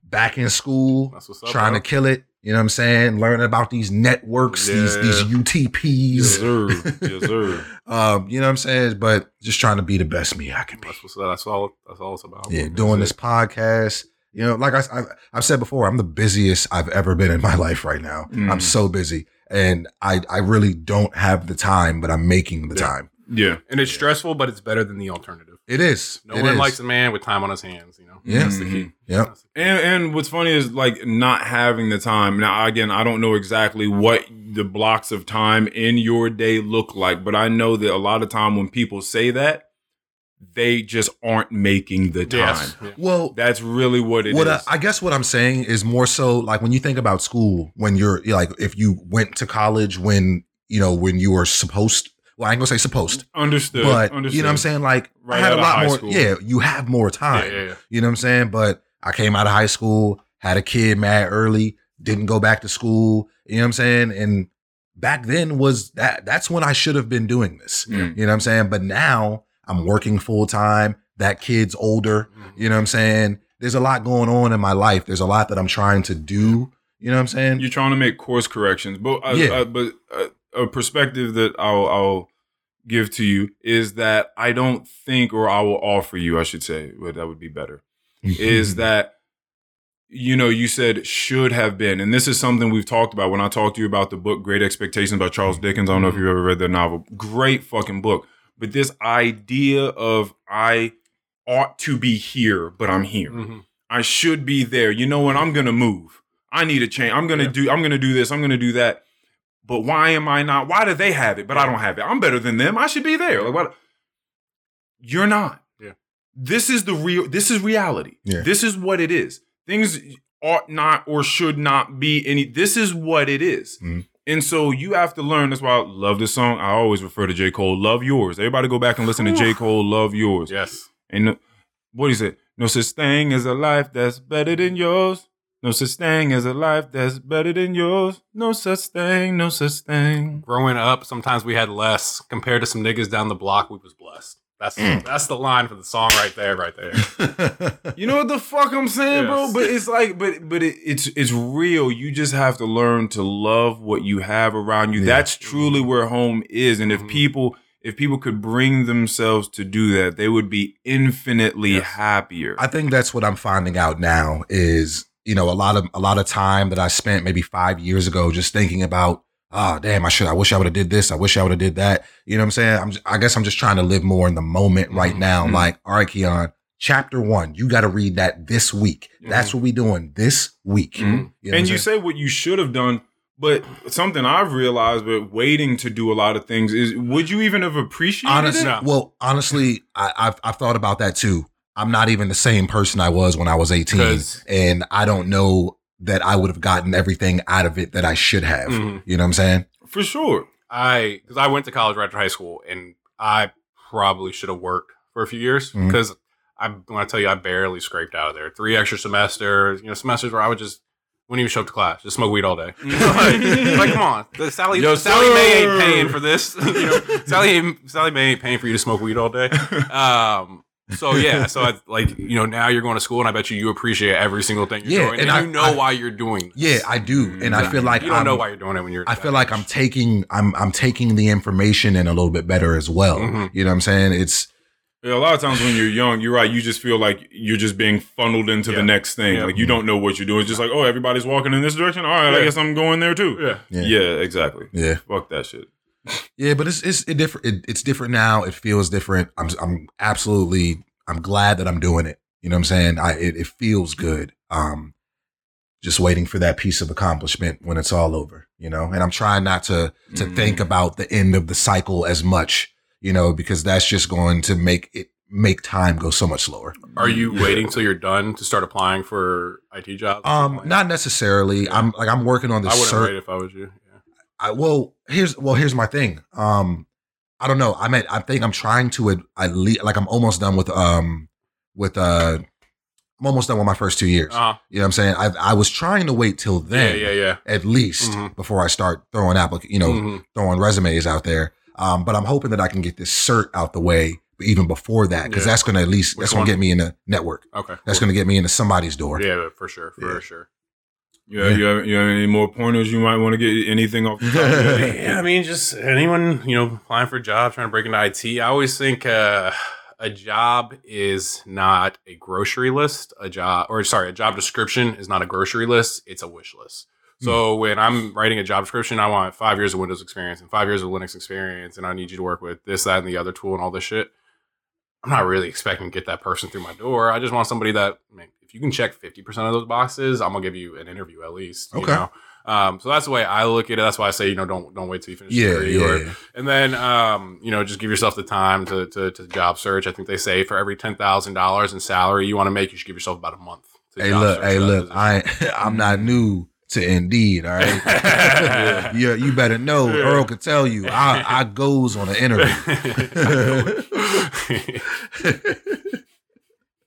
back in school, up. trying bro. to kill it. You know what I'm saying? Learning about these networks, these Yeah. these Yes, UTPs. sir. Yes, sir. Um, you know what I'm saying? But just trying to be the best me I can be. That's what's that's all. That's all it's about. Yeah, That's doing it. this podcast. You know, like I, I, I've said before, I'm the busiest I've ever been in my life right now. Mm. I'm so busy, and I, I really don't have the time, but I'm making the Yeah. time. Yeah. and it's stressful, but it's better than the alternative. It is. No It one is. likes a man with time on his hands. You know. Yeah. That's the key. Mm-hmm. Yep. That's the key. And and what's funny is like not having the time. Now again, I don't know exactly what the blocks of time in your day look like, but I know that a lot of time when people say that, they just aren't making the time. Yes. Yeah. Well, That's really what it is. what I, I guess what I'm saying is more so like when you think about school, when you're like if you went to college when you know when you were supposed. Well, I ain't gonna say supposed, understood. but understood. you know what I'm saying. Like Right I had a lot more. school. Yeah, you have more time. yeah, yeah. You know what I'm saying? But I came out of high school, had a kid mad early, didn't go back to school. You know what I'm saying? And back then was that that's when I should have been doing this. Mm. You know what I'm saying? But now I'm working full time. That kid's older. Mhm. You know what I'm saying? There's a lot going on in my life. There's a lot that I'm trying to do. You know what I'm saying? You're trying to make course corrections, but uh, Yeah. uh, but uh, a perspective that I'll, I'll give to you is that I don't think, or I will offer you, I should say, but that would be better. is that you know you said should have been and this is something we've talked about. When i talked to you about the book great expectations by charles dickens i don't know if you've ever read that novel great fucking book. But this idea of i ought to be here but i'm here. Mhm. i should be there. You know what? I'm gonna move. I need a change i'm gonna Yeah. do i'm gonna do this i'm gonna do that but why am i not why do they have it but i don't have it? I'm better than them. I should be there. Like what? You're not. Yeah. this is the real this is reality. Yeah. this is what it is. Things ought not or should not be any this is what it is. Mhm. and so you have to learn that's why i love this song. I always refer to j. Cole love yours. Everybody go back and listen to j. Cole love yours. Yes. and no, what do you say no such thing as a life that's better than yours no such thing as a life that's better than yours no such thing no such thing Growing up, sometimes we had less compared to some niggas down the block. We was blessed. That's Mm. that's the line for the song right there, right there. You know what the fuck I'm saying, bro? But it's like, but but it, it's it's real. You just have to learn to love what you have around you. Yeah. That's truly where home is. And if Mhm. people if people could bring themselves to do that, they would be infinitely Yes. happier. I think that's what I'm finding out now is, you know, a lot of a lot of time that I spent maybe five years ago just thinking about, oh damn, I should I wish I would have did this. I wish I would have did that. You know what I'm saying? I'm I guess I'm just trying to live more in the moment right Mhm. now. Mhm. Like, all right, Keon, chapter one, you gotta read that this week. That's what we doing this week. Mhm. You know and you say what you should have done, but something I've realized, but waiting to do a lot of things is, would you even have appreciated honestly, it? Well, honestly, I, I've I've thought about that too. I'm not even the same person I was when I was 18. and I don't know that I would have gotten everything out of it that I should have. Mhm. You know what I'm saying? For sure. I because I went to college right after high school, and I probably should have worked for a few years because I when I tell you I barely scraped out of there. Three extra semesters, you know, semesters where I would just wouldn't even show up to class, just smoke weed all day. like, like, come on, the Sally Yo, Sallie Mae ain't paying for this. you know, Sally ain't, Sallie Mae ain't paying for you to smoke weed all day. Um. So yeah, so I, like you know now you're going to school and I bet you you appreciate every single thing you're Yeah, doing and and, I- you know I- why you're doing. This. Yeah, I do, and I feel like you don't I'm, know why you're doing it when you're. I that feel like age. I'm taking I'm I'm taking the information in a little bit better as well. Mhm. You know what I'm saying? It's Yeah, a lot of times when you're young, you're right. You just feel like you're just being funneled into Yeah. the next thing. Yeah. Like you don't know what you're doing. It's just like, oh, everybody's walking in this direction. All right, I guess I'm going there too. Yeah. Yeah. Yeah, exactly. Yeah. Fuck that shit. Yeah, but it's it's it different. It, it's different now. It feels different. I'm I'm absolutely. I'm glad that I'm doing it. You know what I'm saying? I it, it feels good. Um, just waiting for that piece of accomplishment when it's all over. You know, and I'm trying not to to Mhm. think about the end of the cycle as much. You know, because that's just going to make it make time go so much slower. Are you waiting till you're done to start applying for IT jobs? Um, not necessarily. I'm like I'm working on this. I wouldn't cert- wait if I was you. Yeah. I well here's well here's my thing. Um, I don't know. I mean, I think I'm trying to at, at least like I'm almost done with um with uh I'm almost done with my first two years. Uh, you know what I'm saying? I I was trying to wait till then yeah, yeah. at least Mhm. before I start throwing applic you know Mhm. throwing resumes out there. Um, but I'm hoping that I can get this cert out the way even before that because Yeah. that's going to at least Which that's going to get me in the network. Okay. That's cool. going to get me into somebody's door. Yeah, for sure, for Yeah. sure. Yeah, you have, you have any more pointers you might want to get anything off the top of your head? Yeah, I mean, just anyone you know applying for a job, trying to break into IT. I always think uh, a job is not a grocery list. A job, or sorry, a job description is not a grocery list. It's a wish list. So when I'm writing a job description, I want five years of Windows experience and five years of Linux experience, and I need you to work with this, that, and the other tool and all this shit. I'm not really expecting to get that person through my door. I just want somebody that, man, if you can check 50% of those boxes, I'm gonna give you an interview at least. You Okay. know? Um, so that's the way I look at it. That's why I say, you know, don't don't wait till you finish. Yeah, degree yeah, or- yeah. and then, um, you know, just give yourself the time to, to, to job search. I think they say for every ten thousand dollars in salary you want to make, you should give yourself about a month. to Hey, job look, hey, look. I I'm not new to Indeed. All right. you, you better know. Yeah. Earl could tell you. I I goes on an interview.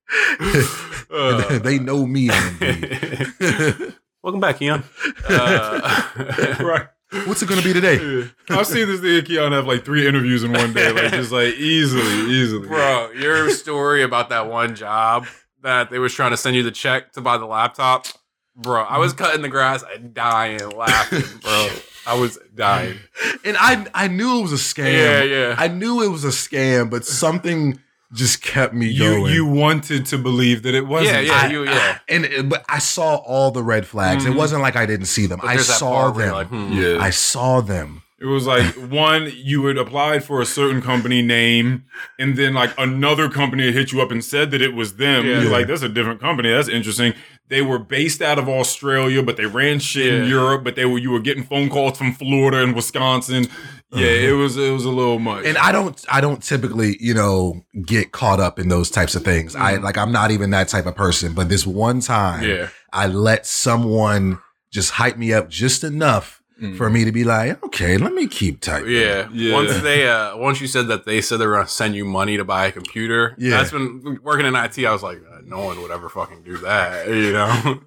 Uh, they know me. Welcome back, Keon. Uh, right. What's it gonna be today? I've seen this nigga Keon have like three interviews in one day, like just like easily, easily. Bro, your story about that one job that they was trying to send you the check to buy the laptop. Bro, I was cutting the grass and dying laughing, bro. I was dying. And I I knew it was a scam. Yeah, yeah. I knew it was a scam, but something just kept me You going. you wanted to believe that it wasn't. Yeah, yeah. I- you- yeah. I- and it- but I saw all the red flags. Mhm. It wasn't like I didn't see them. But I saw them. like, hmm. Yeah. I saw them. It was like one, you had applied for a certain company name, and then like another company had hit you up and said that it was them. Yeah. You're like, that's a different company. That's interesting. They were based out of Australia, but they ran shit in Europe. But they were you were getting phone calls from Florida and Wisconsin. Yeah, it was it was a little much. And I don't I don't typically, you know, get caught up in those types of things. I Mhm. like I'm not even that type of person, but this one time Yeah. I let someone just hype me up just enough Mm. for me to be like, okay, let me keep typing. Yeah. Yeah. Once they uh once you said that they said they were gonna send you money to buy a computer, Yeah. that's when working in IT, I was like, uh, no one would ever fucking do that, you know?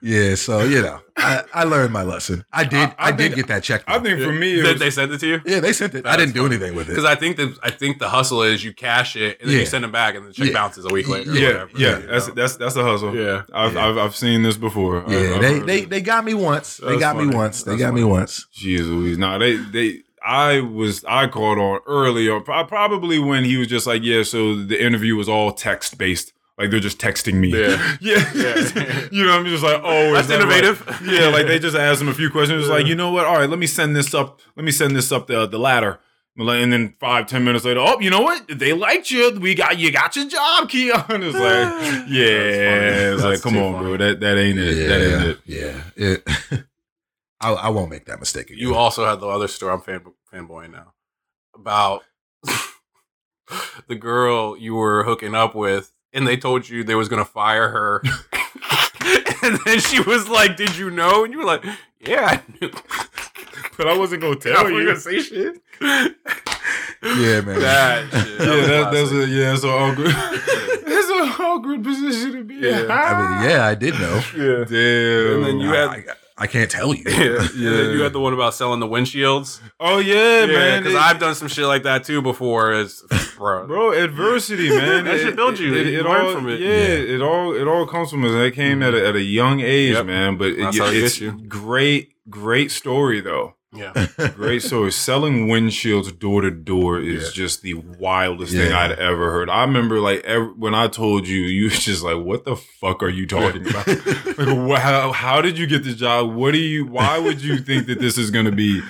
Yeah, so you know, I, I learned my lesson. I did. I- I, I did think- get that check. I think for me, it They- was, they sent it to you? yeah, they sent it. I didn't do funny. anything with it. Because I think the I think the hustle is you cash it and then Yeah. you send it back and the check Yeah. bounces a week later. or yeah, whatever, yeah. you That's know? that's that's a hustle. yeah. I've, Yeah. I've I've seen this before. I've- yeah, I've they, they they got me once. They That's got me funny. once. They That's got me once. Jeez Louise. No, they they I was I caught on early on probably when he was just like, yeah, so the interview was all text based. Like they're just texting me. Yeah. yeah. Yeah. you know, I'm just like, oh, That's is that right? innovative. Yeah, like they just asked him a few questions. It's like, you know what? All right, let me send this up. Let me send this up the the ladder. And then five, ten minutes later, oh, you know what? They liked you. We got you got your job, Keon. It's like, yeah, it's like, come on, funny. bro. That that ain't it. That ain't it. Yeah, it. I, I won't make that mistake again. You also had the other story. I'm fan fanboying now about the girl you were hooking up with, and they told you they was gonna fire her, and then she was like, "Did you know?" And you were like, "Yeah, I knew." But I wasn't gonna tell wasn't you. gonna say shit. Yeah, man. That shit. yeah, that, that's a yeah, it's an awkward. that's an awkward position to be Yeah. in. I mean, yeah, I did know. yeah. Damn. And then you had- I, I can't tell you. Yeah. Yeah. you had the one about selling the windshields. oh yeah, man. because I've done some shit like that too before. It's bro, Bro, adversity, man. That should build you. You learn all, from it. Yeah, Yeah. it all it all comes from it. That came at a, mm-hmm. at a young age, Yep. man. But it, That's how it it's gets you. great, great story though. Yeah. Great story. Selling windshields door to door is Yeah. just the wildest thing I'd ever heard. I remember like ev when I told you, you was just like, "What the fuck are you talking about? like, how, how did you get this job? What do you? Why would you think that this is going to be?"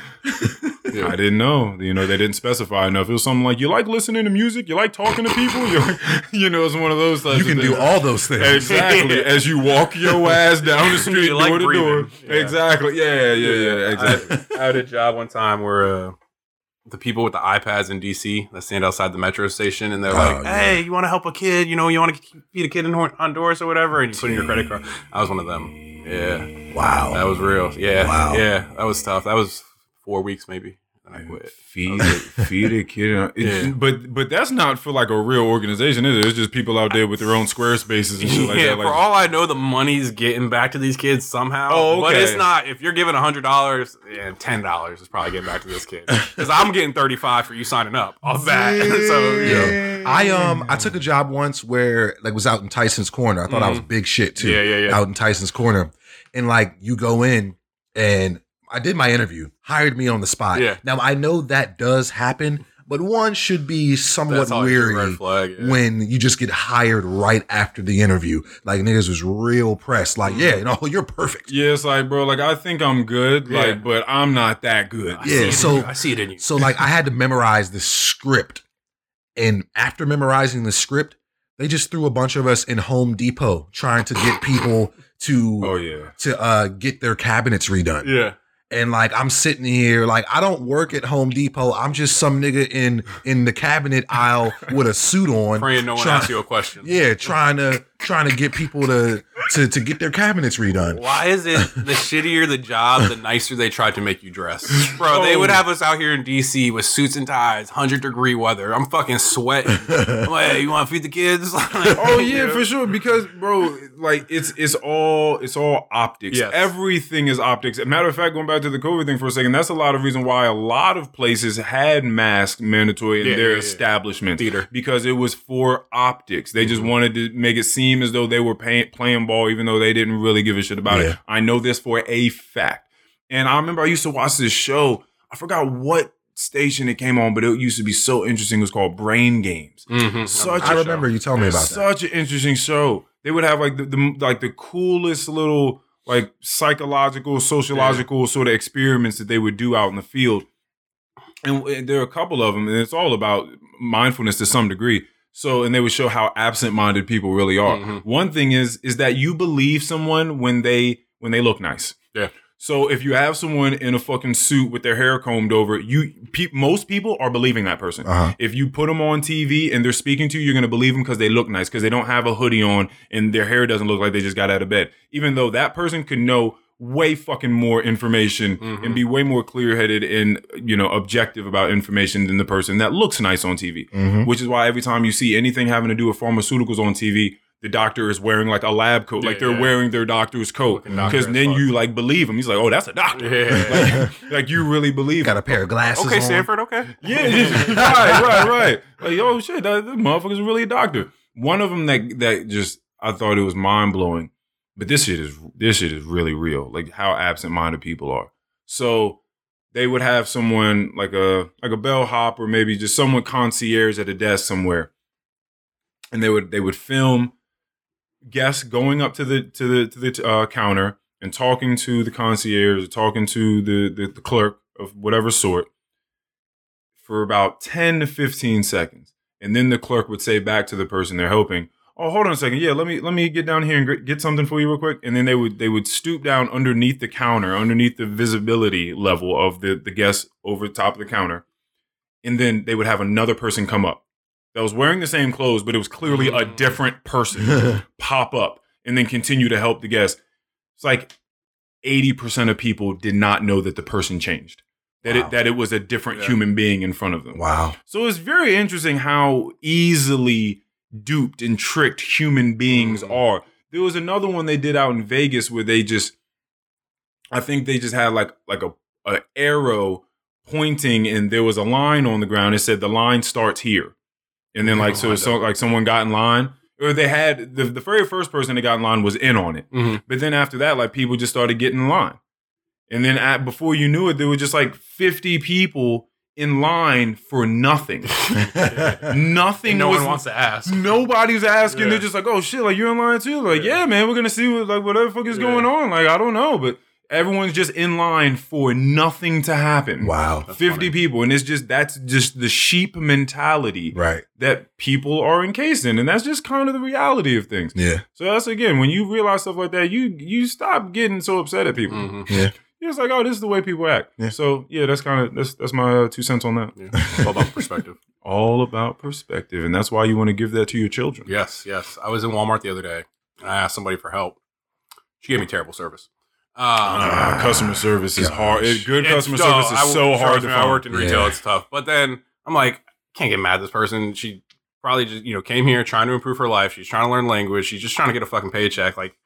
I didn't know. You know, they didn't specify enough. It was something like, "You like listening to music? You like talking to people? You're, you know, it's one of those. You can do all those things. Exactly. As you walk your ass down the street, You like door to door. breathing. Yeah. Exactly. Yeah, yeah, yeah. Exactly. I had a job one time where uh, the people with the iPads in DC that stand outside the metro station and they're Oh, like, yeah. "Hey, you want to help a kid? You know, you want to feed a kid in Honduras or whatever?" And you put in your credit card. I was one of them. Yeah, Wow. that was real. Yeah, Wow. yeah, that was tough. That was four weeks maybe. And I quit. Feed feed a kid. Yeah. But but that's not for like a real organization, is it? It's just people out there with their own Squarespaces and shit like that. Like, for all I know, the money's getting back to these kids somehow. Oh, But it's not. If you're giving hundred dollars, yeah, ten dollars is probably getting back to this kid because I'm getting thirty five for you signing up off that. so yeah, Yeah. I um I took a job once where like was out in Tysons Corner. I thought I was big shit too. Mm-hmm. yeah, yeah, yeah. Out in Tysons Corner. And like you go in and I did my interview, hired me on the spot. Yeah. Now I know that does happen, but one should be somewhat That's weary flag. yeah. when you just get hired right after the interview. Like niggas was real pressed. Like, yeah, you know, you're perfect. yeah, it's like, bro, like I think I'm good, Yeah. like, but I'm not that good. I Yeah, see it in so- I see it in you. So like I had to memorize the script. And after memorizing the script, they just threw a bunch of us in Home Depot trying to get people to Oh yeah. to uh get their cabinets redone. yeah, And like I'm sitting here, like I don't work at Home Depot. I'm just some nigga in in the cabinet aisle with a suit on. praying no one try- asks you a question. Yeah, trying to trying to get people to to to get their cabinets redone. Why is it the shittier the job, the nicer they try to make you dress? Bro, they would have us out here in DC with suits and ties, 100 degree weather. I'm fucking sweating. I'm like, hey, you want to feed the kids? Oh yeah, for sure. Because bro, like it's it's all it's all optics. Yes. Everything is optics. Matter of fact, going back to the COVID thing for a second, that's a lot of reason why a lot of places had masks mandatory in Yeah, their yeah, yeah. establishments. Theater. Because it was for optics. They just Mhm. wanted to make it seem as though they were pay- playing ball, even though they didn't really give a shit about Yeah. it. I know this for a fact. And I remember I used to watch this show. I forgot what station it came on, but it used to be so interesting. It was called Brain Games. Mm-hmm. Such I a remember you telling me about that. such an interesting show. They would have like the, the like the coolest little like psychological, sociological sort of experiments that they would do out in the field. And there are a couple of them, and it's all about mindfulness to some degree. So, and they would show how absent-minded people really are. Mhm. One thing is is that you believe someone when they when they look nice. Yeah. So if you have someone in a fucking suit with their hair combed over, you pe- most people are believing that person. Uh-huh. If you put them on TV and they're speaking to you, you're going to believe them because they look nice, because they don't have a hoodie on and their hair doesn't look like they just got out of bed. Even though that person could know way fucking more information Mhm. and be way more clear headed and, you know, objective about information than the person that looks nice on TV. Mhm. Which is why every time you see anything having to do with pharmaceuticals on TV, the doctor is wearing like a lab coat, like they're yeah. wearing their doctor's coat. Looking doctor Because then fuck. you like believe him. He's like, oh, that's a doctor. Yeah. Like, like you really believe Got him. a pair of glasses. Okay, on. Stanford, okay. Yeah, right, right, right. Like, oh shit, that, that motherfucker's really a doctor. One of them that that just I thought it was mind blowing, but this shit is this shit is really real. Like how absent minded people are. So they would have someone like a like a bellhop or maybe just someone concierge at a desk somewhere, and they would they would film guests going up to the to the to the uh, counter and talking to the concierge, or talking to the, the the clerk of whatever sort for about 10 to 15 seconds. And then the clerk would say back to the person they're helping, "Oh, hold on a second. Yeah, let me let me get down here and get something for you real quick." And then they would they would stoop down underneath the counter, underneath the visibility level of the the guest over the top of the counter. And then they would have another person come up that was wearing the same clothes, but it was clearly a different person pop up and then continue to help the guest. It's like 80% of people did not know that the person changed. That Wow. it that it was a different Yeah. human being in front of them. Wow. So it's very interesting how easily duped and tricked human beings Mhm. are. There was another one they did out in Vegas where they just I think they just had like like a, a arrow pointing and there was a line on the ground. It said the line starts here. And then like so, so like someone got in line or they had the, the very first person that got in line was in on it. Mhm. But then after that, like people just started getting in line. And then at, before you knew it, there were just like 50 people in line for nothing. nothing. And no was, one wants to ask. Nobody's asking. Yeah. They're just like, oh shit, like you're in line too. Like, yeah, man, we're gonna see what like whatever the fuck is Yeah. going on. Like, I don't know, but everyone's just in line for nothing to happen. wow. That's 50 funny. people. And it's just that's just the sheep mentality Right. that people are encased in. And that's just kind of the reality of things. Yeah. So that's again, when you realize stuff like that, you you stop getting so upset at people. Mhm. Yeah. You're just like, oh, this is the way people act. Yeah. So yeah, that's kind of that's that's my uh, two cents on that. Yeah. It's all about perspective. All about perspective, and that's why you want to give that to your children. Yes, yes. I was in Walmart the other day. And I asked somebody for help. She gave me terrible service. Um, Ah, customer service is gosh. hard. It- good It's customer tough. service I- is so hard to find. I worked in retail; Yeah. it's tough. But then I'm like, can't get mad at this person. She probably just you know came here trying to improve her life. She's trying to learn language. She's just trying to get a fucking paycheck. Like,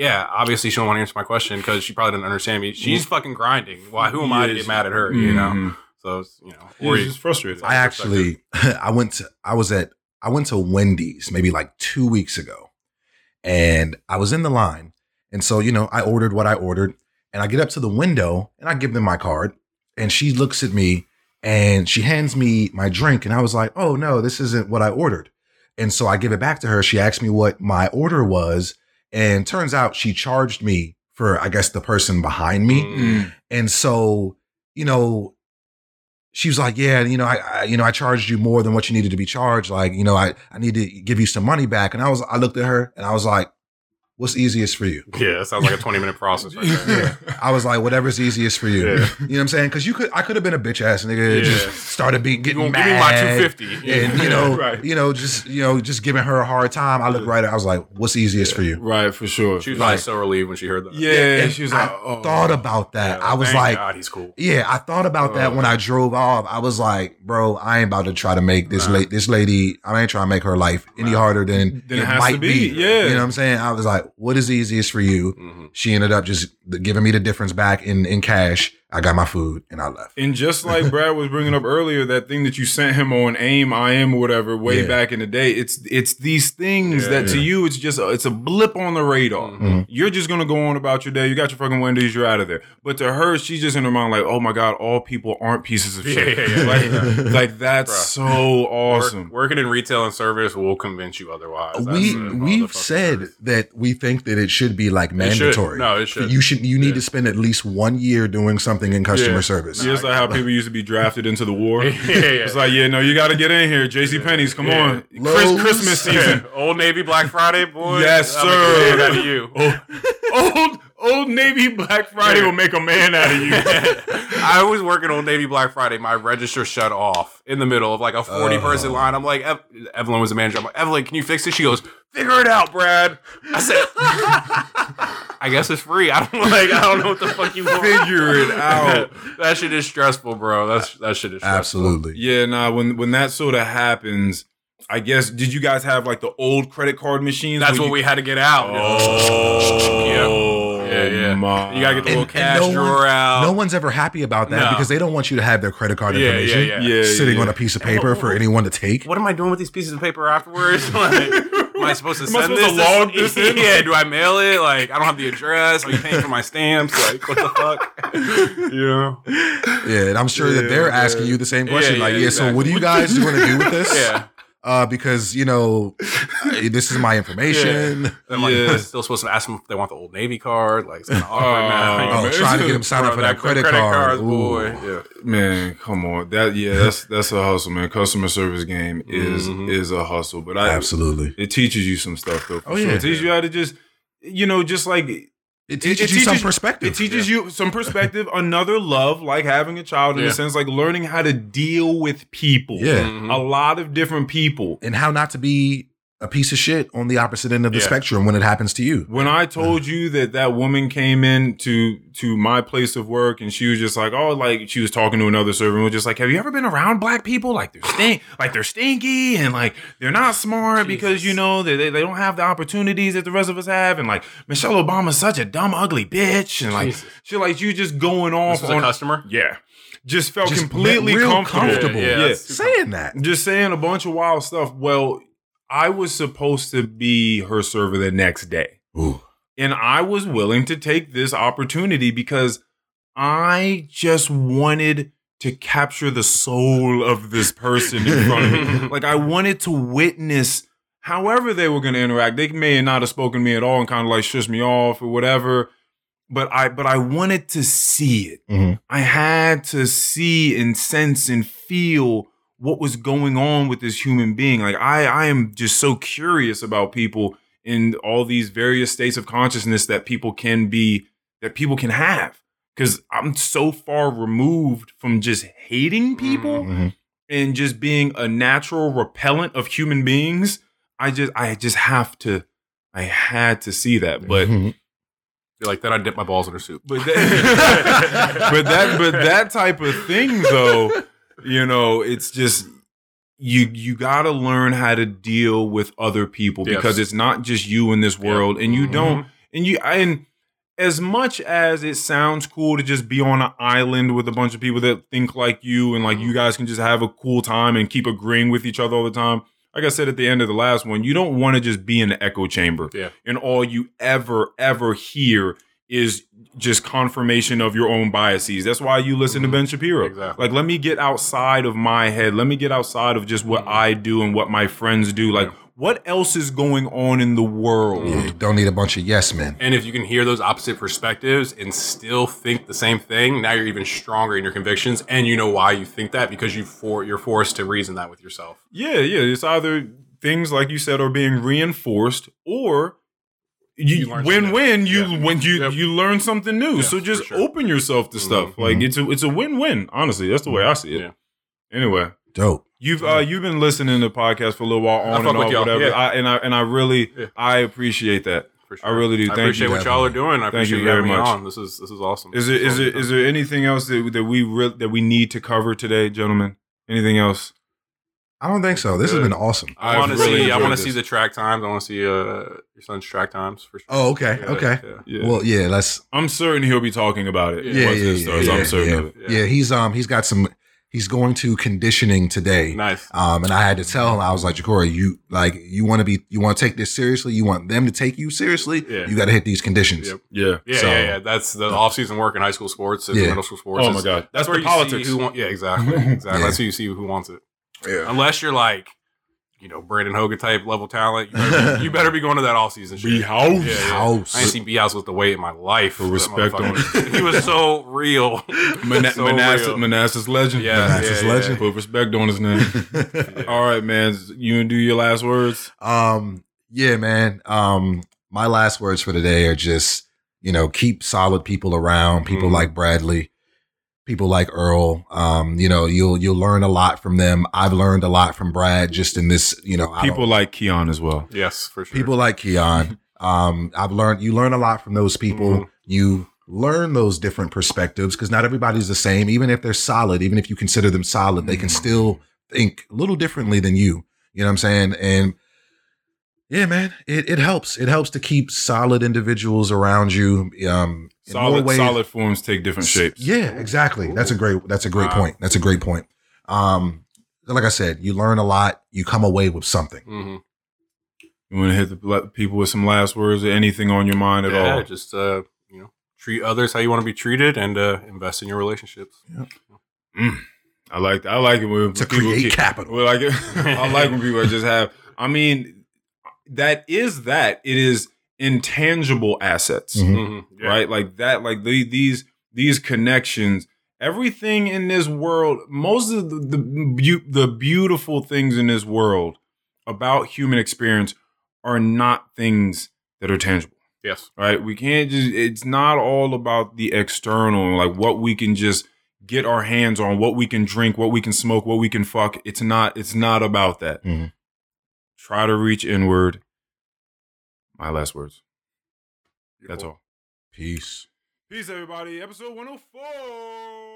yeah, obviously she don't want to answer my question because she probably didn't understand me. She's fucking grinding. Why? Who am I to get mad at her? You know. Mhm. So you know, You're or you, Mm-hmm. frustrated. I actually, I went to, I was at, I went to Wendy's maybe like two weeks ago and I was in the line. And so, you know, I ordered what I ordered and I get up to the window and I give them my card and she looks at me and she hands me my drink. And I was like, oh no, this isn't what I ordered. And so I give it back to her. She asked me what my order was. And turns out she charged me for, I guess, the person behind me. Mm. And so, you know, she was like, yeah, you know, I, I, you know, I charged you more than what you needed to be charged. Like, you know, I, I need to give you some money back. And I was, I looked at her and I was like, what's easiest for you? yeah, it sounds like a 20 minute process right there. I was like, whatever's easiest for you. Yeah. You know what I'm saying? Cause you could, I could have been a bitch ass nigga. Yeah. Just started being, You getting gonna mad. give me my 250. And, you know, Right. you know, just, you know, just giving her a hard time. I looked right at her. I was like, what's easiest for you? Right, for sure. She was Like- probably so relieved when she heard that. yeah, And she was I like, oh. thought about that. Yeah, I was thank like, God, he's cool. Yeah, I thought about that Oh. when I drove off. I was like, bro, I ain't about to try to make this Nah. lady, this lady, I ain't trying to make her life any Nah. harder than, Than it has to be, yeah. You know what I'm saying? I was like, what is easiest for you? hmm She ended up just giving me the difference back in, in cash. I got my food and I left. And just like Brad was bringing up earlier, that thing that you sent him on AIM, I am, or whatever, way Yeah. back in the day, it's it's these things Yeah, that to you, it's just a, it's a blip on the radar. Mhm. You're just gonna go on about your day. You got your fucking Wendy's, you're out of there. But to her, she's just in her mind like, oh my god, all people aren't pieces of shit. Yeah, yeah, yeah, like, like that's Bruh. so awesome. Work, working in retail and service will convince you otherwise. We the we've said truth. that we think that it should be like It should. mandatory. No, it should. You should you need Yeah. to spend at least one year doing something in customer Yeah. service. Just like how people used to be drafted into the war. yeah, yeah. It's like, yeah, no, you got to get in here. J.C. Penney's, come Yeah. on. Lowe's. Chris, Christmas season. Old Navy Black Friday, boy. Yes, I'll make a sir. man out of you. old, oh, old, old Navy Black Friday will make a man out of you. I was working on Navy Black Friday. My register shut off in the middle of like a 40 person Oh. line. I'm like, Ev- Evelyn was the manager. I'm like, Evelyn, can you fix this? She goes, figure it out, Brad. I said, I guess it's free. I don't like, I don't know what the fuck you want. Figure it out. that shit is stressful, bro. That's that shit is stressful. Absolutely. Yeah, nah. When when that sort of happens, I guess did you guys have like the old credit card machines? That's what you- we had to get out. Oh, Yeah, yeah. my. You gotta get the little And- and cash no one- drawer out. No one's ever happy about that No. because they don't want you to have their credit card Yeah, information yeah, yeah. sitting yeah. on a piece of paper for anyone to take. what am I doing with these pieces of paper afterwards? Like, am I supposed to Am I send supposed this? to log this in? yeah, do I mail it? Like, I don't have the address. Are you paying for my stamps? Like, what the fuck? you know? Yeah, and I'm sure that they're Yeah, asking you the same Yeah, question. like, yeah, yeah, so what are you guys going to do with this? Yeah. Uh, because you know, this is my information. I'm like, Yeah. still supposed to ask them if they want the old Navy card. Like, it's kind of Oh, awkward now. Oh, man. trying to get them signed up for that credit, card. cards, Ooh. boy. Yeah. Man, come on. That yeah, that's that's a hustle, man. Customer service game is Mhm. is a hustle, but I Absolutely, it teaches you some stuff though. For Oh, sure. yeah. it teaches you how to just you know just like it teaches it you some perspective. It teaches you some perspective, another love, like having a child in Yeah. a sense, like learning how to deal with people. Yeah. Mhm. A lot of different people. and how not to be a piece of shit on the opposite end of the Yeah. spectrum when it happens to you. When I told you that that woman came in to to my place of work and she was just like, oh, like she was talking to another server and was just like, have you ever been around black people? Like they're stink, like they're stinky and like they're not smart because you know they, they they don't have the opportunities that the rest of us have and like Michelle Obama's such a dumb ugly bitch and like Jesus. she like you just going off This was a on customer? yeah, just felt Just completely comfortable. comfortable. Yeah, Yeah. that's too Saying that, just saying a bunch of wild stuff. Well, I was supposed to be her server the next day. Ooh. And I was willing to take this opportunity because I just wanted to capture the soul of this person in front of me. Like I wanted to witness however they were going to interact. They may not have spoken to me at all and kind of like shush me off or whatever. But I but I wanted to see it. Mhm. I had to see and sense and feel what was going on with this human being. Like I I am just so curious about people in all these various states of consciousness that people can be that people can have cuz I'm so far removed from just hating people Mhm. and just being a natural repellent of human beings. I just I just have to I had to see that. But Mhm. Like that, I dip my balls in her soup. but that, but that but that type of thing though, you know, it's just you you got to learn how to deal with other people Yes. because it's not just you in this world and you Mhm. don't and you and as much as it sounds cool to just be on an island with a bunch of people that think like you and like you guys can just have a cool time and keep agreeing with each other all the time. Like I said at the end of the last one, you don't want to just be in an echo chamber Yeah. and all you ever ever hear is just confirmation of your own biases. That's why you listen to Ben Shapiro. Exactly. Like let me get outside of my head. Let me get outside of just what Mhm. I do and what my friends do. Like what else is going on in the world? Yeah, you don't need a bunch of yes men. And if you can hear those opposite perspectives and still think the same thing, now you're even stronger in your convictions, and you know why you think that because you for you're forced to reason that with yourself. Yeah, yeah. It's either things like you said are being reinforced or you, You learn win win you Yeah. when you Yep. you learn something new. Yeah, so just sure. open yourself to stuff. Mhm. Like it's a it's a win win. Honestly, that's the way I see it. Yeah. Anyway, Dope. you've uh you've been listening to podcasts for a little while on fuck and with off, whatever. yeah. I, and I and I really Yeah. I appreciate that. For I really do. I Thank appreciate you. what y'all are doing. I Thank you very much. on. This is this is awesome. Is it is it is there anything else that that we re- that we need to cover today, gentlemen? Anything else? I don't think so. This has been awesome. I want to really see. I want to see the track times. I want to see uh, your son's track times for sure. Oh, okay, Yeah, okay. yeah. Yeah. Well, yeah, let's. I'm certain he'll be talking about it. Yeah, yeah, yeah, starts. yeah, I'm certain yeah. of it. Yeah. Yeah, he's um he's got some. He's going to conditioning today. Nice. Um, and I had to tell him, I was like, Ja'Cory, you like, you want to be, you want to take this seriously. You want them to take you seriously. Yeah. You got to hit these conditions. Yep. Yeah. Yeah, So- yeah, yeah. That's the off-season work in high school sports and Yeah. middle school sports. Oh my is- god, that's, where the you politics. See who want, yeah, exactly, exactly. Yeah. That's who you see who wants it. Yeah. Unless you're like, you know, Brandon Hogan type level talent, you better, you better be going to that all-season shit. Be house. Yeah, yeah. House. I ain't seen B House with the weight in my life. For respect on motherfucker. he was so real. Mana- so Manassas, real. Manassas legend. Yeah, Manassas yeah, yeah. legend. Put respect on his name. All right, man. You and do your last words. Um, yeah, man. Um, my last words for today are just, you know, keep solid people around, people Mhm. like Bradley, people like Earl. Um, you know, you'll you'll learn a lot from them. I've learned a lot from Brad just in this, you know, I People like Keon as well. Yes, for sure. people like Keon. Um, I've learned you learn a lot from those people. Mhm. You learn those different perspectives because not everybody's the same. Even if they're solid, even if you consider them solid, they can Mm-hmm. still think a little differently than you. You know what I'm saying? And yeah, man, it, it helps. It helps to keep solid individuals around you. Um, in more Solid, ways- solid forms take different shapes. yeah, exactly. That's a great. That's a great Wow. point. That's a great point. Um, like I said, you learn a lot. You come away with something. hmm You want to hit the bla- people with some last words or anything on your mind at yeah, all? just uh, you know, treat others how you want to be treated, and uh, invest in your relationships. Yeah, I like I like it when To people create keep- capital. Well, like I like when people just have. I mean, that is that. It is intangible assets, Mhm. Mhm. Yeah. right? Like that. Like the, these these connections. Everything in this world, most of the the, beau- the beautiful things in this world about human experience are not things that are tangible Yes. right? We can't just, it's not all about the external, like what we can just get our hands on, what we can drink, what we can smoke, what we can fuck. It's not, it's not about that. Mhm. Try to reach inward. My last words. That's all. Peace. Peace, everybody. Episode 104.